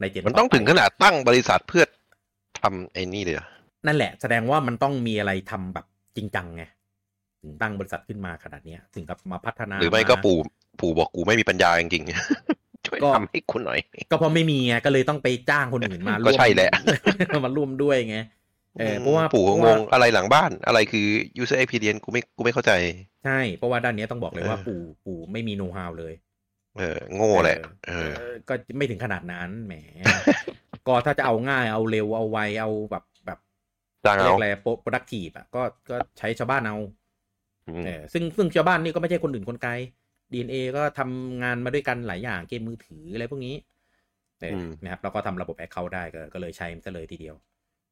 ในเจนมันต้องไปถึงขนาดตั้งบริษัทเพื่อทำไอ้นี่เลยเหรอนั่นแหละแสดงว่ามันต้องมีอะไรทำแบบจริงจังไง ถึงตั้งบริษัทขึ้นมาขนาดเนี้ยถึงกับมาพัฒนา หรือไม่ก็าปู่ปู่บอกกูไม่มีปัญญาจริงๆช่วยก็ทำให้คุณหน่อย ก็เพราะไม่มีไงก็เลยต้องไปจ้างคนอื่นมาก็ร่วมใช่แหละมาร่วมด้วยไงเออเพราะว่าปู่ก็เพงราะว่างอะไรหลังบ้านอะไรคือ user experience กูไม่กูไม่เข้าใจ ใช่เพราะว่าด้านเนี้ยต้องบอกเลยว่าเออปู่ปู่ไม่มีโน้ตฮาวเลย เออ โง่แหละเออเออ ก็ไม่ถึงขนาดนั้นแหม ก็ถ้าจะเอาง่ายเอาเร็วเอาไวเอาแบบแบบจ้างเอา เรียกอะไร productive อะก็ก็ใช้ชาวบ้านเอาอืมเออ ซึ่งซึ่งชาวบ้านนี่ก็ไม่ใช่คนอื่นคนไกล DeNA ก็ทำงานมาด้วยกันหลายอย่างเกมมือถืออะไรพวกนี้เอออนะครับแล้วก็ทำระบบ account ได้ก็ก็เลยใช้มันซะเลยทีเดียว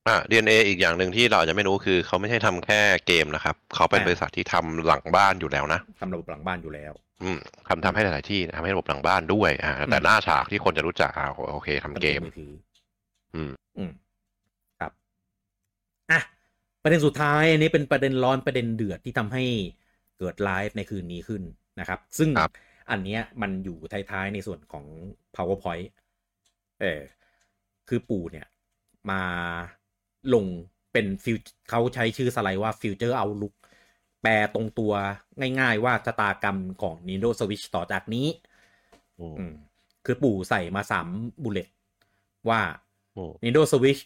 อะ DeNA อีกอย่างหนึ่งที่เราอาจจะไม่รู้คือเขาไม่ใช่ทำแค่เกมนะครับ เขาเป็นอ่าบริษัทที่ทำหลังบ้านอยู่แล้วนะทำระบบหลังบ้านอยู่แล้ว อืมทำทำให้หลายๆที่ทำให้ระบบหลังบ้านด้วยอ่าแต่อืมหน้าฉากที่คนจะรู้จักอ่าโอเคทำเกมมือถืออืมอืมครับอะ ประเด็นสุดท้ายอันนี้เป็นประเด็นร้อนประเด็นเดือดที่ทำให้เกิดไลฟ์ในคืนนี้ขึ้นนะครับ ซึ่งครับอันเนี้ยมันอยู่ท้ายๆในส่วนของ powerpoint เออคือปู่เนี่ยมาลงเป็นฟิวเขาใช้ชื่อสไลด์ว่า Future Outlook แปลตรงตัวง่ายๆว่าชะตากรรมของ Nintendo Switch ต่อจากนี้อืมอืมคือปู่ใส่มาสามบุลเลตว่าอืม Nintendo Switch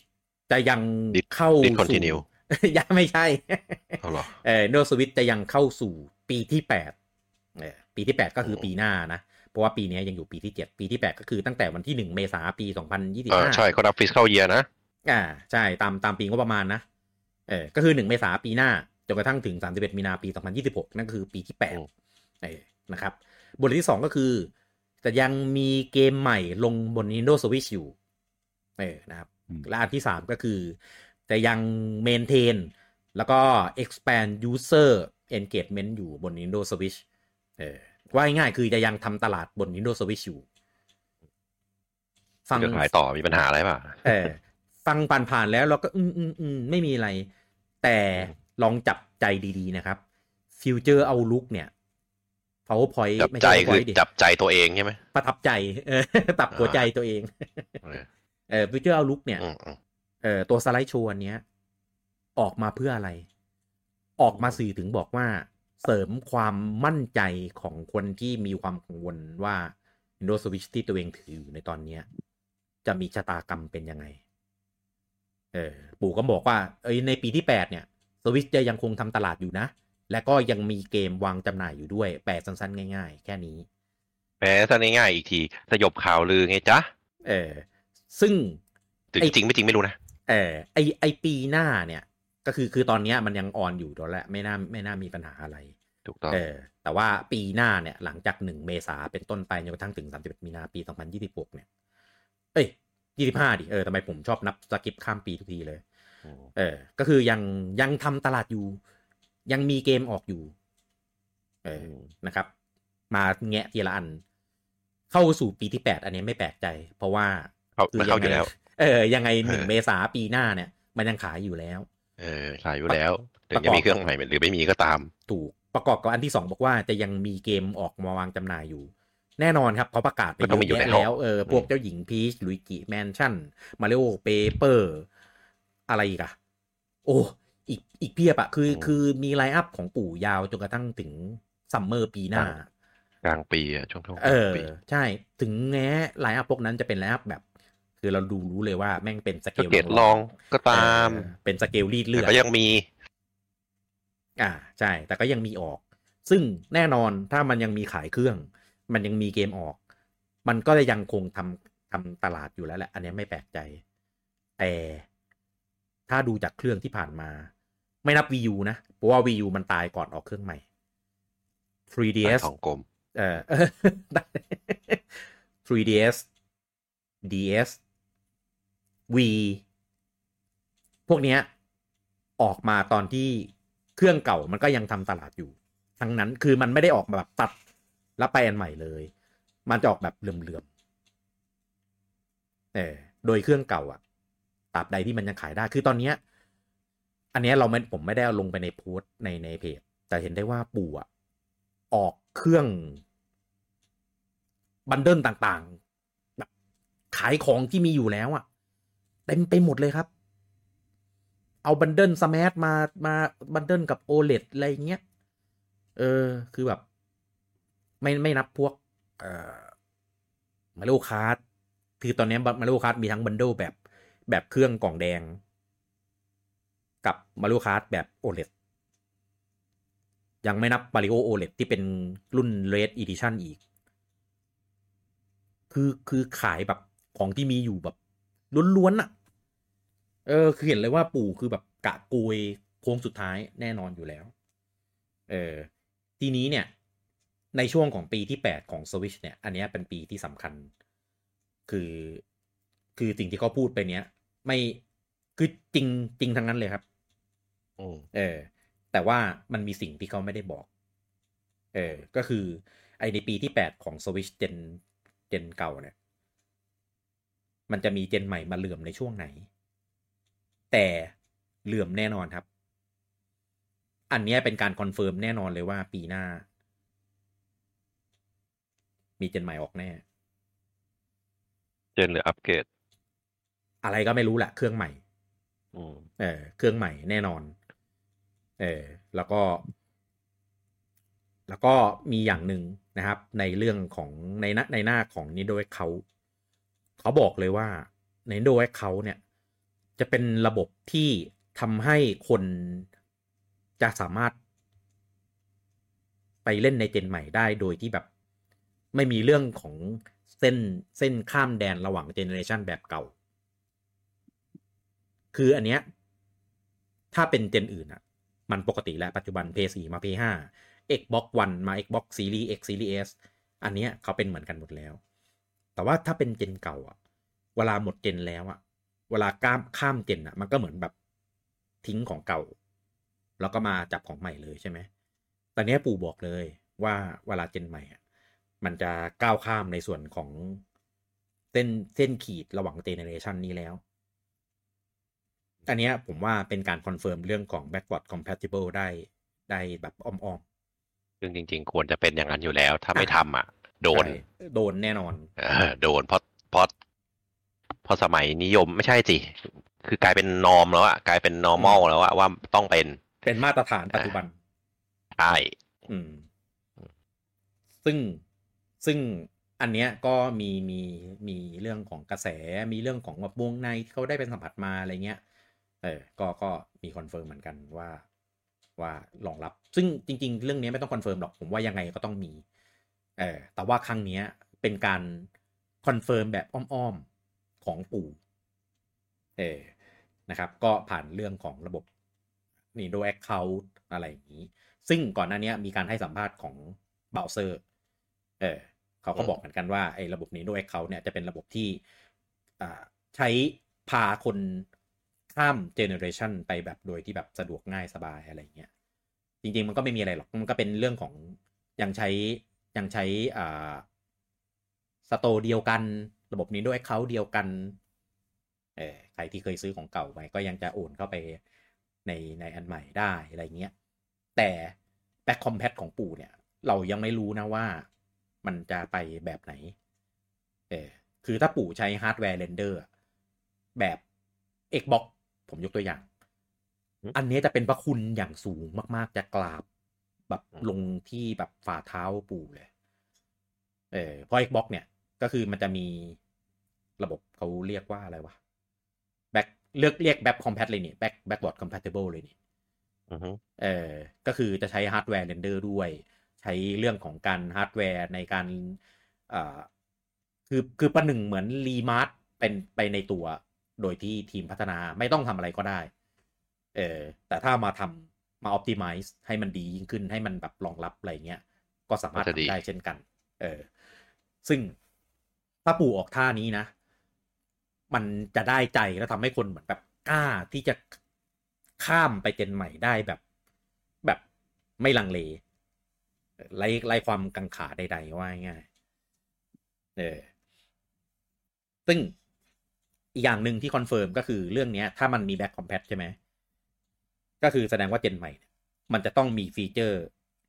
จะยัง Dis- เข้า discontinue สู่ ยังไม่ใช่เอาเหรอเออ Nintendo Switch จะยังเข้าสู่ปีที่แปดเออปีที่แปดก็คือโอ้ปีหน้านะ เพราะว่าปีนี้ยังอยู่ปีที่เจ็ดปีที่แปดก็คือตั้งแต่วันที่หนึ่งเมษาปีสองพันยี่สิบเออห้าใช่เขานับฟิสเข้าเยียนะ อ่า ใช่ตามตามปีงบประมาณนะเออก็คือหนึ่งเมษาปีหน้าจนกระทั่งถึงสามสิบเอ็ดมีนาปีสองพันยี่สิบหกนั่นก็คือปีที่แปดอืมเออนะครับ บทที่สองก็คือจะยังมีเกมใหม่ลงบน Nintendo Switch อยู่ เออนะครับอืมและอันที่สามก็คือ จะยัง maintain แล้วก็ expand user engagement อยู่บน Nintendo Switch เออว่าง่ายๆคือจะยังทำตลาดบน Nintendo Switch อยู่ ฟังจะขายต่อมีปัญหาอะไรป่ะเออฟังผ่านๆแล้วเราก็อืมอืมอืมไม่มีอะไร แต่ลองจับใจดีๆนะครับฟิวเจอร์เอาลุกเนี่ย powerpoint จับไม่ใจใช่คือ powerpoint ดิจับใจตัวเองใช่ไหมประทับใจ เออตับหัวใจตัวเอง เออเออ Future Outlook เนี่ยอืมอืม เอ่อตัวสไลด์โชว์อันเนี้ยออกมาเพื่ออะไร ออกมาสื่อถึงบอกว่าเสริมความมั่นใจของคนที่มีความกังวลว่า Nintendo Switch ที่ตัวเองถืออยู่ในตอนเนี้ย จะมีชะตากรรมเป็นยังไง เออปู่ก็บอกว่า เอ้ยในปีที่แปดเนี่ยสวิชจะยังคงทำตลาดอยู่นะ และก็ยังมีเกมวางจำหน่ายอยู่ด้วย แปลสั้นๆ ง่ายๆ แค่นี้ แปลซะง่ายๆอีกที สยบข่าวลือไงจ๊ะ เออ ซึ่งถึงไอ้จริงไม่จริงไม่รู้นะ เออไอไอปีหน้าเนี่ย ก็คือคือตอนเนี้ยมันยังออนอยู่แล้วแหละไม่น่าไม่น่ามีปัญหาอะไร ถูกต้องเออแต่ว่าปีหน้าเนี่ยหลังจากหนึ่งเมษาเป็นต้นไปจนกระทั่งถึงสามสิบมีนาปีสองพันยี่สิบหกเนี่ย เอ้ยยี่สิบห้าดิเออทำไมผมชอบนับสกิปข้ามปีทุกทีเลยเออ ก็คือยังยังทำตลาดอยู่ ยังมีเกมออกอยู่ เออนะครับ มาแงะทีละอัน เข้าสู่ปีที่แปดอันนี้ไม่แปลกใจ เพราะว่า เขาคืมันเข้าอยู่แล้ว เออ ยังไงหนึ่งเออเมษาปีหน้าเนี่ย มันยังขายอยู่แล้ว เออ ขายอยู่แล้วถึปงระกอบจะมีเครื่องใหม่หรือไม่มีก็ตาม ถูกประกอบกับอันที่สองบอกว่าจะยังมีเกมออกมาวางจำหน่ายอยู่ แน่นอนครับเขาประกาศไปมันต้องมีเยอะอยู่แยะแล้วแล้วเออพวกเจ้าหญิงพีช Luigi Mansion Mario Paper อะไรอีกอะโอ้อีกอีกเพียบอะคือ คือมี lineup ของปู่ยาวจนกระทั่งถึง summer ปีหน้ากลางปีอะช่วงช่วงกลางปี เออใช่ ถึงแม้ lineup พวกนั้นจะเป็น lineup แบบ คือเราดูรู้เลยว่าแม่งเป็นสเกก็ลเกตลองก็ตามเออเป็นสเกลรีดเลือด แต่อดก็ยังมี อ่าใช่ แต่ก็ยังมีออก ซึ่งแน่นอนถ้ามันยังมีขายเครื่อง มันยังมีเกมออก มันก็จะยังคงทำทำตลาดอยู่แล้วแหละ อันนี้ไม่แปลกใจ แต่ถ้าดูจากเครื่องที่ผ่านมา ไม่นับ Wii U นะ เพราะว่า Wii U มันตายก่อนออกเครื่องใหม่ 3DS ของกลมเออได้ 3DS DS V พวกเนี้ยออกมาตอนที่เครื่องเก่ามันก็ยังทำตลาดอยู่ ทั้งนั้นคือมันไม่ได้ออกมาแบบตัดแล้วไปอันใหม่เลย มันจะออกแบบเหลื่อมๆเออโดยเครื่องเก่าอะตราบใดที่มันยังขายได้ คือตอนเนี้ยอันเนี้ยเราไม่ผมไม่ได้เอาลงไปในโพสต์ในในเพจ แต่เห็นได้ว่าปู่อะออกเครื่องบันเดิลต่างๆแบบขายของที่มีอยู่แล้วอะ เต็มไปหมดเลยครับ เอา bundle Smash มามา bundle กับ OLED อะไรเงี้ย เออ คือแบบ ไม่ไม่นับพวก เอ่อ Mario Kart คือตอนนี้ Mario Kart มีทั้ง bundle แบบแบบเครื่องกล่องแดง กับ Mario Kart แบบ OLED ยังไม่นับมาริโอ OLED ที่เป็นรุ่น Red Edition อีก คือคือขายแบบของที่มีอยู่แบบล้วนๆอะ เออ คือเห็นเลยว่าปู่คือแบบกะกวยโค้งสุดท้ายแน่นอนอยู่แล้ว เออ ทีนี้เนี่ย ในช่วงของปีที่ 8 ของ Switch เนี่ย อันเนี้ยเป็นปีที่สำคัญ คือ คือสิ่งที่เขาพูดไปเนี้ย ไม่ คือจริงจริงทั้งนั้นเลยครับอืมเออ แต่ว่ามันมีสิ่งที่เขาไม่ได้บอก เออ ก็คือ ไอในปีที่แปดของ Switch gen gen เก่าเนี่ย มันจะมี gen ใหม่มาเหลื่อมในช่วงไหน แต่เหลื่อมแน่นอนครับ อันเนี้ยเป็นการ confirm แน่นอนเลยว่าปีหน้า มี gen ใหม่ออกแน่ gen หรืออัปเกรด อะไรก็ไม่รู้แหละเครื่องใหม่อืมเออเครื่องใหม่แน่นอน เออแล้วก็ แล้วก็มีอย่างหนึ่งนะครับ ในเรื่องของในหน้าในหน้าของ Nintendo Account เขาบอกเลยว่าใน Nintendo Account เนี่ย จะเป็นระบบที่ทำให้คนจะสามารถ ไปเล่นในเจนใหม่ได้โดยที่แบบ ไม่มีเรื่องของเส้นเส้นข้ามแดนระหว่างเจเนอเรชันแบบเก่า คืออันเนี้ย ถ้าเป็นเจนอื่นอะมันปกติแล้วปัจจุบัน PS4 มา p 5 Xbox One มา Xbox Series X Series S อันเนี้ยเขาเป็นเหมือนกันหมดแล้ว แต่ว่าถ้าเป็นเจนเก่าอะเวลาหมดเจนแล้วอะ เวลาข้ามข้ามเจนอะมันก็เหมือนแบบทิ้งของเก่า แล้วก็มาจับของใหม่เลยใช่ไหมตอนเนี้ยปู่บอกเลยว่าเวลาเจนใหม่อะมันจะก้าวข้ามในส่วนของเส้นเส้นขีดระหว่าง generation นี้แล้ว อันเนี้ยผมว่าเป็นการคอนเฟิร์มเรื่องของ backward compatible ได้ได้แบบอ้อมซึ่งจริง ๆ ควรจะเป็นอย่างนั้นอยู่แล้ว ถ้าไม่ทำอะ โดนใช่โดนแน่นอนเออโดนเพราะเพราะ เพราะสมัยนิยมไม่ใช่สิคือกลายเป็น norm แล้วอะกลายเป็น normal แล้วอะว่าต้องเป็น เป็นมาตรฐานปัจจุบันใช่อืมซึ่งซึ่งอันเนี้ยก็มีมีมีเรื่องของกระแสมีเรื่องของแบบวงในที่เขาได้เป็นสัมผัสมาอะไรเงี้ย เออ ก็ก็มีคอนเฟิร์มเหมือนกันว่า ว่ารองรับ ซึ่งจริง ๆ เรื่องนี้ไม่ต้องคอนเฟิร์มหรอกผมว่ายังไงก็ต้องมี เออแต่ว่าครั้งเนี้ยเป็นการคอนเฟิร์มแบบอ้อมๆ ของปู่เออนะครับ ก็ผ่านเรื่องของระบบ Nintendo Account อะไรอย่างนี้ ซึ่งก่อนหน้านี้มีการให้สัมภาษณ์ของเบราว์เซอร์ เออเขาก็บอกเหมือนกันว่าไอ้ระบบ Nintendo Account เนี่ยจะเป็นระบบที่ใช้พาคนข้ามเจเนอเรชันไปแบบโดยที่แบบสะดวกง่ายสบายอะไรเงี้ย จริง ๆ มันก็ไม่มีอะไรหรอก มันก็เป็นเรื่องของยังใช้ยังใช้อ่า store เดียวกัน ระบบนิเวศเขาเดียวกันเออใครที่เคยซื้อของเก่าไปก็ยังจะโอนเข้าไปในในอันใหม่ได้อะไรเงี้ย แต่ back compat ของปู่เนี่ย เรายังไม่รู้นะว่ามันจะไปแบบไหน เออคือถ้าปู่ใช้ฮาร์ดแวร์ render แบบ Xbox ผมยกตัวอย่าง อันนี้จะเป็นพระคุณอย่างสูงมาก ๆ จะกราบแบบลงที่แบบฝ่าเท้าปู่เลย เออเพราะ Xbox เนี่ย ก็คือมันจะมี ระบบเขาเรียกว่าอะไรวะ back เลือกเรียก back compat เลยนี่ back backward compatible เลยนี่อือฮึเออก็คือจะใช้ฮาร์ดแวร์ render ด้วย ใช้เรื่องของการฮาร์ดแวร์ในการอ่าคือคือประหนึ่งเหมือน remaster เป็นไปในตัว โดยที่ทีมพัฒนาไม่ต้องทำอะไรก็ได้ เออแต่ถ้ามาทำมา optimize ให้มันดียิ่งขึ้นให้มันแบบรองรับอะไรเงี้ย ก็สามารถทำได้เช่นกัน เออ ซึ่งถ้าปู่ออกท่านี้นะ มันจะได้ใจแล้วทำให้คนเหมือนแบบกล้าที่จะข้ามไปเจนใหม่ได้แบบแบบไม่ลังเลไล่ไล่ความกังขาใดๆว่าง่ายเออซึ่งอีกอย่างหนึ่งที่คอนเฟิร์มก็คือเรื่องนี้ถ้ามันมี back compat ใช่ไหม ก็คือแสดงว่าเจนใหม่ มันจะต้องมีฟีเจอร์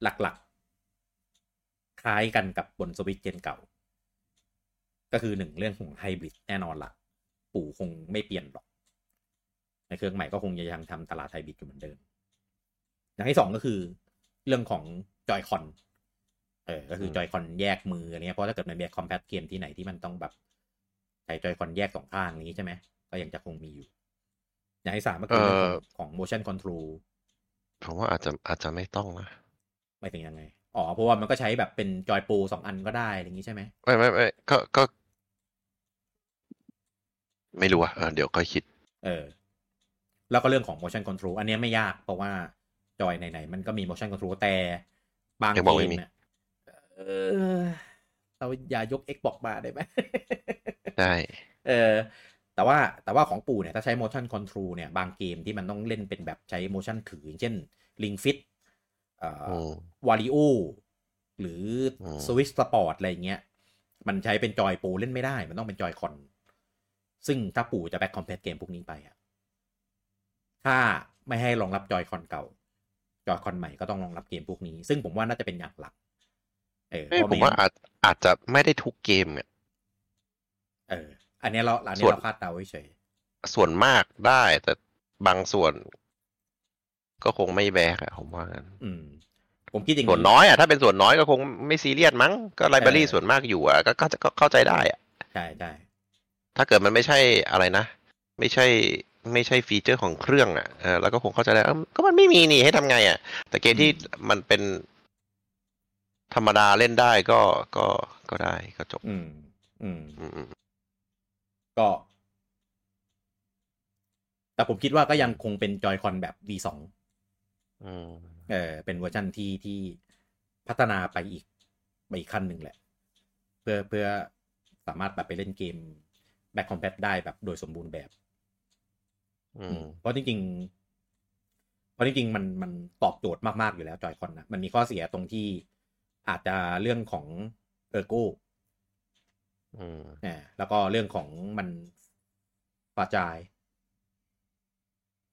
หลักๆ คล้ายกันกับบนสวิตเจนเก่า ก็คือหนึ่งเรื่องของไฮบริดแน่นอนละ ปู่คงไม่เปลี่ยนหรอก ในเครื่องใหม่ก็คงจะยังทำตลาดไฮบริดอยู่เหมือนเดิม อย่างที่สองก็คือ เรื่องของ Joy-Conเออก็คือจอยคอนแยกมืออะไรเงี้ยเพราะถ้าเกิดมันแยกคอมแพตเกมที่ไหนที่มันต้องแบบใช้จอยคอนแยกสองข้างนี้ใช่ไหมก็ยังจะคงมีอยู่ อย่างที่สามก็คือเรื่องของของ motion control ผมว่าอาจจะอาจจะไม่ต้องนะไม่ถึงยังไงอ๋อเพราะว่ามันก็ใช้แบบเป็นจอยปูสองอันก็ได้อะไรอย่างนี้ใช่ไหมไม่ไม่ไม่ก็ก็ ไม่รู้อะเออเดี๋ยวค่อยคิด เออ แล้วก็เรื่องของ motion control อันเนี้ยไม่ยากเพราะว่าจอยไหนๆมันก็มี motion control แต่บางยังเกบอกมไม่มีเนี่ยเออเราอย่ายก Xbox มาได้ไหมได้เออ แต่ว่าแต่ว่าของปู่เนี่ย ถ้าใช้ motion control เนี่ย บางเกมที่มันต้องเล่นเป็นแบบใช้ motion ถืออย่างเช่น Ring Fit เอ่ออืมวาริโอหรืออมสวิสสปอร์ตอะไรเงี้ย มันใช้เป็นจอยโปรเล่นไม่ได้ มันต้องเป็นจอยคอน ซึ่งถ้าปู่จะแบ็คคอมเพลตเกมพวกนี้ไปอะถ้าไม่ให้รองรับจอยคอนเก่า จอยคอนใหม่ก็ต้องรองรับเกมพวกนี้ ซึ่งผมว่าน่าจะเป็นอย่างหลัก เออเอ้ยเพระผมว่าอาจอาจจะไม่ได้ทุกเกมอะเออ อันเนี้ยเราอันเนี้ส่ยวนเราคาดเดาเฉยส่วนมากได้แต่บางส่วนก็คงไม่แบกอะผมว่างั้นๆอืม ผมคิดอย่างส่วนน้อยอะถ้าเป็นส่วนน้อยก็คงไม่ซีเรียสมั้งก็ไลบรารีเออส่วนมากอยู่อะก็ก็ก็เข้าใจได้อะใช่ใช่ ถ้าเกิดมันไม่ใช่อะไรนะ ไม่ใช่ไม่ใช่ฟีเจอร์ของเครื่องอะเออแล้วก็คงเข้าใจได้เอ้าก็มันไม่มีนี่ให้ทำไงอะแต่เกมที่มันเป็นธรรมดาเล่นได้ก็ก็ก็ได้ก็จบอืมอืมอืม อืมก็ แต่ผมคิดว่าก็ยังคงเป็นจอยคอนแบบ V2 อืมเออเป็นเวอร์ชันที่ที่พัฒนาไปอีก ไปอีกขั้นหนึ่งแหละ เพื่อเพื่อสามารถแบบไปเล่นเกม Back Compat ได้แบบโดยสมบูรณ์แบบ อืมเพราะจริงๆเพราะจริงๆมันมันตอบโจทย์มากๆอยู่แล้วจอยคอนนะมันมีข้อเสียตรงที่อาจจะเรื่องของเออร์โก้อืมเนี่ยแล้วก็เรื่องของมันปาจาย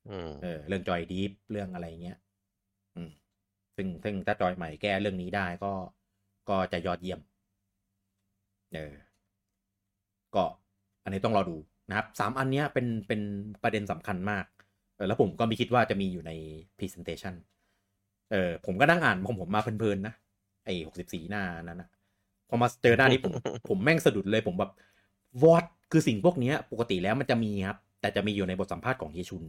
อืมเออ เรื่องจอยดีฟเรื่องอะไรเงี้ยอืมซึ่งซึ่งถ้าจอยใหม่แก้เรื่องนี้ได้ก็ก็จะยอดเยี่ยม เออ ก็ อันนี้ต้องรอดูนะครับสามอันนี้เป็นเป็นประเด็นสำคัญมากเออแล้วผมก็ไม่คิดว่าจะมีอยู่ใน Presentation เออผมก็นั่งอ่านของผมมาเพลินๆนะไอ้หกสิบสี่หน้านั้นนะพอมาเจอหน้านี้ผมผมแม่งสะดุดเลยผมแบบวอตคือสิ่งพวกนี้ปกติแล้วมันจะมีครับ แต่จะมีอยู่ในบทสัมภาษณ์ของเฮียชุน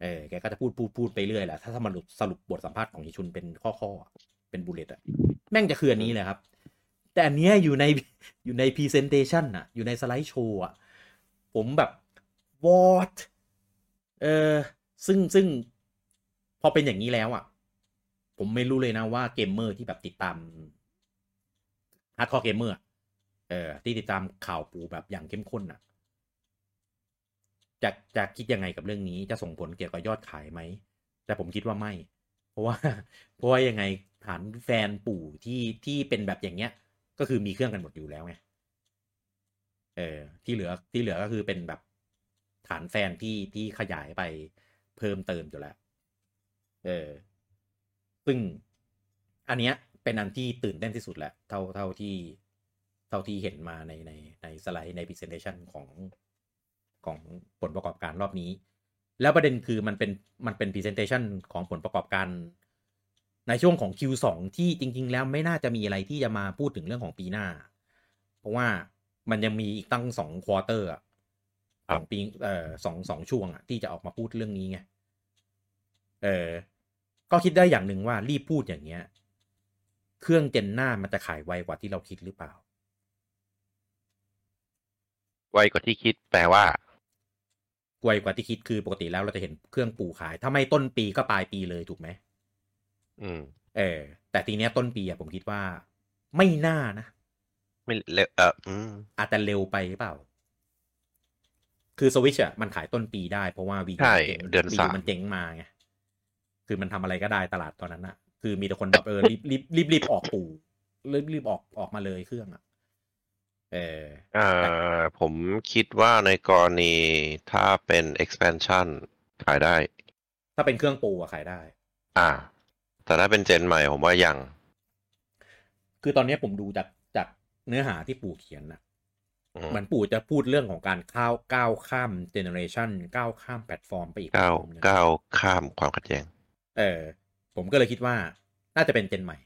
เออแกก็จะพูดพูดพูดไปเรื่อยแหละถ้าถ้ามันสรุปบทสัมภาษณ์ของเฮียชุนเป็นข้อข้อๆเป็น bullet อะแม่งจะคืออันนี้เลยครับ แต่อันเนี้ยอยู่ในอยู่ใน presentation อะอยู่ใน slideshow อะผมแบบ what เออซึ่งซึ่งพอเป็นอย่างนี้แล้วอะผมไม่รู้เลยนะว่าเกมเมอร์ที่แบบติดตาม hardcore gamer เออที่ติดตามข่าวปู่แบบอย่างเข้มข้นอะจะจะคิดยังไงกับเรื่องนี้จะส่งผลเกี่ยวกับยอดขายไหม แต่ผมคิดว่าไม่ เพราะว่าเพราะว่ายังไงฐานแฟนปู่ที่ที่เป็นแบบอย่างเงี้ย ก็คือมีเครื่องกันหมดอยู่แล้วไงเออที่เหลือที่เหลือก็คือเป็นแบบฐานแฟนที่ที่ขยายไปเพิ่มเติมอยู่แล้ว เออ ซึ่งอันเนี้ยเป็นอันที่ตื่นเต้นที่สุดแหละ เท่าเท่าที่ เท่าที่เห็นมาในในในสไลด์ใน presentation ของของผลประกอบการรอบนี้ แล้วประเด็นคือมันเป็นมันเป็น presentation ของผลประกอบการ ในช่วงของ Q2 ที่จริง ๆ แล้วไม่น่าจะมีอะไรที่จะมาพูดถึงเรื่องของปีหน้า เพราะว่ามันยังมีอีกตั้งสอง quarter สองปีเอ่อสองสองช่วงอะที่จะออกมาพูดเรื่องนี้ไงเออก็คิดได้อย่างหนึ่งว่ารีบพูดอย่างเงี้ย เครื่องเจนหน้ามันจะขายไวกว่าที่เราคิดหรือเปล่า ไวกว่าที่คิดแปลว่าไวกว่าที่คิดคือปกติแล้วเราจะเห็นเครื่องปู่ขาย ถ้าไม่ต้นปีก็ปลายปีเลยถูกไหม อืม เออ แต่ทีเนี้ยต้นปีอะผมคิดว่า ไม่น่านะ ไม่เร็วเอออืมอาจจะเร็วไปหรือเปล่า คือสวิชอะมันขายต้นปีได้เพราะว่าวีใช่เดือนสาม มันเจ๊งมาไง คือมันทำอะไรก็ได้ตลาดตอนนั้นอะคือมีแต่คนแบบเออรีบรีบรีบรีบออกปู่รีบรีบออกออกมาเลยเครื่องอะเออ เอ่อผมคิดว่าในกรณีถ้าเป็น expansion ขายได้ ถ้าเป็นเครื่องปูอะขายได้ อ่า แต่ถ้าเป็นเจนใหม่ผมว่ายัง คือตอนนี้ผมดูจากจากเนื้อหาที่ปู่เขียนนะอืมเหมือนปู่จะพูดเรื่องของการก้าวก้าวข้ามเจเนอเรชันก้าวข้ามแพลตฟอร์มไปอีกก้าวแพลตฟอร์มหนึ่งก้าวข้ามความขัดแย้ง เออ ผมก็เลยคิดว่า น่าจะเป็นเจนใหม่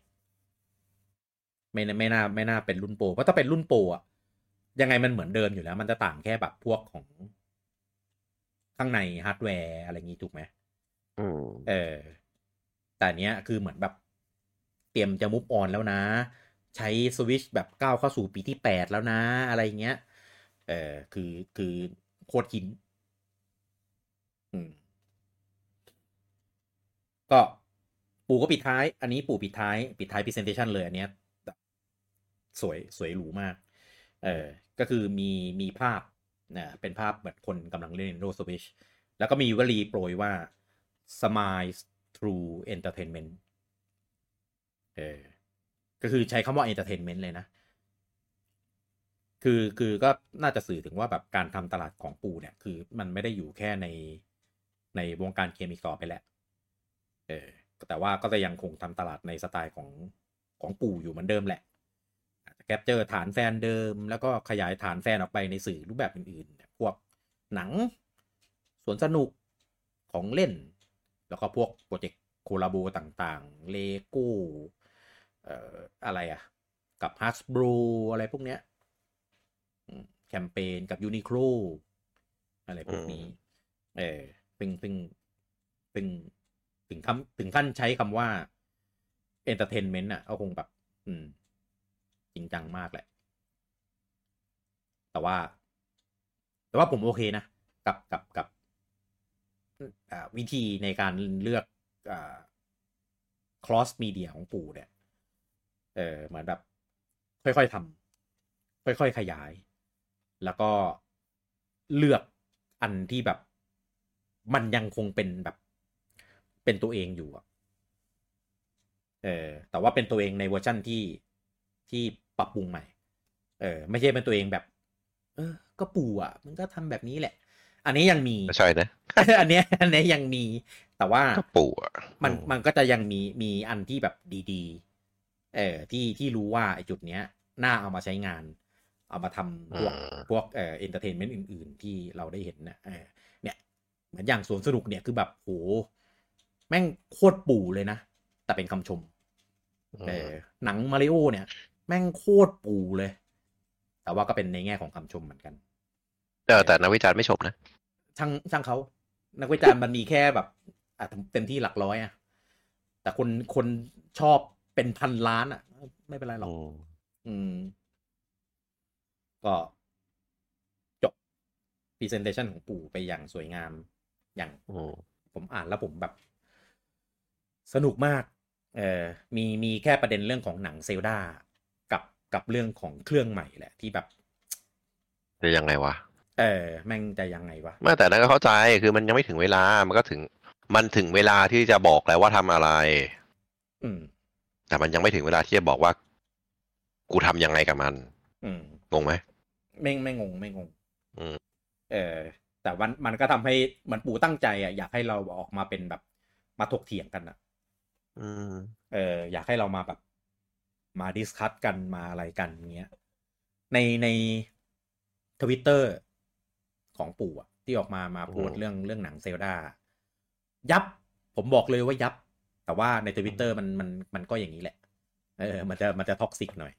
ไม่น่าไม่น่าไม่น่าเป็นรุ่น Pro เพราะถ้าเป็นรุ่น Pro อะยังไงมันเหมือนเดิมอยู่แล้ว มันจะต่างแค่แบบพวกของข้างในฮาร์ดแวร์อะไรอย่างงี้ถูกไหมอืมเออ แต่เนี้ยคือเหมือนแบบ เตรียมจะ move on แล้วนะ ใช้สวิชแบบก้าวเข้าสู่ปีที่แปดแล้วนะ อะไรเงี้ย เออคือคือโคตรหิน อืม ก็ปู่ก็ปิดท้าย อันนี้ปู่ปิดท้าย ปิดท้าย presentation เลยอันเนี้ยสวยสวยหรูมาก เออ ก็คือมีมีภาพนะเป็นภาพเหมือนคนกำลังเล่น Nintendo Switch แล้วก็มีวลีโปรยว่า smile through entertainment เออ ก็คือใช้คำว่า entertainment เลยนะ คือ คือก็น่าจะสื่อถึงว่าแบบการทำตลาดของปูเนี่ย คือมันไม่ได้อยู่แค่ในในวงการเกมอีกต่อไปแล้ว เออ แต่ว่าก็จะยังคงทำตลาดในสไตล์ของของปู่อยู่เหมือนเดิมแหละอาจจะแคปเจอร์ฐานแฟนเดิม แล้วก็ขยายฐานแฟนออกไปในสื่อรูปแบบอื่นๆ พวกหนัง สวนสนุกของเล่น แล้วก็พวกโปรเจกต์โคลาโบต่างๆเลโก้เอ่ออะไรอะกับ Hasbro อะไรพวกเนี้ยอืมแคมเปญกับ Uniqlo อะไรพวกนี้ เออซึ่งซึ่งซึ่งถึงคำถึงขั้นใช้คำว่า entertainment อะก็คงแบบ อืม จริงจังมากแหละ แต่ว่า แต่ว่าผมโอเคนะ กับกับกับอ่า วิธีในการเลือกอ cross media ของปู่เนี่ย เออเหมือนแบบ ค่อยๆทำค่อยๆขยาย แล้วก็เลือกอันที่แบบ มันยังคงเป็นแบบ เป็นตัวเองอยู่อะเออ แต่ว่าเป็นตัวเองในเวอร์ชั่นที่ที่ปรับปรุงใหม่ เออ ไม่ใช่เป็นตัวเองแบบ เออ ก็ปู่อะ มันก็ทำแบบนี้แหละ อันนี้ยังมีไม่ใช่นะอันเนี้ยอันเนี้ยยังมี แต่ว่าก็ปู่อะมันอืมันก็จะยังมีมีอันที่แบบดีๆ เออที่ที่รู้ว่าไอ้จุดเนี้ยน่าเอามาใช้งาน เอามาทำพวกอืมพวกเอ่อ entertainment อื่น ๆ ที่เราได้เห็นนะเออเนี่ยเหมือนอย่างสวนสนุกเนี่ยคือแบบโหแม่งโคตรปู่เลยนะ แต่เป็นคำชมเออหนังมาริโอเนี่ย แม่งโคตรปู่เลย แต่ว่าก็เป็นในแง่ของคำชมเหมือนกันเออแต่นักวิจารณ์ไม่ชมนะ ช่างช่างเขา นักวิจารณ์มันมีแค่แบบอะเต็มที่หลักร้อยอะแต่คนคนชอบเป็นพันล้านอะไม่เป็นไรหรอกอืม ก็จบ Presentation ของปู่ไปอย่างสวยงามอย่างอืมผมอ่านแล้วผมแบบ สนุกมาก เออมีมีแค่ประเด็นเรื่องของหนังเซลดากับกับเรื่องของเครื่องใหม่แหละ ที่แบบ จะยังไงวะ เออแม่งจะยังไงวะไม่แต่นั้นก็เข้าใจคือมันยังไม่ถึงเวลา มันก็ถึง มันถึงเวลาที่จะบอกแล้วว่าทำอะไร อืม แต่มันยังไม่ถึงเวลาที่จะบอกว่า กูทำยังไงกับมัน อืมงงไหมไม่ไม่งงไม่งง อืม เออ แต่มันมันก็ทำให้เหมันปู่ตั้งใจอะอยากให้เราออกมาเป็นแบบ มาถกเถียงกันอะ อืม เออ อยากให้เรามาแบบ มา discuss กันมาอะไรกันเงี้ยในในทวิตเตอร์ ของปู่อะที่ออกมามาโพสต์เรื่องเรื่องหนัง Zelda ยับ ผมบอกเลยว่ายับ แต่ว่าในทวิตเตอร์มันมันมันก็อย่างนี้แหละ เออ มันจะมันจะ toxic หน่อย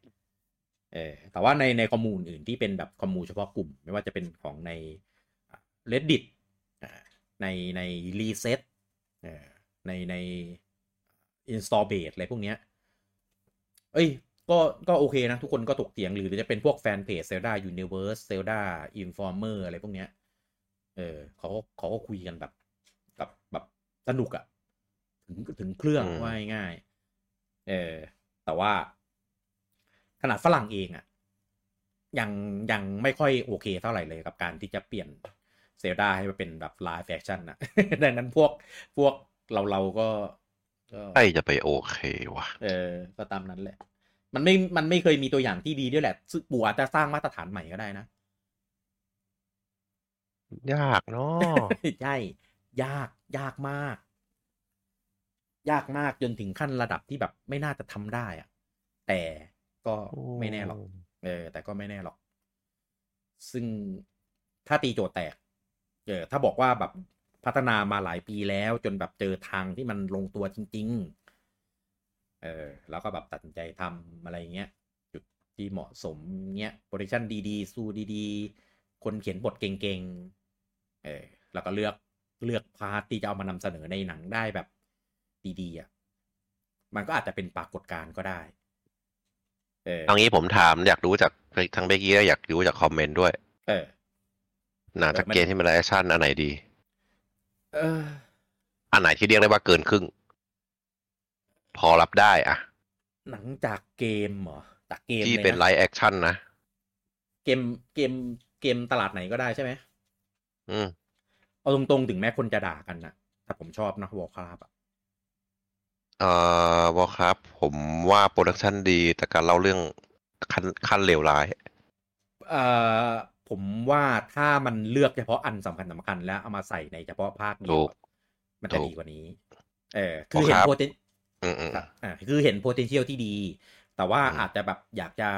เออ แต่ว่าในในคอมมูนอื่นที่เป็นแบบคอมมูเฉพาะกลุ่ม ไม่ว่าจะเป็นของใน reddit อ่าในใน reset เอ่อในใน install base อะไรพวกเนี้ย เอ้ย ก็ก็โอเคนะ ทุกคนก็ถกเถียงหรือจะเป็นพวกแฟนเพจ Zelda Universe Zelda Informer อะไรพวกเนี้ย เออเขาก็เขาก็คุยกันแบบกับแบบสนุกอะถึงถึงเครื่องอืมว่าง่ายๆเออแต่ว่า ขนาดฝรั่งเองอะยังยังไม่ค่อยโอเคเท่าไหร่เลยกับการที่จะเปลี่ยน Zelda ให้มาเป็นแบบ live action อะดังนั้นพวกพวกเราเราก็ก็ใครจะไปโอเควะเออ ก็ตามนั้นแหละ มันไม่มันไม่เคยมีตัวอย่างที่ดีด้วยแหละซึ่งปู่อาจจะสร้างมาตรฐานใหม่ก็ได้นะ ยากเนาะใช่ยากยากมาก ยากมากจนถึงขั้นระดับที่แบบไม่น่าจะทำได้อะแต่ก็ไม่แน่หรอก เออ แต่ก็ไม่แน่หรอก ซึ่งถ้าตีโจทย์แตก เออ ถ้าบอกว่าแบบพัฒนามาหลายปีแล้ว จนแบบเจอทางที่มันลงตัวจริง ๆ เออแล้วก็แบบตัดสินใจทำอะไรเงี้ยจุดที่เหมาะสมเงี้ย production ดีๆ สตูดีๆ คนเขียนบทเก่งๆเออแล้วก็เลือกเลือก part ที่จะเอามานำเสนอในหนังได้แบบดีๆอะมันก็อาจจะเป็นปรากฏการณ์ก็ได้ เออเอางี้ผมถามอยากรู้จากทางเบกกี้และอยากรู้จากคอมเมนต์ด้วย เออหนังจากเออมันเกมที่เป็น live action อันไหนดี เออ อันไหนที่เรียกได้ว่าเกินครึ่ง พอรับได้อะหนังจากเกมเหรอจากเกมที่ลยะเป็น live action นะ เกมเกมเกมตลาดไหนก็ได้ใช่ไหมอืมเอาตรงๆ ถึงแม้คนจะด่ากันนะแต่ผมชอบนะ Warcraft อะเอ่อ Warcraft ผมว่า production ดี แต่การเล่าเรื่องขั้นขั้นเลวร้ายเอ่อผมว่าถ้ามันเลือกเฉพาะอันสำคัญสำคัญแล้วเอามาใส่ในเฉพาะภาคเดียวถูกมันจะถูกดีกว่านี้ เออ คือเห็นครับโพเทน อืมอืมครับอ่าคือเห็น potential ที่ดี แต่ว่าอืมอาจจะแบบอยากจะ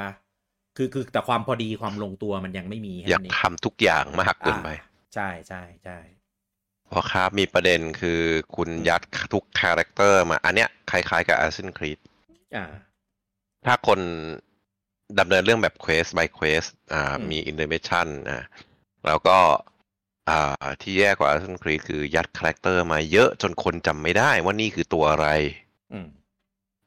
คือคือแต่ความพอดีความลงตัวมันยังไม่มีแค่อยากนั้นเออยากทำทุกอย่างมากเกินไปอ่าใช่ใช่ใช่ Warcraft มีประเด็นคือคุณยัดทุก character มา อันเนี้ยคล้าย ๆ กับ Assassin's Creed อ่า ถ้าคนดำเนินเรื่องแบบ quest by quest อ่าอืมมี intermission อ่าแล้วก็อ่าที่แย่กว่า Assassin's Creed คือยัด character มาเยอะจนคนจำไม่ได้ว่านี่คือตัวอะไรอืม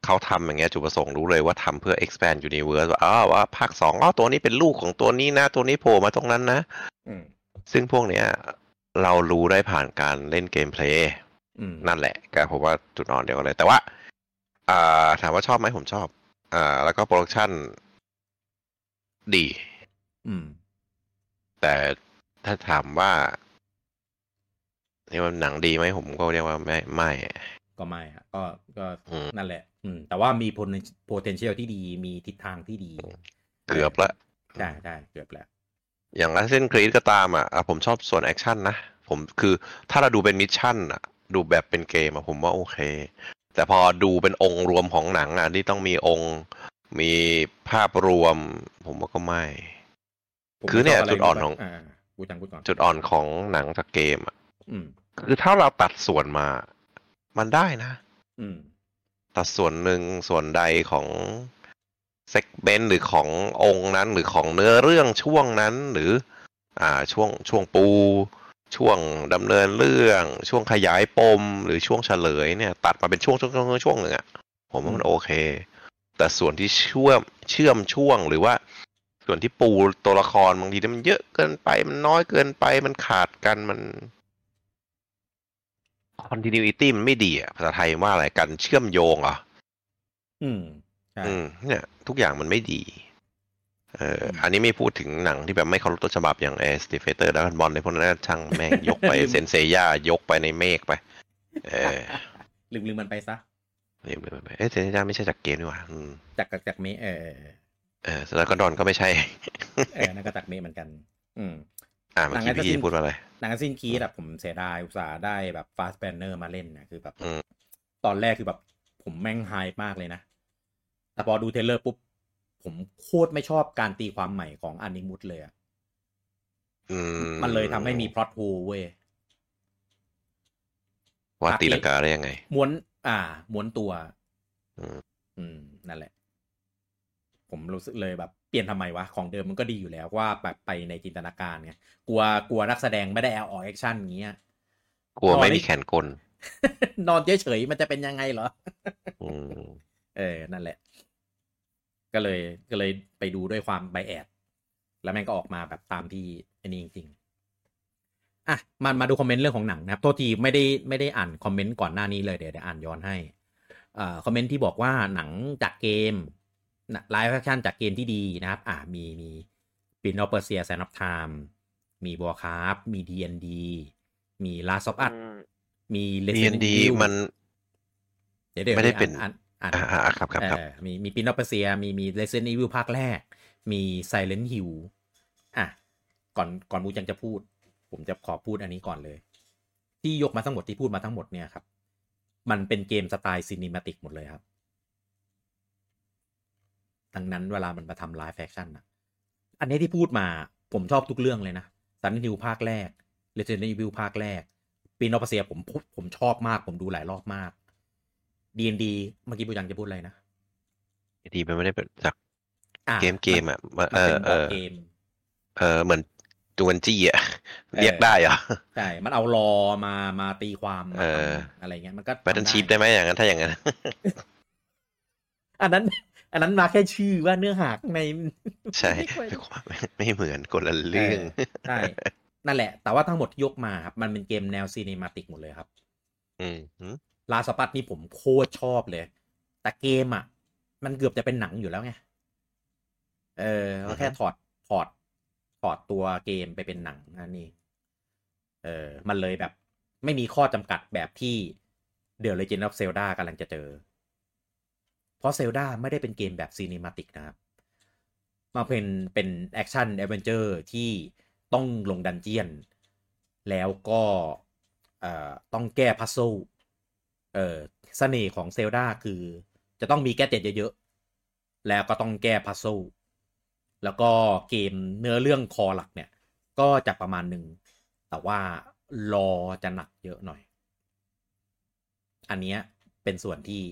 เขาทำอย่างเงี้ยจุดประสงค์รู้เลยว่าทำเพื่อ expand universe ว่าอ๋อว่าภาคสองอ๋อตัวนี้เป็นลูกของตัวนี้นะ ตัวนี้โผล่มาตรงนั้นนะอืมซึ่งพวกเนี้ย เรารู้ได้ผ่านการเล่น gameplay อืมนั่นแหละก็ผมว่าจุดอ่อนเดียวกันเลย แต่ว่าอ่าถามว่าชอบไหมผมชอบอ่าแล้วก็ productionดีอืมแต่ถ้าถามว่าเรียกว่าหนังดีไหมผมก็เรียกว่าไม่ไม่ ก็ไม่อะก็ก็อืมนั่นแหละ อืม แต่ว่ามี poten- potential ที่ดีมีทิศทางที่ดี เกือบละใช่ใช่เกือบแล้ว อย่าง Assassin's Creed ก็ตามอะอะผมชอบส่วน action นะ ผมคือถ้าเราดูเป็น mission อะ ดูแบบเป็นเกมอะผมว่าโอเค แต่พอดูเป็นองค์รวมของหนังอะที่ต้องมีองค์มีภาพรวม ผมว่าก็ไม่ผมคือเนี่ยชบะไรจุดอ่อนของอ่ากูจังกูก่อนจุดอ่อนของหนังจากเกมอะอืมคือถ้าเราตัดส่วนมา มันได้นะ อืมตัดส่วนหนึ่งส่วนใดของเซกเมนต์หรือขององค์นั้นหรือของเนื้อเรื่องช่วงนั้นหรือ อ่าช่วงช่วงปู ช่วงดำเนินเรื่อง ช่วงขยายปม หรือช่วงเฉลยเนี่ย ตัดมาเป็นช่วงช่วงช่วงช่วงหนึ่งอะผมว่ามันโอเค แต่ส่วนที่เชื่อมเชื่อมช่วงหรือว่า ส่วนที่ปูตัวละครบางทีเนี่ยมันเยอะเกินไปมันน้อยเกินไปมันขาดกันมัน continuity มันไม่ดีอะภาษาไทยว่าอะไรกันเชื่อมโยงเหรออืมใช่อืมเนี่ย ทุกอย่างมันไม่ดี เอออืมอันนี้ไม่พูดถึงหนังที่แบบไม่เคารพต้นฉบับอย่าง Street Fighter Dragon Ball ในพวกนั้นช่างแม่งยกไป Saint Seiya ยกไปในเมะไป เออลืมลืมมันไปซะเรียบร้อยไปเอ้ Saint Seiya ไม่ใช่จากเกมนี่หว่าอืมจากจากจากเมะเออเออเออแล้วก็ Dragon ก็ไม่ใช่ เออนั่นก็จากเมะเหมือนกัน อืม อ่าเมื่อกี้หนังพี่ Assassin's พูดว่าอะไร หนัง Assassin's Creed อะผมเสียดายอุตส่าห์ได้แบบฟาส t แ a นเนอร์มาเล่นนะคือแบบอืมตอนแรกคือแบบผมแม่งไฮมากเลยนะ แต่พอดู trailer ปุ๊บ ผมโคตรไม่ชอบการตีความใหม่ของ Animus เลยอะอืมมันเลยทำให้มี plot hole เว้ยว่าตีลังกาได้ยังไง ม้วน อ่า ม้วนตัว อืมอืมนั่นแหละ ผมรู้สึกเลยแบบ เปลี่ยนทำไมวะ ของเดิมมันก็ดีอยู่แล้วว่าแบบไปในจินตนาการไงกลัวกลัวนักแสดงไม่ได้เอาออก action อย่างเงี้ยกลัวไม่ตอนนี้มีแขนกล นอนเฉยๆมันจะเป็นยังไงเหรออืมเออ นั่นแหละ ก็เลยก็เลยไปดูด้วยความ bias แล้วแม่งก็ออกมาแบบตามที่อันนี้จริงๆอะมามาดูคอมเมนต์เรื่องของหนังนะครับ โทษทีไม่ได้ไม่ได้อ่านคอมเมนต์ก่อนหน้านี้เลยเดี๋ยวเดี๋ยวอ่านย้อนให้อ่าคอมเมนต์ที่บอกว่าหนังจากเกม live action จากเกมที่ดีนะครับ อ่ามีมีปินอเปอร์เซียแซนอ f ไทม์มีบัวคาร์ฟมี D&D มี Last of Us อืมมี Resident Evil มันเดี๋ยวเดี๋ยวไม่ได้เป็นอ่านอ่านอ่าอ่านอ่าครับครับครับเออมีมีปินอ p เปอร์เซียมีมี Resident Evil ภาคแรก มี Silent Hill อะก่อนก่อนบูจังจะพูด ผมจะขอพูดอันนี้ก่อนเลย ที่ยกมาทั้งหมดที่พูดมาทั้งหมดเนี่ยครับ มันเป็นเกมสไตล์ซีนิมาติกหมดเลยครับ ดังนั้นเวลามันมาทำไลฟ์แฟคชั่นอะอันนี้ที่พูดมาผมชอบทุกเรื่องเลยนะ Silent Hill ภาคแรก Resident Evil ภาคแรกปินอ p เปอร์เซียผมผมชอบมาก ผมดูหลายรอบมาก D&D เมื่อกี้บูจังจะพูดอะไรนะดีมันไม่ได้เป็นจากอะเกมเกมอะมันมันเอเป็อนบเออร์ดอเกมเออเหมือนจูนจี้อะเออเรียกได้เหรอใช่มันเอารอมามาตีความมาเออทำอะไรเงี้ยมันก็แบทเทิลทำชีพได้ไหมอย่างนั้นถ้าอย่างนั้นอันนั้น อันนั้นมาแค่ชื่อว่าเนื้อหาข้างในใช่ไม่ค่อยไม่ไม่ไม่เหมือนคนละเรื่องใช่นั่นแหละ แต่ว่าทั้งหมดที่ยกมาครับมันเป็นเกมแนวซีนิมาติกหมดเลยครับอืมหืมลาสปัตนี่ผมโคตรชอบเลย แต่เกมอะ มันเกือบจะเป็นหนังอยู่แล้วไง เออก็แค่ถอดถอดถอดตัวเกมไปเป็นหนังนั่นนี่ เออ มันเลยแบบ ไม่มีข้อจำกัดแบบที่ The Legend of Zelda กำลังจะเจอ เพราะ Zelda ไม่ได้เป็นเกมแบบซีนิมาติกนะครับมาเป็นเป็น action adventure ที่ต้องลง dungeon แล้วก็ต้องแก้ puzzle เอ่อเสน่ห์ของ Zelda คือจะต้องมี gadget เยอะๆ แล้วก็ต้องแก้ puzzle แล้วก็เกมเนื้อเรื่อง core หลักเนี่ย ก็จะประมาณหนึ่ง แต่ว่า lore จะหนักเยอะหน่อย อันเนี้ยเป็นส่วนที่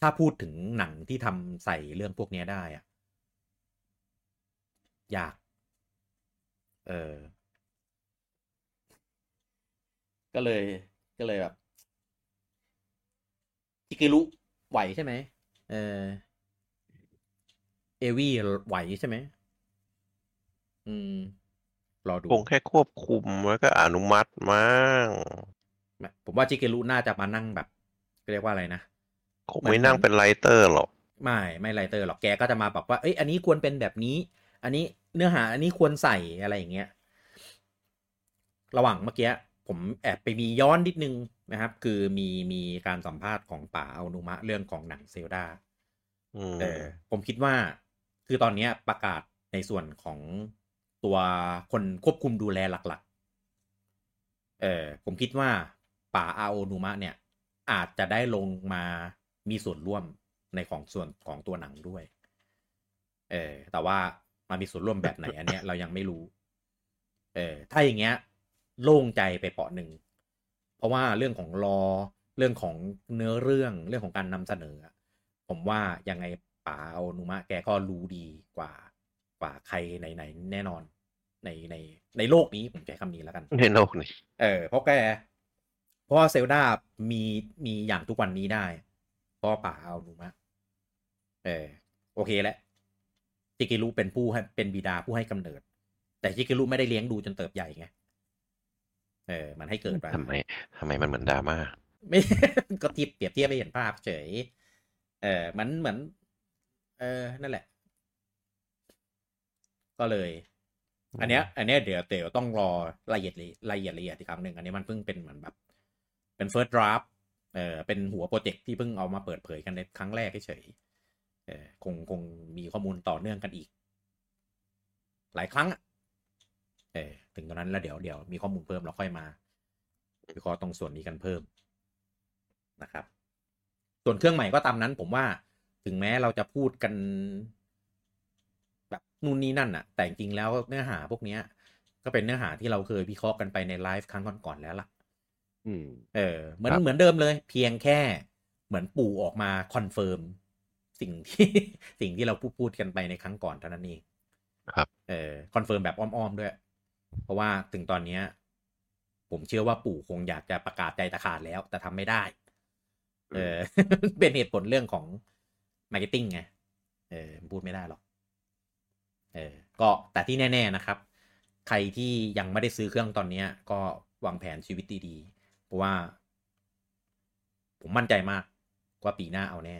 ถ้าพูดถึงหนังที่ทำใส่เรื่องพวกเนี้ยได้อะยาก เออ ก็เลย ก็เลยแบบจิกิรุไหวใช่ไหมเออ เอวี่ไหวใช่ไหม อืม รอดู คงแค่ควบคุมแล้วก็อนุมัติมั้งผมว่าจิกิรุน่าจะมานั่งแบบเรียกว่าอะไรนะ คงไม่นั่งเป็นไลเตอร์หรอก ไม่ไม่ไรเตอร์หรอกแกก็จะมาบอกว่าเอ้ยอันนี้ควรเป็นแบบนี้ อันนี้เนื้อหาอันนี้ควรใส่อะไรอย่างเงี้ยระหว่างเมื่อกี้ผมแอบไปมีย้อนนิดนึงนะครับ คือมีมีการสัมภาษณ์ของป่าอนุมะเรื่องของหนังเซลดาอืมเออผมคิดว่าคือตอนเนี้ยประกาศในส่วนของตัวคนควบคุมดูแลหลักๆ เออผมคิดว่าป่าอาโอนุมะเนี่ย อาจจะได้ลงมา มีส่วนร่วมในของส่วนของตัวหนังด้วย เออ แต่ว่ามามีส่วนร่วมแบบไหนอันเนี้ยเรายังไม่รู้ เออ ถ้าอย่างเงี้ย โล่งใจไปเปาะหนึ่ง เพราะว่าเรื่องของรอ เรื่องของเนื้อเรื่อง เรื่องของการนำเสนอ ผมว่ายังไงป๋าอาโอนุมะแกก็รู้ดีกว่า กว่าใครไหนๆแน่นอน ในในในโลกนี้ผมใช้คำนี้แล้วกัน ในโลกนี้ เออ เพราะแก เพราะว่าเซลดามีมีอย่างทุกวันนี้ได้เพราะว่าป่าเอาหนูมะ เออโอเคแล้วจิกิรุเป็นผู้ให้เป็นบิดาผู้ให้กำเนิด แต่จิกิรุไม่ได้เลี้ยงดูจนเติบใหญ่ไงเออ มันให้เกิดมาทำไมทำไมมันเหมือนดราม่าไม่ก็ทียบเปรียบเทียบไม่เห็นภาพเฉย เออมันเหมือน เออนั่นแหละ ก็เลย อันเนี้ย อันเนี้ยเดี๋ยวเดี๋ยวต้องรอละเอียดเลยละเอียดละเอียดอีกครั้งหนึ่งอันนี้มันเพิ่งเป็นเหมือนแบบ เป็น first draft เออเป็นหัวโปรเจกต์ที่เพิ่งเอามาเปิดเผยกันในครั้งแรกเฉยเออคงคงมีข้อมูลต่อเนื่องกันอีก หลายครั้งเออถึงตอนนั้นแล้วเดี๋ยวเดี๋ยวมีข้อมูลเพิ่มเราค่อยมาวิเคราะห์ตรงส่วนนี้กันเพิ่มนะครับ ส่วนเครื่องใหม่ก็ตามนั้น ผมว่าถึงแม้เราจะพูดกัน แบบนู่นนี่นั่นอะแต่จริงแล้วเนื้อหาพวกเนี้ยก็เป็นเนื้อหาที่เราเคยวิเคราะห์กันไปในไลฟ์ครั้งก่อนๆแล้วล่ะ เออ เหมือนครับเหมือนเดิมเลย เพียงแค่เหมือนปู่ออกมา confirm สิ่งที่สิ่งที่เราพูดพูดกันไปในครั้งก่อนเท่านั้นเองครับ เออ confirm แบบอ้อมๆด้วย เพราะว่าถึงตอนเนี้ย ผมเชื่อว่าปู่คงอยากจะประกาศใจตะขาดแล้ว แต่ทำไม่ได้ เออ เป็นเหตุผลเรื่องของ marketing ไงเออพูดไม่ได้หรอกเออก็แต่ที่แน่ ๆนะครับ ใครที่ยังไม่ได้ซื้อเครื่องตอนเนี้ยก็วางแผนชีวิตดีๆ เพราะว่า ผมมั่นใจมากว่าปีหน้าเอาแน่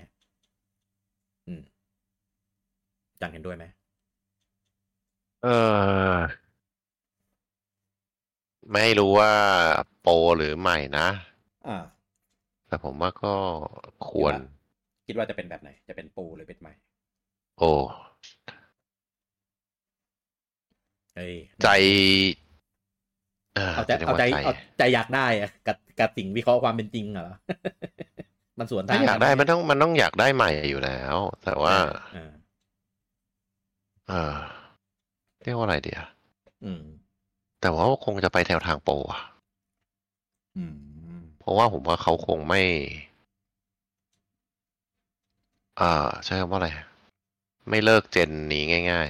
อืมจังเห็นด้วยไหมเออ ไม่รู้ว่าโปรหรือใหม่นะอ่าแต่ผมว่าก็ควร คิดว่าจะเป็นแบบไหน จะเป็นปูหรือเป็นใหม่ โอ้เอ้ยใจ เออเอาใจจะเรียกเอาว่าใจใจเอาใจอยากได้อะกับกับสิ่งวิเคราะห์ความเป็นจริงเหรอมันสวนทาถ้างอยากได้หมันต้องมันต้องอยากได้ใหม่อยู่แล้ว แต่ว่าเออเออเรียกว่าอะไรเดียอืมแต่ว่าคงจะไปแถวทางโปรอะอืมเพราะว่าผมว่าเขาคงไม่ อ่า ใช้คำว่าอะไร ไม่เลิกเจนนี้ง่าย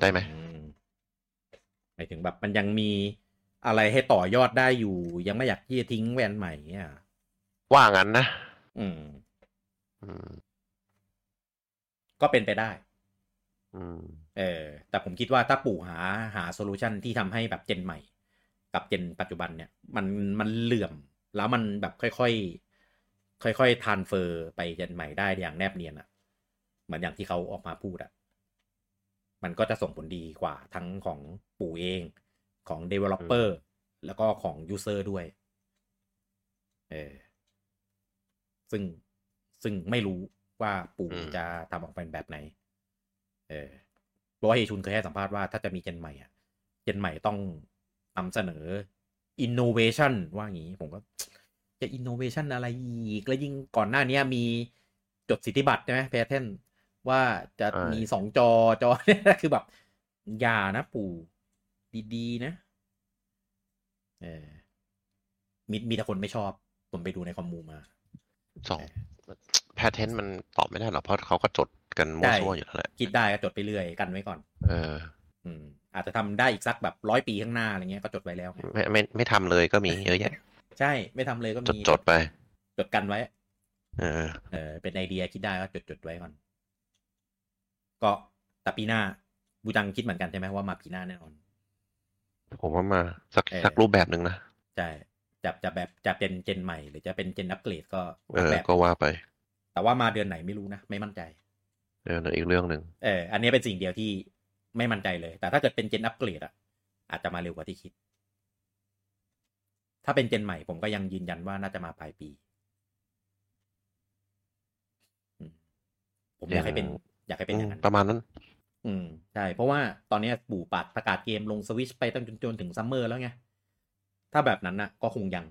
ได้ไหมอืหมายถึงแบบมันยังมี อะไรให้ต่อยอดได้อยู่ ยังไม่อยากที่จะทิ้งแวนใหม่เนี่ยๆว่างั้นนะ อืม อืม ก็เป็นไปได้ อืม เออ แต่ผมคิดว่าถ้าปู่หาหา solution ที่ทำให้แบบ gen ใหม่ กับ gen ปัจจุบันเนี่ย มันมันเหลื่อม แล้วมันแบบค่อยๆ ค่อยๆ transfer ไป gen ใหม่ได้อย่างแนบเนียนอะเหมือนอย่างที่เขาออกมาพูดอะมันก็จะส่งผลดีกว่าทั้งของปู่เอง ของ Developer แล้วก็ของ User ด้วย เออ ซึ่งซึ่งไม่รู้ว่าปู่อืมจะทำออกเป็นแบบไหน เออเพราะว่าเฮชุนเคยให้สัมภาษณ์ว่าถ้าจะมีเจนใหม่อะเจนใหม่ต้องนำเสนอ innovation ว่างี้ ผมก็จะ innovation อะไรอีก แล้วยิ่งก่อนหน้านี้มีจดสิทธิบัตรใช่ไหมแพทเทนว่าจะใช่มีสองจอจอเนี่ยคือแบบ อย่านะปู่ ดีๆนะเออมีมีแต่คนไม่ชอบ ผมไปดูในคอมมูมาสองแพทเทนต์มันตอบไม่ได้หรอกเพราะเขาก็จดกันมั่วใช่ซั่วอยู่แล้วแหละคิดได้ก็จดไปเรื่อยกันไว้ก่อน เออ อืม อาจจะทำได้อีกสักแบบร้อยปีข้างหน้าอะไรเงี้ยก็จดไว้แล้วไงไม่ไม่ไม่ทำเลยก็มีเยอะแยะ ใช่ ไม่ทำเลยก็จดมีจดไป จดกันไว้ เออ เออ เป็นไอเดียคิดได้ก็จดจดไว้ก่อน ก็แต่ปีหน้าบูจังคิดเหมือนกันใช่ไหมว่ามาปีหน้าแน่นอน ผมว่ามาสักเออ สักรูปแบบหนึ่งนะใช่จะจะแบบจะเป็นเจนใหม่หรือจะเป็นเจนอัปเกรดก็เออ แบบก็ว่าไปแต่ว่ามาเดือนไหนไม่รู้นะ ไม่มั่นใจ เออนั่นอีกเรื่องหนึ่งเออ อันนี้เป็นสิ่งเดียวที่ไม่มั่นใจเลย แต่ถ้าเกิดเป็นเจนอัปเกรดอะ อาจจะมาเร็วกว่าที่คิด ถ้าเป็นเจนใหม่ผมก็ยังยืนยันว่าน่าจะมาปลายปีอืมผมอยากให้เป็น อยากให้เป็นอย่างนั้น ประมาณนั้น อืมใช่ เพราะว่าตอนเนี้ยปู่ปัดประกาศเกมลงสวิชไปตั้งจนจนถึงซัมเมอร์แล้วไง ถ้าแบบนั้นน่ะก็คงยัง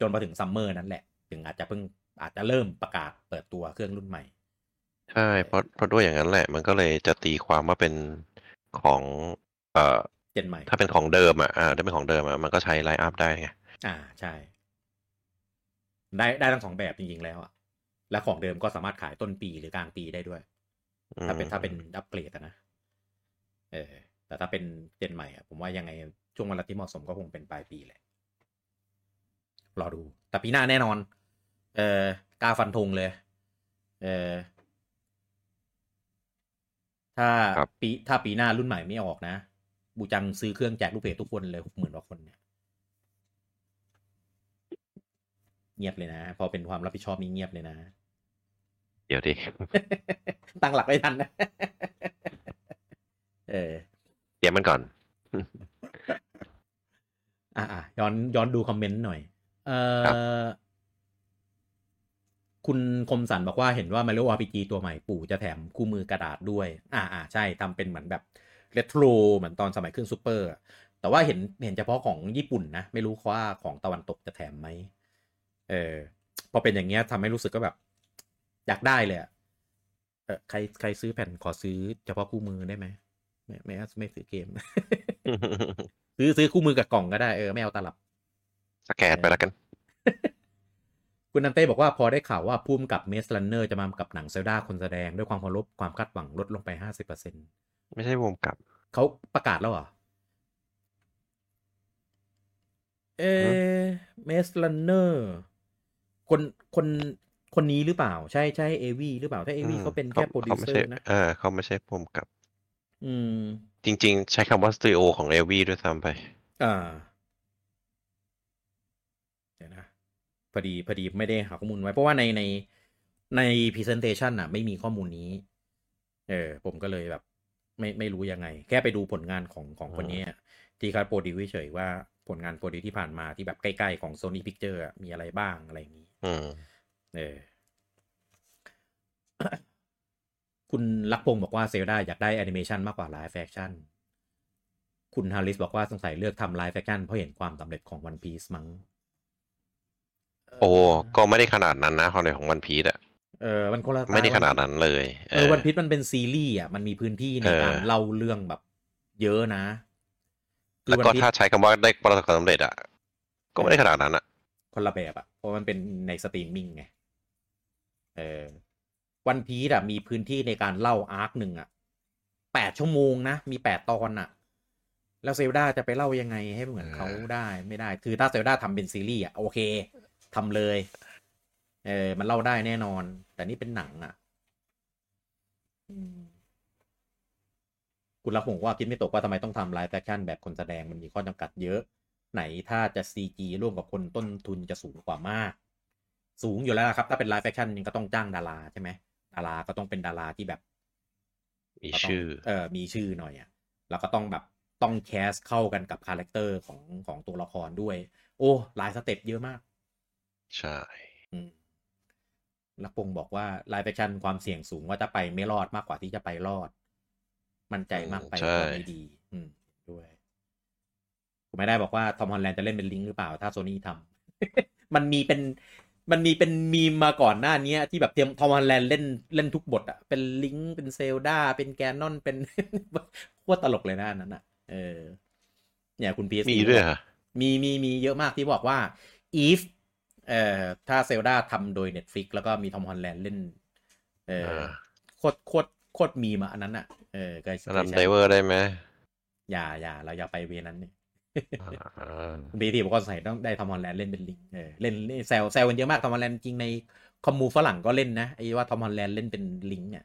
จนมาถึงซัมเมอร์นั่นแหละ ถึงอาจจะเพิ่งอาจจะเริ่มประกาศเปิดตัวเครื่องรุ่นใหม่ ใช่เพราะเพราะด้วยอย่างนั้นแหละ มันก็เลยจะตีความว่าเป็นของ เอ่อเจนใหม่ ถ้าเป็นของเดิมอะอ่าถ้าเป็นของเดิมอะมันก็ใช้ไลน์อัพได้ไงอ่าใช่ ได้ได้ทั้งสองแบบจริงๆแล้วอะและของเดิมก็สามารถขายต้นปีหรือกลางปีได้ด้วย ถ้าเป็นถ้าเป็นอัปเกรดอะนะเออแต่ถ้าเป็นเจนใหม่อะผมว่ายังไงช่วงเวลาที่เหมาะสมก็คงเป็นปลายปีแหละรอดู แต่ปีหน้าแน่นอน เออกล้าฟันธงเลย เออถ้าครับปีถ้าปีหน้ารุ่นใหม่ไม่ออกนะ บูจังซื้อเครื่องแจกลูกเพจทุกคนเลยหกหมื่นกว่าคนเนี่ยเงียบเลยนะ พอเป็นความรับผิดชอบนี่เงียบเลยนะ เดี๋ยวดิตั้งหลักไม่ทันนะเออเตรียมมันก่อน อะอะย้อนย้อนดูคอมเมนต์หน่อย เอครับอคุณคมสันบอกว่าเห็นว่า Mario RPG ตัวใหม่ปู่จะแถมคู่มือกระดาษด้วย อ่าอ่าใช่ทำเป็นเหมือนแบบเรโทรเหมือนตอนสมัยเครื่องซูเปอร์อะแต่ว่าเห็นเห็นเฉพาะของญี่ปุ่นนะ ไม่รู้ว่าของตะวันตกจะแถมไหม เออ พอเป็นอย่างเงี้ยทำให้รู้สึกก็แบบ อยากได้เลยอะเออใครใครซื้อแผ่นขอซื้อเฉพาะคู่มือได้ไหมไม่ไม่ไม่ซื้อเกม ซื้อซื้อคู่มือกับกล่องก็ได้เออไม่เอาตลับ สแกนไปแล้วกัน คุณนันเต้บอกว่าพอได้ข่าวว่าผู้กำกับ Maze Runner จะมากับหนังเซลดาคนแสดงด้วยความเคารพความคาดหวังลดลงไปห้าสิบเปอร์เซ็นไม่ใช่ผู้กำกับเขาประกาศแล้วเหรอเอ Maze Runner คนคน คนนี้หรือเปล่า ใช่ใช่เอวีหรือเปล่าถ้าเอวีอืมเขาเป็นแค่โปรดิวไม่ใช่นะเออเขาไม่ใช่ผู้กำกับ อืม จริง ๆ ใช้คำว่าสตูดิโอของเอวีด้วยซ้ำไป อ่าเดี๋ยวนะพอดีพอดีไม่ได้หาข้อมูลไว้ เพราะว่าในในใน presentation อะ ไม่มีข้อมูลนี้ เออ ผมก็เลยแบบ ไม่ไม่รู้ยังไง แค่ไปดูผลงานของของคนนี้อะที่เขาโปรดิวเฉยๆว่าผลงานโปรดิวที่ผ่านมาที่แบบใกล้ ๆ ของ Sony Picture อะมีอะไรบ้างอะไรอย่างนี้ อืม เออคุณลักพงศ์บอกว่าเซลดาอยากได้แอนิเมชันมากกว่า live action คุณฮาริสบอกว่าสงสัยเลือกทำ live action เพราะเห็นความสำเร็จของวันพี e มั้ง โอ้ ก็ไม่ได้ขนาดนั้นนะความสำเร็จของ One Piece อะเออมันคนละไม่ได้ขนาดนั้นเลยเออวันพี e มันเป็นซีรีส์อะมันมีพื้นที่ในเออการเล่าเรื่องแบบ เยอะนะคือแล้วก็ One Piece ถ้าใช้คำว่าได้ประสบความสำเร็จอะก็ไม่ได้ขนาดนั้นอะคนละแบบอะเพราะมันเป็นในสตรีมมิ่งไง เออ One Piece อะมีพื้นที่ในการเล่า arc หนึ่งอะแปดชั่วโมงนะ มีแปดตอนอะแล้วเซลดาจะไปเล่ายังไงให้เหมือนเขาได้ไม่ได้ คือถ้าเซลดาทำเป็นซีรีส์อะโอเคทำเลย เออ มันเล่าได้แน่นอน แต่นี่เป็นหนังอะคุณลักพงศ์ว่าคิดไม่ตกว่าทำไมต้องทำ live action แบบคนแสดงมันมีข้อจำกัดเยอะ ไหนถ้าจะ CG ร่วมกับคนต้นทุนจะสูงกว่ามาก สูงอยู่แล้วล่ะครับ ถ้าเป็น live action ก็ต้องจ้างดาราใช่ไหมดาราก็ต้องเป็นดาราที่แบบ มีก็ต้องชื่อ เออมีชื่อหน่อยอะแล้วก็ต้องแบบต้อง cast เข้ากันกับ character ของของตัวละครด้วย โอ้หลาย step เยอะมาก ใช่อืมลักพงศ์บอกว่า live action ความเสี่ยงสูงว่าจะไปไม่รอดมากกว่าที่จะไปรอด มั่นใจมากไปใช่ก็ไม่ดี อืมด้วยผมไม่ได้บอกว่าทอมฮอลแลนด์จะเล่นเป็นลิงก์หรือเปล่า ถ้าโซนี่ทำ มันมีเป็น มันมีเป็นมีมมาก่อนหน้านี้ที่แบบเตรียมทอมฮอลแลนด์เล่นเล่นทุกบทอะเป็นลิงก์เป็นเซลดาเป็นแกนนอนเป็นโคตรตลกเลยนะอันนั้นอะเออ เนี่ยคุณพีมีด้วยเหรอมีมีมีเยอะมากที่บอกว่า if เอ่อถ้าเซลดาทำโดย Netflix แล้วก็มีทอมฮอลแลนด์เล่น เอออ่าโคตรโคตรโคตรมีมาอันนั้นอะเออเคยเคยรันใช้ไดเวอร์ได้ไหมอย่าอย่าเราอย่าไปเวนั้นนี่อ่าคุณบีทีบอกว่าสงสัยต้องได้ทอมฮอลแลนด์เล่นเป็นลิงเออเล่นเล่นแซวแซวกันเยอะมากทอมฮอลแลนด์จริงในคอมมูฝรั่งก็เล่นนะไอ้ว่าทอมฮอลแลนด์เล่นเป็นลิงเนี่ย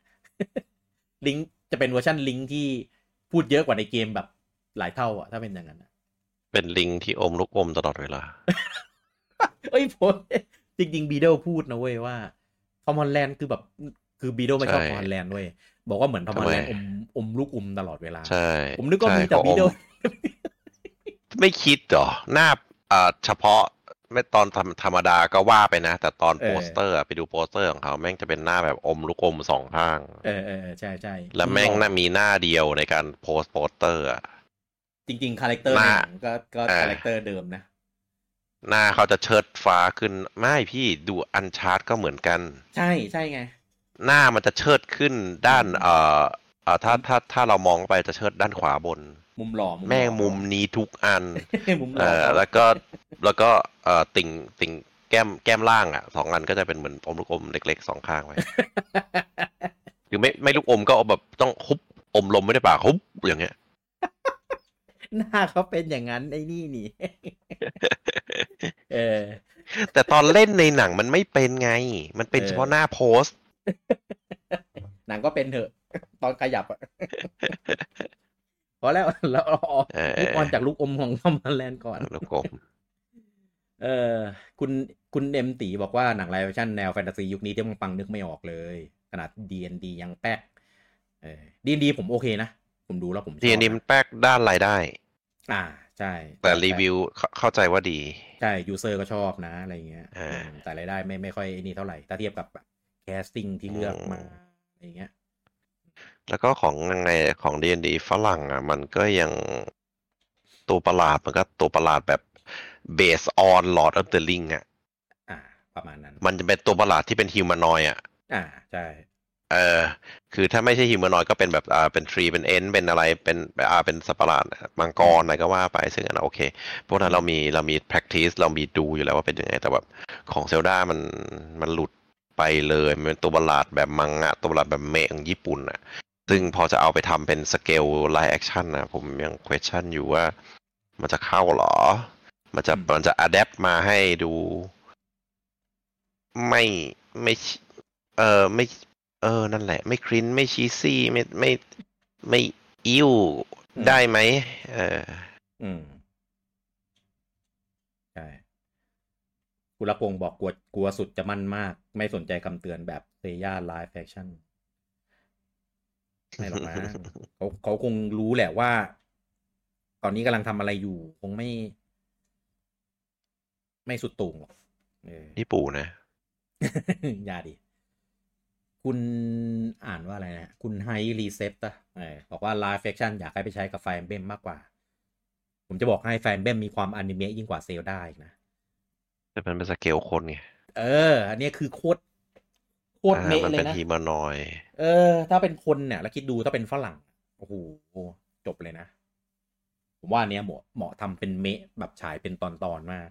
ลิงจะเป็นเวอร์ชันลิงที่พูดเยอะกว่าในเกมแบบหลายเท่าอะถ้าเป็นอย่างนั้นอะเป็นลิงที่อมลูกอมตลอดเวลา เอ้ยผมจริงๆบีเดลพูดนะเว้ยว่าทอมฮอลแลนด์คือแบบคือบีเดลไม่ชอบใช่ทอมฮอลแลนด์เว้ยบอกว่าเหมือนทอมฮอลแลนด์อทำมไมอมลูกอมตลอดเวลาใช่ผมนึกว่าใช่มีแต่พอบีอมเดล ไม่คิดเหรอหน้าอ่าเฉพาะไม่ตอนธรรมธรรมดาก็ว่าไปนะ แต่ตอนเออโปสเตอร์อะไปดูโปสเตอร์ของเขาแม่งจะเป็นหน้าแบบอมลูกอมสองข้าง เออเออเออใช่ใช่แล้วแม่งน่ามีหน้าเดียวในการโพสต์โปสเตอร์อะจริงๆ character ในน้าหนังก็ก็อ่า character เดิมนะ หน้าเขาจะเชิดหน้าขึ้น ไม่พี่ดู Uncharted ก็เหมือนกัน ใช่ใช่ไง หน้ามันจะเชิดขึ้นด้าน เอ่อเอ่อถ้าถ้าถ้าเรามองไปจะเชิดด้านขวาบน มุมหล่อแม่งมุมนี้ทุกอันมุมหเอล่อเออแล้วก็แล้วก็เอ่อติ่งติ่งแก้มแก้มล่างอะสองอันก็จะเป็นเหมือนอมลูกอมเล็กๆสองข้างไว้คือไม่ไม่ลูกอมก็เอาแบบต้องฮุบอมลมไม่ได้ปากฮุบอย่างเงี้ยหน้าเขาเป็นอย่างนั้นไอ้นี่นี่ เออ แต่ตอนเล่นในหนังมันไม่เป็นไง มันเป็นเออเฉพาะหน้าโพสต์หนังก็เป็นเถอะ ตอนขยับอะ พอแล้วแล้วเอาเอาเออลูกออนจากลูกอมของทอมฮอลแลนด์ก่อนลูกอมเออคุณคุณเอ็มตีบอกว่าหนัง live action แนวแฟนตาซียุคนี้ที่มันปังนึกไม่ออกเลย ขนาด D&D ยังแป๊กเออ D&D ผมโอเคนะ ผมดูแล้วผมชอบทีนี้มันแป๊กด้านรายได้ อ่าใช่ แต่รีวิวเข้าเข้าใจว่าดี ใช่ user ก็ชอบนะ อะไรเงี้ยอ่าอืมแต่รายได้ไม่ไม่ค่อยไอ้นี่เท่าไหร่ ถ้าเทียบกับ casting ที่เลือกมาอืมอะไรเงี้ย แล้วก็ของยังไงของ D&D ฝรั่งอะ มันก็ยังตัวประหลาดมันก็ตัวประหลาดแบบ based on Lord of the Ring อะอ่า ประมาณนั้น มันจะเป็นตัวประหลาดที่เป็นฮิวแมนอยอะ อ่าใช่เออคือถ้าไม่ใช่ฮิวแมนอยก็เป็นแบบอ่าเป็นทรีเป็นเอ็นเป็นอะไรเป็นอ่าเป็นสัตว์ประหลาดมังกรอะไรก็ว่าไปซึ่งอันนั้นโอเคพวกนั้นเรามีเรามี practice เรามีดูอยู่แล้วว่าเป็นยังไง แต่แบบของเซลดามันมันหลุดไปเลยมันเป็นตัวประหลาดแบบมังงะตัวประหลาดแบบเมะของญี่ปุ่นอะ ซึ่งพอจะเอาไปทำเป็นสเกลไลฟ์แอคชั่นนะผมยัง question อยู่ว่า มันจะเข้าเหรอ มันจะอืมมันจะ adapt มาให้ดู ไม่ไม่ เออไม่ เออ นั่นแหละ ไม่ครินไม่ชีซี่ไม่ไม่ไม่อิ้วได้ไหมเออ อืมใช่กุลกงบอกกลัวกลัวสุดจะมั่นมาก ไม่สนใจคำเตือนแบบเซย่าไลฟ์แฟคชั่น ไม่หรอกนะเขาเขาคงรู้แหละว่า ตอนนี้กำลังทำอะไรอยู่ คงไม่ ไม่สุดโต่งหรอกเออนี่ปู่นะอย่าดิคุณอ่านว่าอะไรนะ คุณไฮรีเซปต์อะเออบอกว่า live action อยากให้ไปใช้กับไฟเบมมากกว่า ผมจะบอกให้ Fire Emblem มีความอนิเมะยิ่งกว่าเซลด้านะ แต่มันเป็นสเกลคนไง เออ อันเนี้ยคือโคตร โคตรอ่าเมะมันเลเป็ยนนะฮีมานอย เออ ถ้าเป็นคนเนี่ย แล้วคิดดูถ้าเป็นฝรั่งโอ้โหจบเลยนะ ผมว่าอันเนี้ยเหมาะเหมาะทำเป็นเมะแบบฉายเป็นตอนๆมาก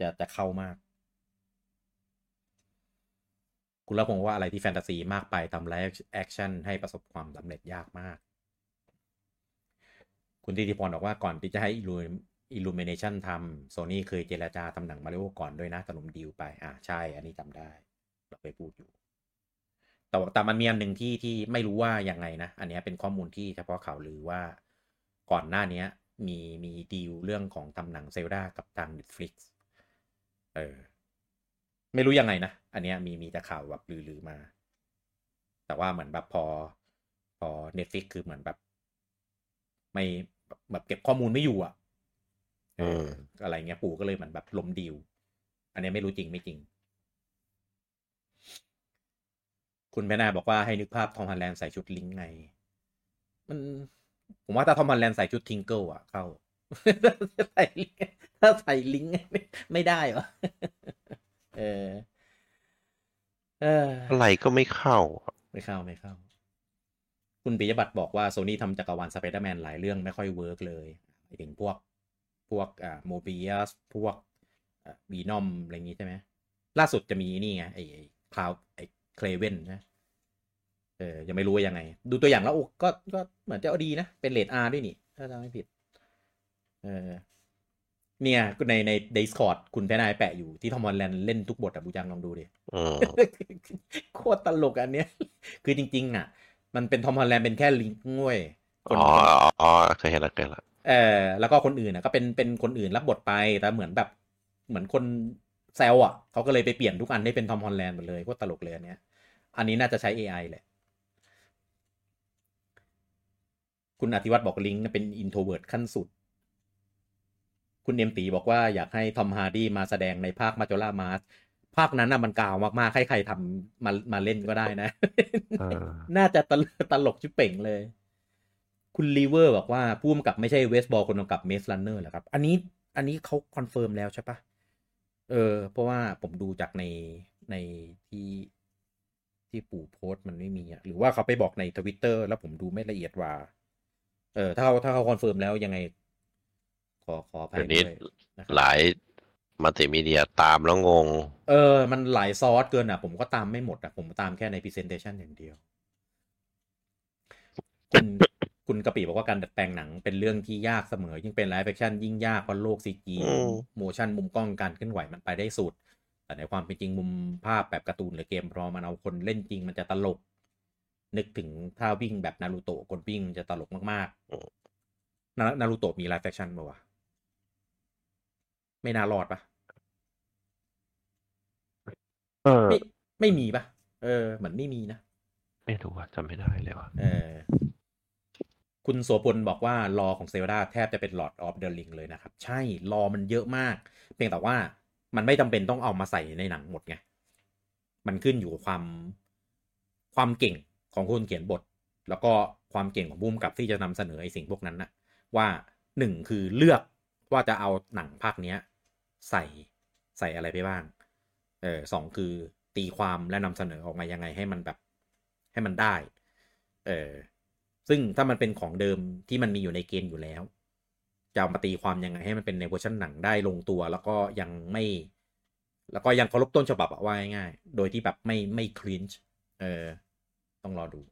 จะจะเข้ามาก คุณละพงษ์ว่าอะไรที่แฟนตาซีมากไปทำ live action ให้ประสบความสำเร็จยากมาก คุณทิติพรบอกว่าก่อนที่จะให้ Illumination ทำโซนี่เคยเจรจาทำหนังมาริโอก่อนด้วยนะตกลงดีลไป อ่าใช่ อันนี้จำได้ เราไปพูดอยู่ แต่ว่าแต่มันมีอันหนึ่งที่ที่ไม่รู้ว่ายังไงนะ อันเนี้ยเป็นข้อมูลที่เฉพาะข่าวลือว่าก่อนหน้าเนี้ยมีมีดีลเรื่องของทำหนังเซลดากับทาง Netflix เออ ไม่รู้ยังไงนะ อันเนี้ยมีมีแต่ข่าวแบบลือๆมา แต่ว่าเหมือนแบบพอพอ Netflix คือเหมือนแบบ ไม่แบบแบบเก็บข้อมูลไม่อยู่อะ เออ อะไรเงี้ยปู่ก็เลยเหมือนแบบล้มดีล อันเนี้ยไม่รู้จริงไม่จริง คุณแม่นาบอกว่าให้นึกภาพทอมฮอลแลนด์ใส่ชุดลิงก์ไง มัน ผมว่าถ้าทอมฮอลแลนด์ใส่ชุดทิงเกิลอะเข้าใส่ลิงก์ถ้าใส่ลิงก์ไม่ไม่ได้เหรอเออเอออะไรก็ไม่เข้า ไม่เข้าไม่เข้า คุณปิยบัตรบอกว่าโซนี่ทำจักรวาลสไปเดอร์แมนหลายเรื่องไม่ค่อย work เลยไปถึงพวกพวกอ่ามอร์เบียสพวกเวน่อมอะไรอย่างงี้ใช่ไหมล่าสุดจะมีนี่ไงไอ้คราเวนไอ้ คราเวนนะเออยังไม่รู้ว่ายังไง ดูตัวอย่างแล้วโอ้ก็ก็เหมือนจะเอาดีนะ เป็น rate R ด้วยนี่ ถ้าจำไม่ผิด เออเนี่ยในใน Discord คุณแพนายแปะอยู่ที่ทอมฮอลแลนด์เล่นทุกบทอะบูจังลองดูดิอืมโคตรตลกอันเนี้ย คือจริง ๆ อะ มันเป็นทอมฮอลแลนด์เป็นแค่ลิงก์ง่วยคนอ๋อคนอ๋ออ๋อเคยเห็นแล้วเคยเห็นแล้วเออแล้วก็คนอื่นอะก็เป็นเป็นคนอื่นรับบทไปแต่เหมือนแบบ เหมือนคน แซวอะเขาก็เลยไปเปลี่ยนทุกอันให้เป็นทอมฮอลแลนด์หมดเลยโคตรตลกเลยอันเนี้ย อันนี้น่าจะใช้ AI แหละ คุณอธิวัตรบอกลิงก์เป็น introvert ขั้นสุด คุณเนมตีบอกว่าอยากให้ทอมฮาร์ดี้มาแสดงในภาคมาจ o ล่ามาสภาคนั้นน่ะมันกาวมากๆ ให้ใครทำมามาเล่นก็ได้นะเออน่าจะตลตลกชิบเป่งเลย คุณลีเวอร์บอกว่าผู้กำกับไม่ใช่ Wes Ball คนกำกับ Maze Runner เหรอครับ อันนี้อันนี้เขา confirm แล้วใช่ปะ เออ เพราะว่าผมดูจากในในที่ที่ปู่โพสต์มันไม่มีอะหรือว่าเขาไปบอกในทวิตเตอร์แล้วผมดูไม่ละเอียดว่า เออถ้าเขาถ้าเขา confirm แล้วยังไง ขอขออภัยเดี๋ยวนี้ด้วยนะครับหลายมัลติมีเดียตามแล้วงง เออ มันหลายซอสเกินอะ ผมก็ตามไม่หมดอะ ผมตามแค่ใน Presentation อย่างเดียว คุณ คุณกะปิบอกว่าการดัดแปลงหนังเป็นเรื่องที่ยากเสมอ ยิ่งเป็น live action ยิ่งยากเพราะโลก CG อืม motion มุมกล้องการเคลื่อนไหวมันไปได้สุด แต่ในความเป็นจริงมุมภาพแบบการ์ตูนหรือเกมพอมันเอาคนเล่นจริงมันจะตลก นึกถึงท่าวิ่งแบบนารูโตะคนวิ่งมันจะตลกมากๆนานารูโตะมี live action ป่าวะไม่น่ารอดปะเออไม่ไม่มีปะเออเหมือนไม่มีนะไม่รู้ว่าจำไม่ได้เลยว่ะเออ คุณโสพลบอกว่า lore ของเซลดาแทบจะเป็น Lord of the Ring เลยนะครับ ใช่ lore มันเยอะมาก เพียงแต่ว่ามันไม่จำเป็นต้องเอามาใส่ในหนังหมดไง มันขึ้นอยู่กับความความเก่งของคนเขียนบท แล้วก็ความเก่งของบูมกับที่จะนำเสนอไอ้สิ่งพวกนั้นนะว่าหนึ่งคือเลือกว่าจะเอาหนังภาคเนี้ย ใส่ใส่อะไรไปบ้าง เออสองคือตีความและนำเสนอออกมายังไงให้มันแบบ ให้มันได้ เออ ซึ่งถ้ามันเป็นของเดิมที่มันมีอยู่ในเกณฑ์อยู่แล้ว จะามาตีความยังไงให้มันเป็นในเวอร์ชันหนังได้ลงตัว แล้วก็ยังไม่ แล้วก็ยังเคารพต้นฉบับอะว่าง่ายๆโดยที่แบบไม่ไม่ cringe เออ ต้องรอดู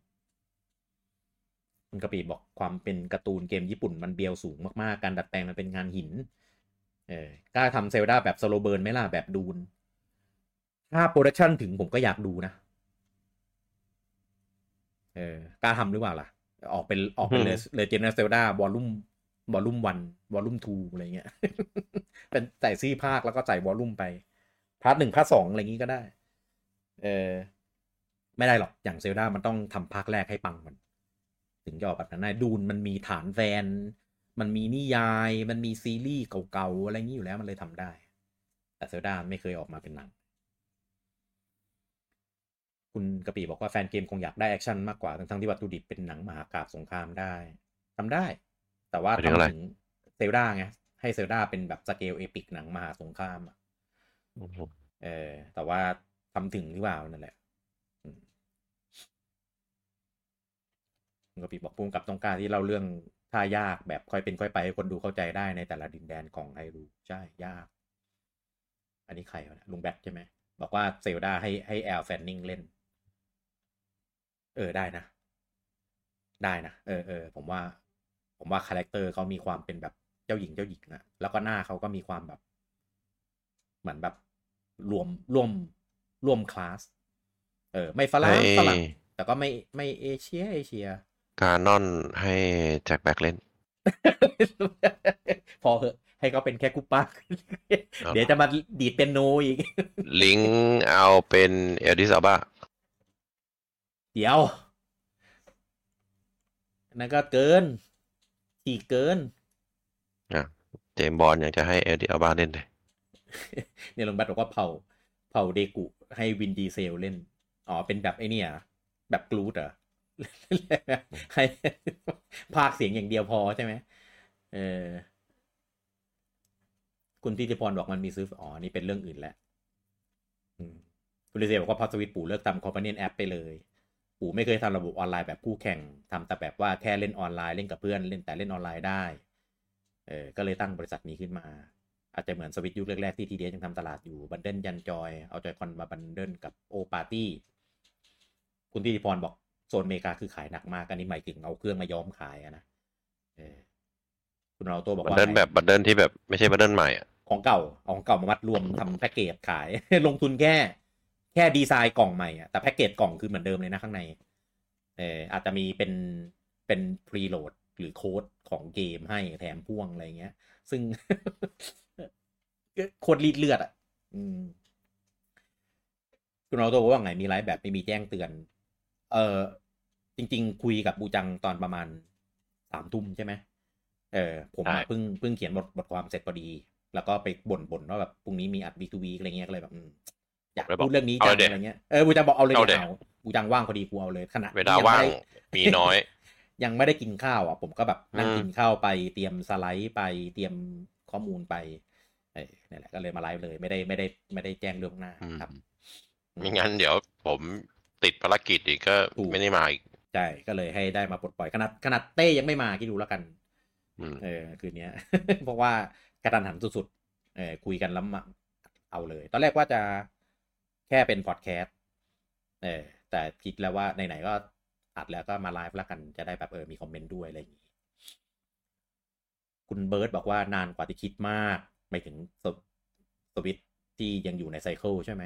คุณกะปิบอกความเป็นการ์ตูนเกมญี่ปุ่นมันเบียวสูงมากๆ การดัดแปลงมันเป็นงานหิน เออกล้าทำเซลดาแบบ slow burn ไหมล่ะแบบดูน ถ้า production ถึงผมก็อยากดูนะ เออกล้าทำหรือเปล่าล่ะ ออกเป็นออกเป็นเลย Legend Zelda volume volume one volume two อะไรเงี้ย เป็นใส่ชื่อภาคแล้วก็ใส่ volume ไป part หนึ่ง part สองอะไรอย่างงี้ก็ได้ เออไม่ได้หรอก อย่างเซลดามันต้องทำภาคแรกให้ปังมัน ถึงจะออกแบบนั้นได้ดูนมันมีฐานแฟน มันมีนิยาย มันมีซีรีส์เก่าๆ อะไรอย่างนี้อยู่แล้วมันเลยทำได้ แต่เซลดาไม่เคยออกมาเป็นหนัง คุณกะปิบอกว่าแฟนเกมคงอยากได้ action มากกว่า ทั้งๆที่วัตถุดิบเป็นหนังมหากาพย์สงครามได้ทำได้ แต่ว่าหมายถึงอะไรทำถึงเซลดาไง ให้เซลดาเป็นแบบ scale epic หนังมหาสงครามอะเออ แต่ว่าทำถึงหรือเปล่านั่นแหละอืมคุณกะปิบอกผู้กำกับต้องการที่เล่าเรื่องท่ายากแบบค่อยเป็นค่อยไปให้คนดูเข้าใจได้ในแต่ละดินแดนของไฮรูลใช่ยาก อันนี้ใครวะเนี่ยลุงแบทใช่ไหมบอกว่าเซลดาให้ให้แอลแฟนนิงเล่น เออได้นะ ได้นะเออเออผมว่า ผมว่า character เขามีความเป็นแบบเจ้าหญิงเจ้าหญิงนะแล้วก็หน้าเขาก็มีความแบบ เหมือนแบบรวมร่วมร่วมคลาสเออ ไม่ฝรั่งให้ฝรั่งแต่ก็ไม่ไม่เอเชียเอเชีย กานอนให้แจ็คแบล็คเล่น พอเหอะให้เขาเป็นแค่คุปป้าเอาเดี๋ยวจะมาดีดเป็นโนอีก ลิงก์เอาเป็นเอลดิสอาบ้า เดี๋ยวนั่นก็เกินอีกเกินเจมส์บอลยังจะให้เอลดิสอาบ้าเล่นเลยเนี่ยลงแบทบอกว่าเผาเผาเดกุให้วินดีเซลเล่น อ๋อ เป็นแบบไอ้เนี่ย แบบกรูดเหรอให้ภาคเสียงอย่างเดียวพอใช่ไหมเออ คุณทิติพรบอกมันมีซื้อ อ๋อ นี่เป็นเรื่องอื่นแล้วอืมคุณลิเซบอกว่าพอสวิตปู่เลิกทำ companion app ไปเลย ปู่ไม่เคยทำระบบออนไลน์แบบคู่แข่งทำแต่แบบว่าแค่เล่นออนไลน์เล่นกับเพื่อนเล่นแต่เล่นออนไลน์ได้ เออ ก็เลยตั้งบริษัทนี้ขึ้นมา อาจจะเหมือนสวิตยุคแรกๆที่ทีเดียยังทำตลาดอยู่ bundle ยันจอย เอา Joy-Con มา bundle กับ Mario Party คุณทิติพรบอกโซนอเมริกาคือขายหนักมากอันนี้หมายถึงเอาเครื่องมาย้อมขายอะนะเออคุณเราตัวบอกว่า bundle ไงแบบ bundle ที่แบบไม่ใช่ bundle ใหม่อะของเก่าเอาของเก่ามามัดรวมทำแพ็กเกจขาย ลงทุนแค่ แค่ดีไซน์กล่องใหม่อะแต่แพ็กเกจกล่องคือเหมือนเดิมเลยนะข้างในเอออาจจะมีเป็นเป็น preload หรือโค้ดของเกมให้แถมพ่วงอะไรเงี้ย ซึ่งก็โคตรรีดเลือดอะอืมคุณเราตัวบอกว่าไงมีไลฟ์แบบไม่มีแจ้งเตือน เออจริง ๆ คุยกับบูจังตอนประมาณสามทุ่มใช่ไหมเออผมอะใช่เพิ่งเพิ่งเขียนบทบทความเสร็จพอดี แล้วก็ไปบ่นบ่นว่าแบบพรุ่งนี้มีอัดวีทูวีอะไรเงี้ยก็เลยแบบ อืมอยากเลยบอกพูดเรื่องนี้เอาจังเด็อะไรเงี้ยเออบูจังบอกเอาเลยเอาเดี๋เด็ยวเอาบูจังว่างพอดีกูเอาเลยขณะเวลาที่ยังว่างไม่ได้มีน้อย ยังไม่ได้กินข้าวอะ ผมก็แบบนั่งอืมกินข้าวไปเตรียมสไลด์ไปเตรียมข้อมูลไปเออนี่แหละก็เลยมาไลฟ์เลยไม่ได้ไม่ได้ไม่ได้แจ้งเรื่องหน้าอืมครับไม่งั้นเดี๋ยวผมติดภารกิจอีกก็ถูกไม่ได้มาอีกใช่ก็เลยให้ได้มาปลดปล่อยขนาดขนาดเต้ยังไม่มาคิดดูแล้วกันอืมเออคืนเนี้ยเพราะว่ากระดันหันสุดๆเออคุยกันแล้วมาเอาเลย ตอนแรกว่าจะ แค่เป็นพอดแคสต์เออแต่คิดแล้วว่าไหนๆก็อัดแล้วก็มาไลฟ์แล้วกันจะได้แบบเออมีคอมเมนต์ด้วยอะไรอย่างนี้ คุณเบิร์ตบอกว่านานกว่าที่คิดมากไม่ถึงสวสวิตช์ที่ยังอยู่ในไซเคิลใช่ไหม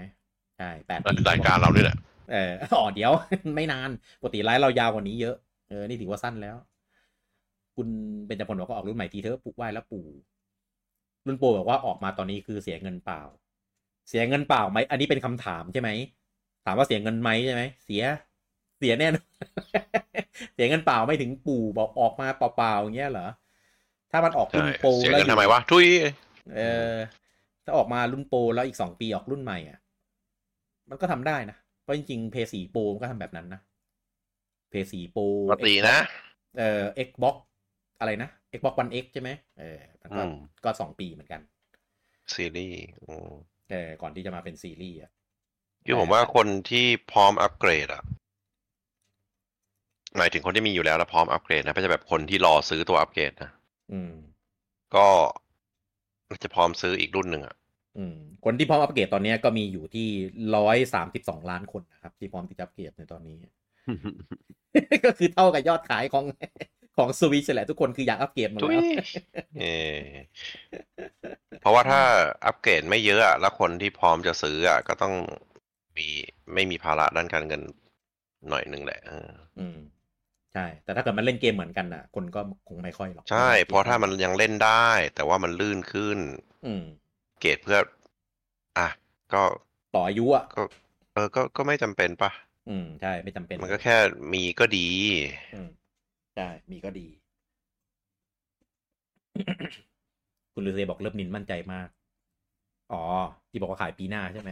ใช่แปดปีรายการเราด้วยแหละเอออ๋อเดี๋ยว ไม่นานปกติไลฟ์เรายาวกว่านี้เยอะเออนี่ถือว่าสั้นแล้ว คุณเป็นจพลบอกก็ออกรุ่นใหม่ทีเถอะปลูกไหว้แล้วปู่รุ่นโปรบอกว่าออกมาตอนนี้คือเสียเงินเปล่า เสียเงินเปล่าไหม อันนี้เป็นคำถามใช่ไหม ถามว่าเสียเงินไหมใช่ไหม เสีย เสียแน่นอนเสียเงินเปล่าไม่ถึงปู่บอกออกมาเปล่าๆอย่างเงี้ยเหรอ ถ้ามันออกรุ่ใช่นโปรเสียแล้วเงินอยู่ทำไมวะ ทุย เออ ถ้าออกมารุ่นโปรแล้วอีกสองปีออกรุ่นใหม่อะ มันก็ทำได้นะ เพราะจริงๆเพย์สี่โปรมันก็ทำแบบนั้นนะเพย์สี่โปรปกตินะ เอ่อ Xbox อะไรนะ Xbox One X ใช่ไหมเออ มันก็อืมก็สองปีเหมือนกัน ซีรีส์ อืมเออก่อนที่จะมาเป็นซีรีส์อะคือผมว่าคนที่พร้อมอัปเกรดอะหมายถึงคนที่มีอยู่แล้วแล้วพร้อมอัปเกรดนะไม่ใช่แบบคนที่รอซื้อตัวอัปเกรดนะอืม ก็จะพร้อมซื้ออีกรุ่นหนึ่งอะอืม คนที่พร้อมอัปเกรดตอนเนี้ยก็มีอยู่ที่ร้อยสามสิบสองล้านคนนะครับ ที่พร้อมที่จะอัปเกรดในตอนนี้ ก็คือเท่ากับยอดขายของ ของสวิชแหละทุกคนคืออยากอัปเกรดหมดทุยแล้วเออเพราะว่าถ้าอัปเกรดไม่เยอะอะแล้วคนที่พร้อมจะซื้ออะก็ต้องมีไม่มีภาระด้านการเงินหน่อยหนึ่งแหละเอออืมใช่ แต่ถ้าเกิดมันเล่นเกมเหมือนกันน่ะ คนก็คงไม่ค่อยหรอก ใช่ เพราะถ้ามันยังเล่นได้ แต่ว่ามันลื่นขึ้น อืม เกรดเพื่อ อะ ก็ต่ออายุอะก็ เออ ก็ก็ไม่จำเป็นปะอืม ใช่ ไม่จำเป็น มันก็แค่มีก็ดี อืม ใช่มีก็ดี คุณลูเซบอกเริ่มนินมั่นใจมาก อ๋อ ที่บอกว่าขายปีหน้าใช่ไหม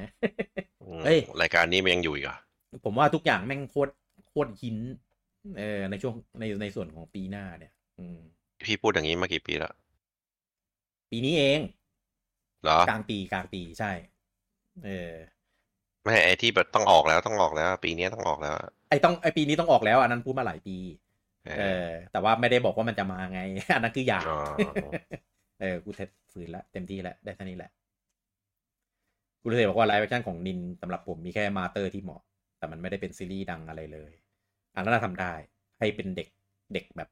อืมเอ้ยรายการนี้มันยังอยู่อีกเหรอะผมว่าทุกอย่างแม่งโคตรโคตรหินเออในช่วงในในส่วนของปีหน้าเนี่ย อืม พี่พูดอย่างนี้มากี่ปีแล้ว ปีนี้เองเหรอกลางปีกลางปีใช่ เออไม่ไอที่แบบต้องออกแล้วต้องออกแล้ว ปีนี้ต้องออกแล้วอะไอต้องไอปีนี้ต้องออกแล้วอันนั้นพูดมาหลายปี เอเอออ แต่ว่าไม่ได้บอกว่ามันจะมาไง อันนั้นคืออยากอ๋อเออ กูเทฝืนละเต็มที่แล้วได้เท่านี้แหละ กูเลยบอกว่าไลฟ์แอคชั่นของนินสำหรับผมมีแค่มาเตอร์ที่เหมาะ แต่มันไม่ได้เป็นซีรีส์ดังอะไรเลย อันนั้นนะทำได้ ให้เป็นเด็กเด็กแบบ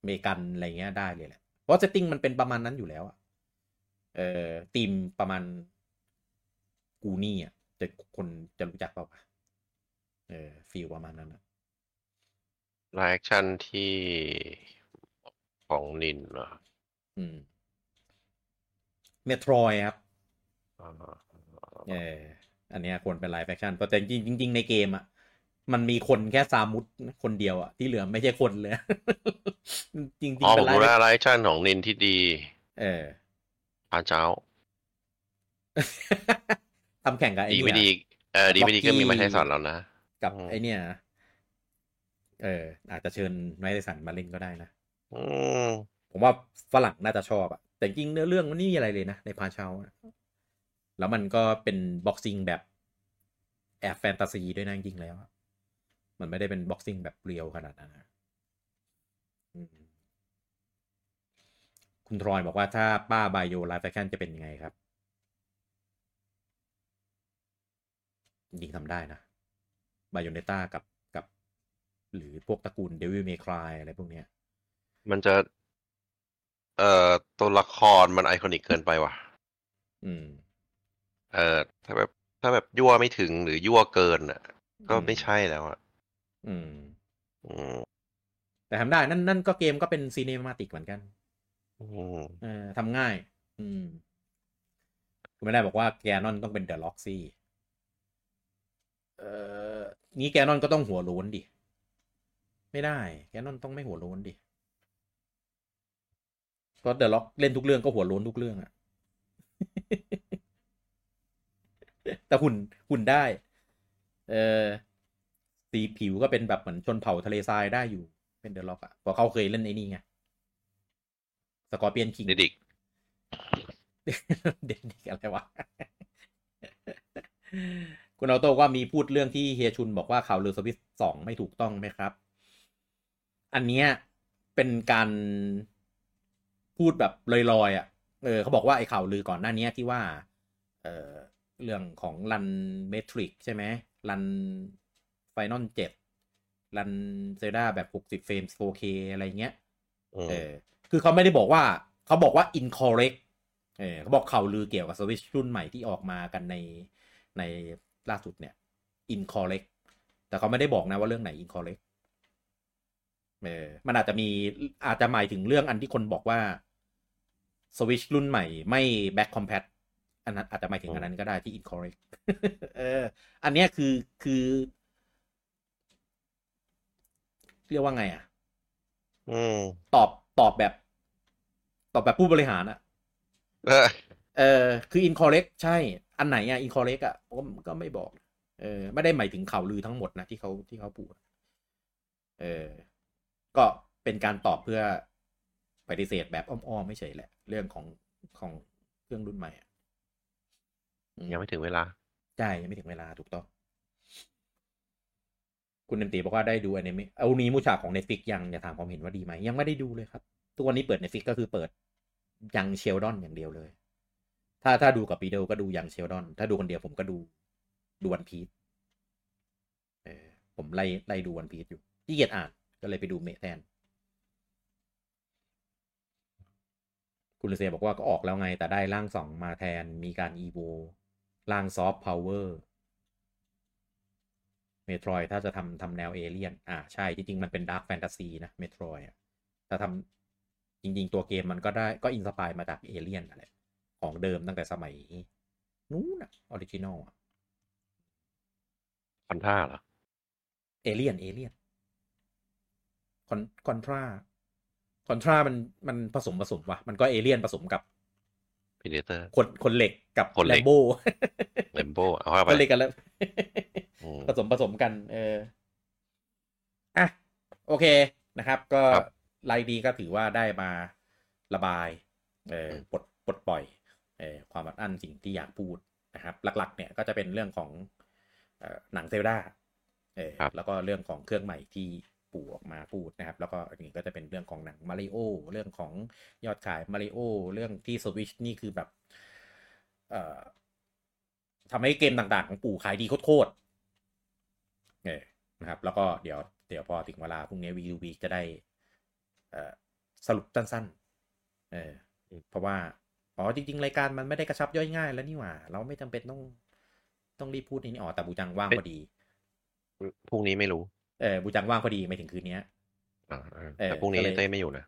อเมริกันอะไรเงี้ยได้เลยแหละ เพราะเซตติ้งมันเป็นประมาณนั้นอยู่แล้วอะเออทีมประมาณกูนี่อะจะคนจะรู้จักเปล่าวะเออฟีลประมาณนั้นอะ ไลฟ์แอคชั่นที่ของนินเหรออืมเมโทรยครับอ๋อเอออันเนี้ยควรเป็นไลฟ์แฟคชั่นแต่จริงจริงๆในเกมอะ มันมีคนแค่ซามุสคนเดียวอะ ที่เหลือไม่ใช่คนเลย จริงๆอ๋อเป็ผนมไลรู้ฟ์แล้วไลฟ์แอคชั่นของนินที่ดี เออPunch-Outทำแข่งกับไอ้ดีนี่ไม่ดี เออดีไม่ดีก็มีมาใช้สอนเรานะ กับอืมไอเนี่ยนะ เออ อาจจะเชิญ Mike Tyson มาเล่นก็ได้นะอืมผมว่าฝรั่งน่าจะชอบอะแต่จริงๆเนื้อเรื่องมันไม่มีอะไรเลยนะใน Punch-Out อะแล้วมันก็เป็น boxing แบบแอบแฟนตาซีด้วยนะจริงๆแล้วอะมันไม่ได้เป็น boxing แบบ real ขนาดนั้นนะอืมคุณทรอยบอกว่าถ้าป้าเบโย live action จะเป็นยังไงครับจริงๆทำได้นะ Bayonetta กับกับ หรือพวกตระกูล Devil May Cry อะไรพวกเนี้ย มันจะ เอ่อตัวละครมัน iconic เกินไปว่ะ อืม เออถ้าแบบ ถ้าแบบยั่วไม่ถึงหรือยั่วเกินอะ ก็อืมไม่ใช่แล้วอะ อืม อืม แต่ทำได้ นั่นนั่นก็เกมก็เป็นซีเนมาติกเหมือนกันอืมเออทำง่าย อืมคุณไม่ได้บอกว่าแกนอนต้องเป็นเดอะล็อกซี่ เอองี้แกนอนก็ต้องหัวโล้นดิ ไม่ได้แกนอนต้องไม่หัวโล้นดิก็เดอะล็อกเล่นทุกเรื่องก็หัวโล้นทุกเรื่องอะแต่หุ่นหุ่นได้ เออสีผิวก็เป็นแบบเหมือนชนเผ่าทะเลทรายได้อยู่ เป็น The Rock อะเพราะเขาเคยเล่นไอ้นี่ไง Scorpion King ดิดิกเด็กๆอะไรวะคุณออโต้ก็มีพูดเรื่องที่เฮียชุนบอกว่าข่าวลือสวิตสองไม่ถูกต้องไหมครับ อันเนี้ยเป็นการพูดแบบลอยๆอะ เออเขาบอกว่าไอ้ข่าวลือก่อนหน้านี้ที่ว่า เออเรื่องของ run Matrix ใช่ไหม run Final เจ็ด run Zelda แบบหกสิบเฟรม 4K อะไรเงี้ยอืมเออ คือเขาไม่ได้บอกว่า เขาบอกว่า incorrect เออเขาบอกข่าวลือเกี่ยวกับสวิชรุ่นใหม่ที่ออกมากันในในล่าสุดเนี่ย incorrect แต่เขาไม่ได้บอกนะว่าเรื่องไหน incorrect เออมันอาจจะมีอาจจะหมายถึงเรื่องอันที่คนบอกว่าสวิชรุ่นใหม่ไม่ back compat อันนั้นอาจจะหมายถึงอันนั้นก็ได้ที่ incorrect เออ อันเนี้ยคือคือ เรียกว่าไงอะอืมตอบตอบแบบ ตอบแบบผู้บริหารอะเออเออคือ incorrect ใช่ อันไหนอะ incorrect อะก็ก็ไม่บอก เออ ไม่ได้หมายถึงข่าวลือทั้งหมดนะที่เขาที่เขาพูด เออ ก็เป็นการตอบเพื่อปฏิเสธแบบอ้อมๆไม่เฉยแหละ เรื่องของของเครื่องรุ่นใหม่อะอืยังไม่ถึงเวลาใช่ยังไม่ถึงเวลาถูกต้อง คุณเนมตีบอกว่าได้ดูอนิเมะเอานี้มูชาของ Netflix ยังอย่าถามความเห็นว่าดีไหมยังไม่ได้ดูเลยครับ ทุกวันนี้เปิด Netflix ก็คือเปิดยังเชลดอนอย่างเดียวเลย ถ้าถ้าดูกับปีเดลก็ดู Young Sheldon ถ้าดูคนเดียวผมก็ดูดู One Piece เออผมไล่ไล่ดู One Piece อยู่ขี้เกียจอ่าน ก็เลยไปดูเมะแทน คุณเลเซียบอกว่าก็ออกแล้วไง แต่ได้ร่างสองมาแทนมีการอีโวร่างซอฟต์พาวเวอร์ Metroid ถ้าจะทำทำแนวเอเลียน อ่าใช่จริงๆมันเป็นดาร์ k แฟนตาซีนะ Metroidถ้าทำจริง ๆ ตัวเกมมันก็ได้ก็อินสปายมาจากเอเลียนอะไรของเดิมตั้งแต่สมัย นู้นอะออริจินอลอะคอนท่าเหรอ เอเลียน เอเลียน คอนคอนทราคอนทรามันมันผสมผสมวะมันก็เอเลียนผสมกับพีเดเตอร์คนคนเหล็กกับคนเหแลล็กมโบเลมโบเอาเข้าไปคนเหล็กกันแล้วอืมผสมผสมกัน เอออะโอเคนะครับ ก็ครับไลน์ดีก็ถือว่าได้มาระบาย เออปลดปลดปล่อย เออความอัดอั้นสิ่งที่อยากพูดนะครับ หลักๆ เนี่ยก็จะเป็นเรื่องของเอ่อหนังเซลดาเออครับแล้วก็เรื่องของเครื่องใหม่ที่ ปู่ออกมาพูดนะครับ แล้วก็อันนี้ก็จะเป็นเรื่องของหนังมาริโอเรื่องของยอดขายมาริโอเรื่องที่สวิชนี่คือแบบ เอ่อทำให้เกมต่างๆ ของปู่ขายดีโคตรๆเออนะครับ แล้วก็เดี๋ยวเดี๋ยวพอถึงเวลาพรุ่งนี้วีวีจะได้เอ่อสรุปสั้นๆเออเพราะว่า อ๋อ จริง ๆ รายการมันไม่ได้กระชับย่อยง่ายแล้วนี่หว่า เราไม่จำเป็นต้องต้องรีบพูดในนี้อ๋อแต่บูจังว่างพอดี พรุ่งนี้ไม่รู้ เออบูจังว่างพอดีไม่ถึงคืนเนี้ยอ่าอ่าเออแต่พรุ่งนี้ก็เลยเต้ไม่อยู่นะ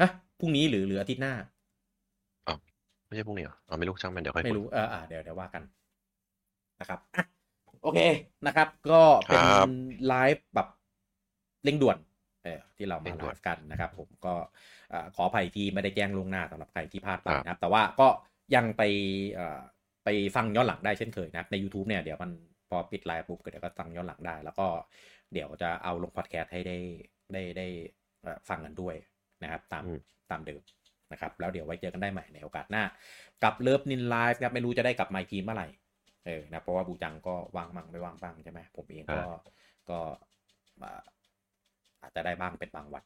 ฮะพรุ่งนี้หรือหรืออาทิตย์หน้าไม่ใช่พรุ่งนี้เหรออ๋อไม่รู้ช่างมันเดี๋ยวค่อยไม่คุยรู้เอออ่าเดี๋ยวเดี๋ยวว่ากันนะครับอะโอเคนะครับ ก็เป็นครับไลฟ์แบบเร่งด่วนเออที่เรามาไลฟ์กันนะครับ ผมก็เอ่อขออภัยที่ไม่ได้แจ้งล่วงหน้าสำหรับใครที่พลาดไปนะครับ แต่ว่าก็ยังไปเอ่อไปฟังย้อนหลังได้เช่นเคยนะครับใน YouTube เนี่ยเดี๋ยวมันพอปิดไลฟ์ปุ๊บก็เดี๋ยวก็ฟังย้อนหลังได้ แล้วก็ เดี๋ยวจะเอาลงพอดแคสต์ให้ได้ได้ได้เอ่อฟังกันด้วยนะครับ ตามอืมตามเดิมนะครับ แล้วเดี๋ยวไว้เจอกันได้ใหม่ในโอกาสหน้า กับเลิฟนินไลฟ์ครับไม่รู้จะได้กลับมาอีกทีเมื่อไหร่เออนะเพราะว่าบูจังก็ว่างมั่งไม่ว่างบ้างใช่ไหมผมเองก็ก็อ่าอาจจะได้บ้างเป็นบางวัน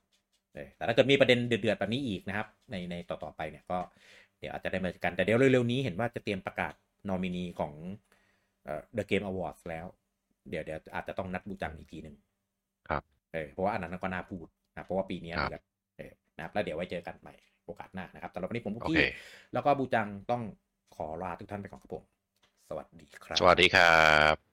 เออแต่ถ้าเกิดมีประเด็นเดือดๆแบบนี้อีกนะครับ ในในต่อๆไปเนี่ยก็เดี๋ยวอาจจะได้มาเจอกันแต่เดี๋ยวเร็วๆนี้เห็นว่าจะเตรียมประกาศนอมินีของเอ่อ The Game Awards แล้ว เดี๋ยวเดี๋ยวอาจจะต้องนัดบูจังอีกทีหนึ่งครับเออเพราะว่าอันนั้นก็น่าพูดนะเพราะว่าปีนี้ครับเดือดเออนะครับแล้วเดี๋ยวไว้เจอกันใหม่โอกาสหน้านะครับสำหรับวันนี้ผมพุกโอกี้เคแล้วก็บูจังต้องขอลาทุกท่านไปก่อนครับผมสวัสดีครับ สวัสดีครับ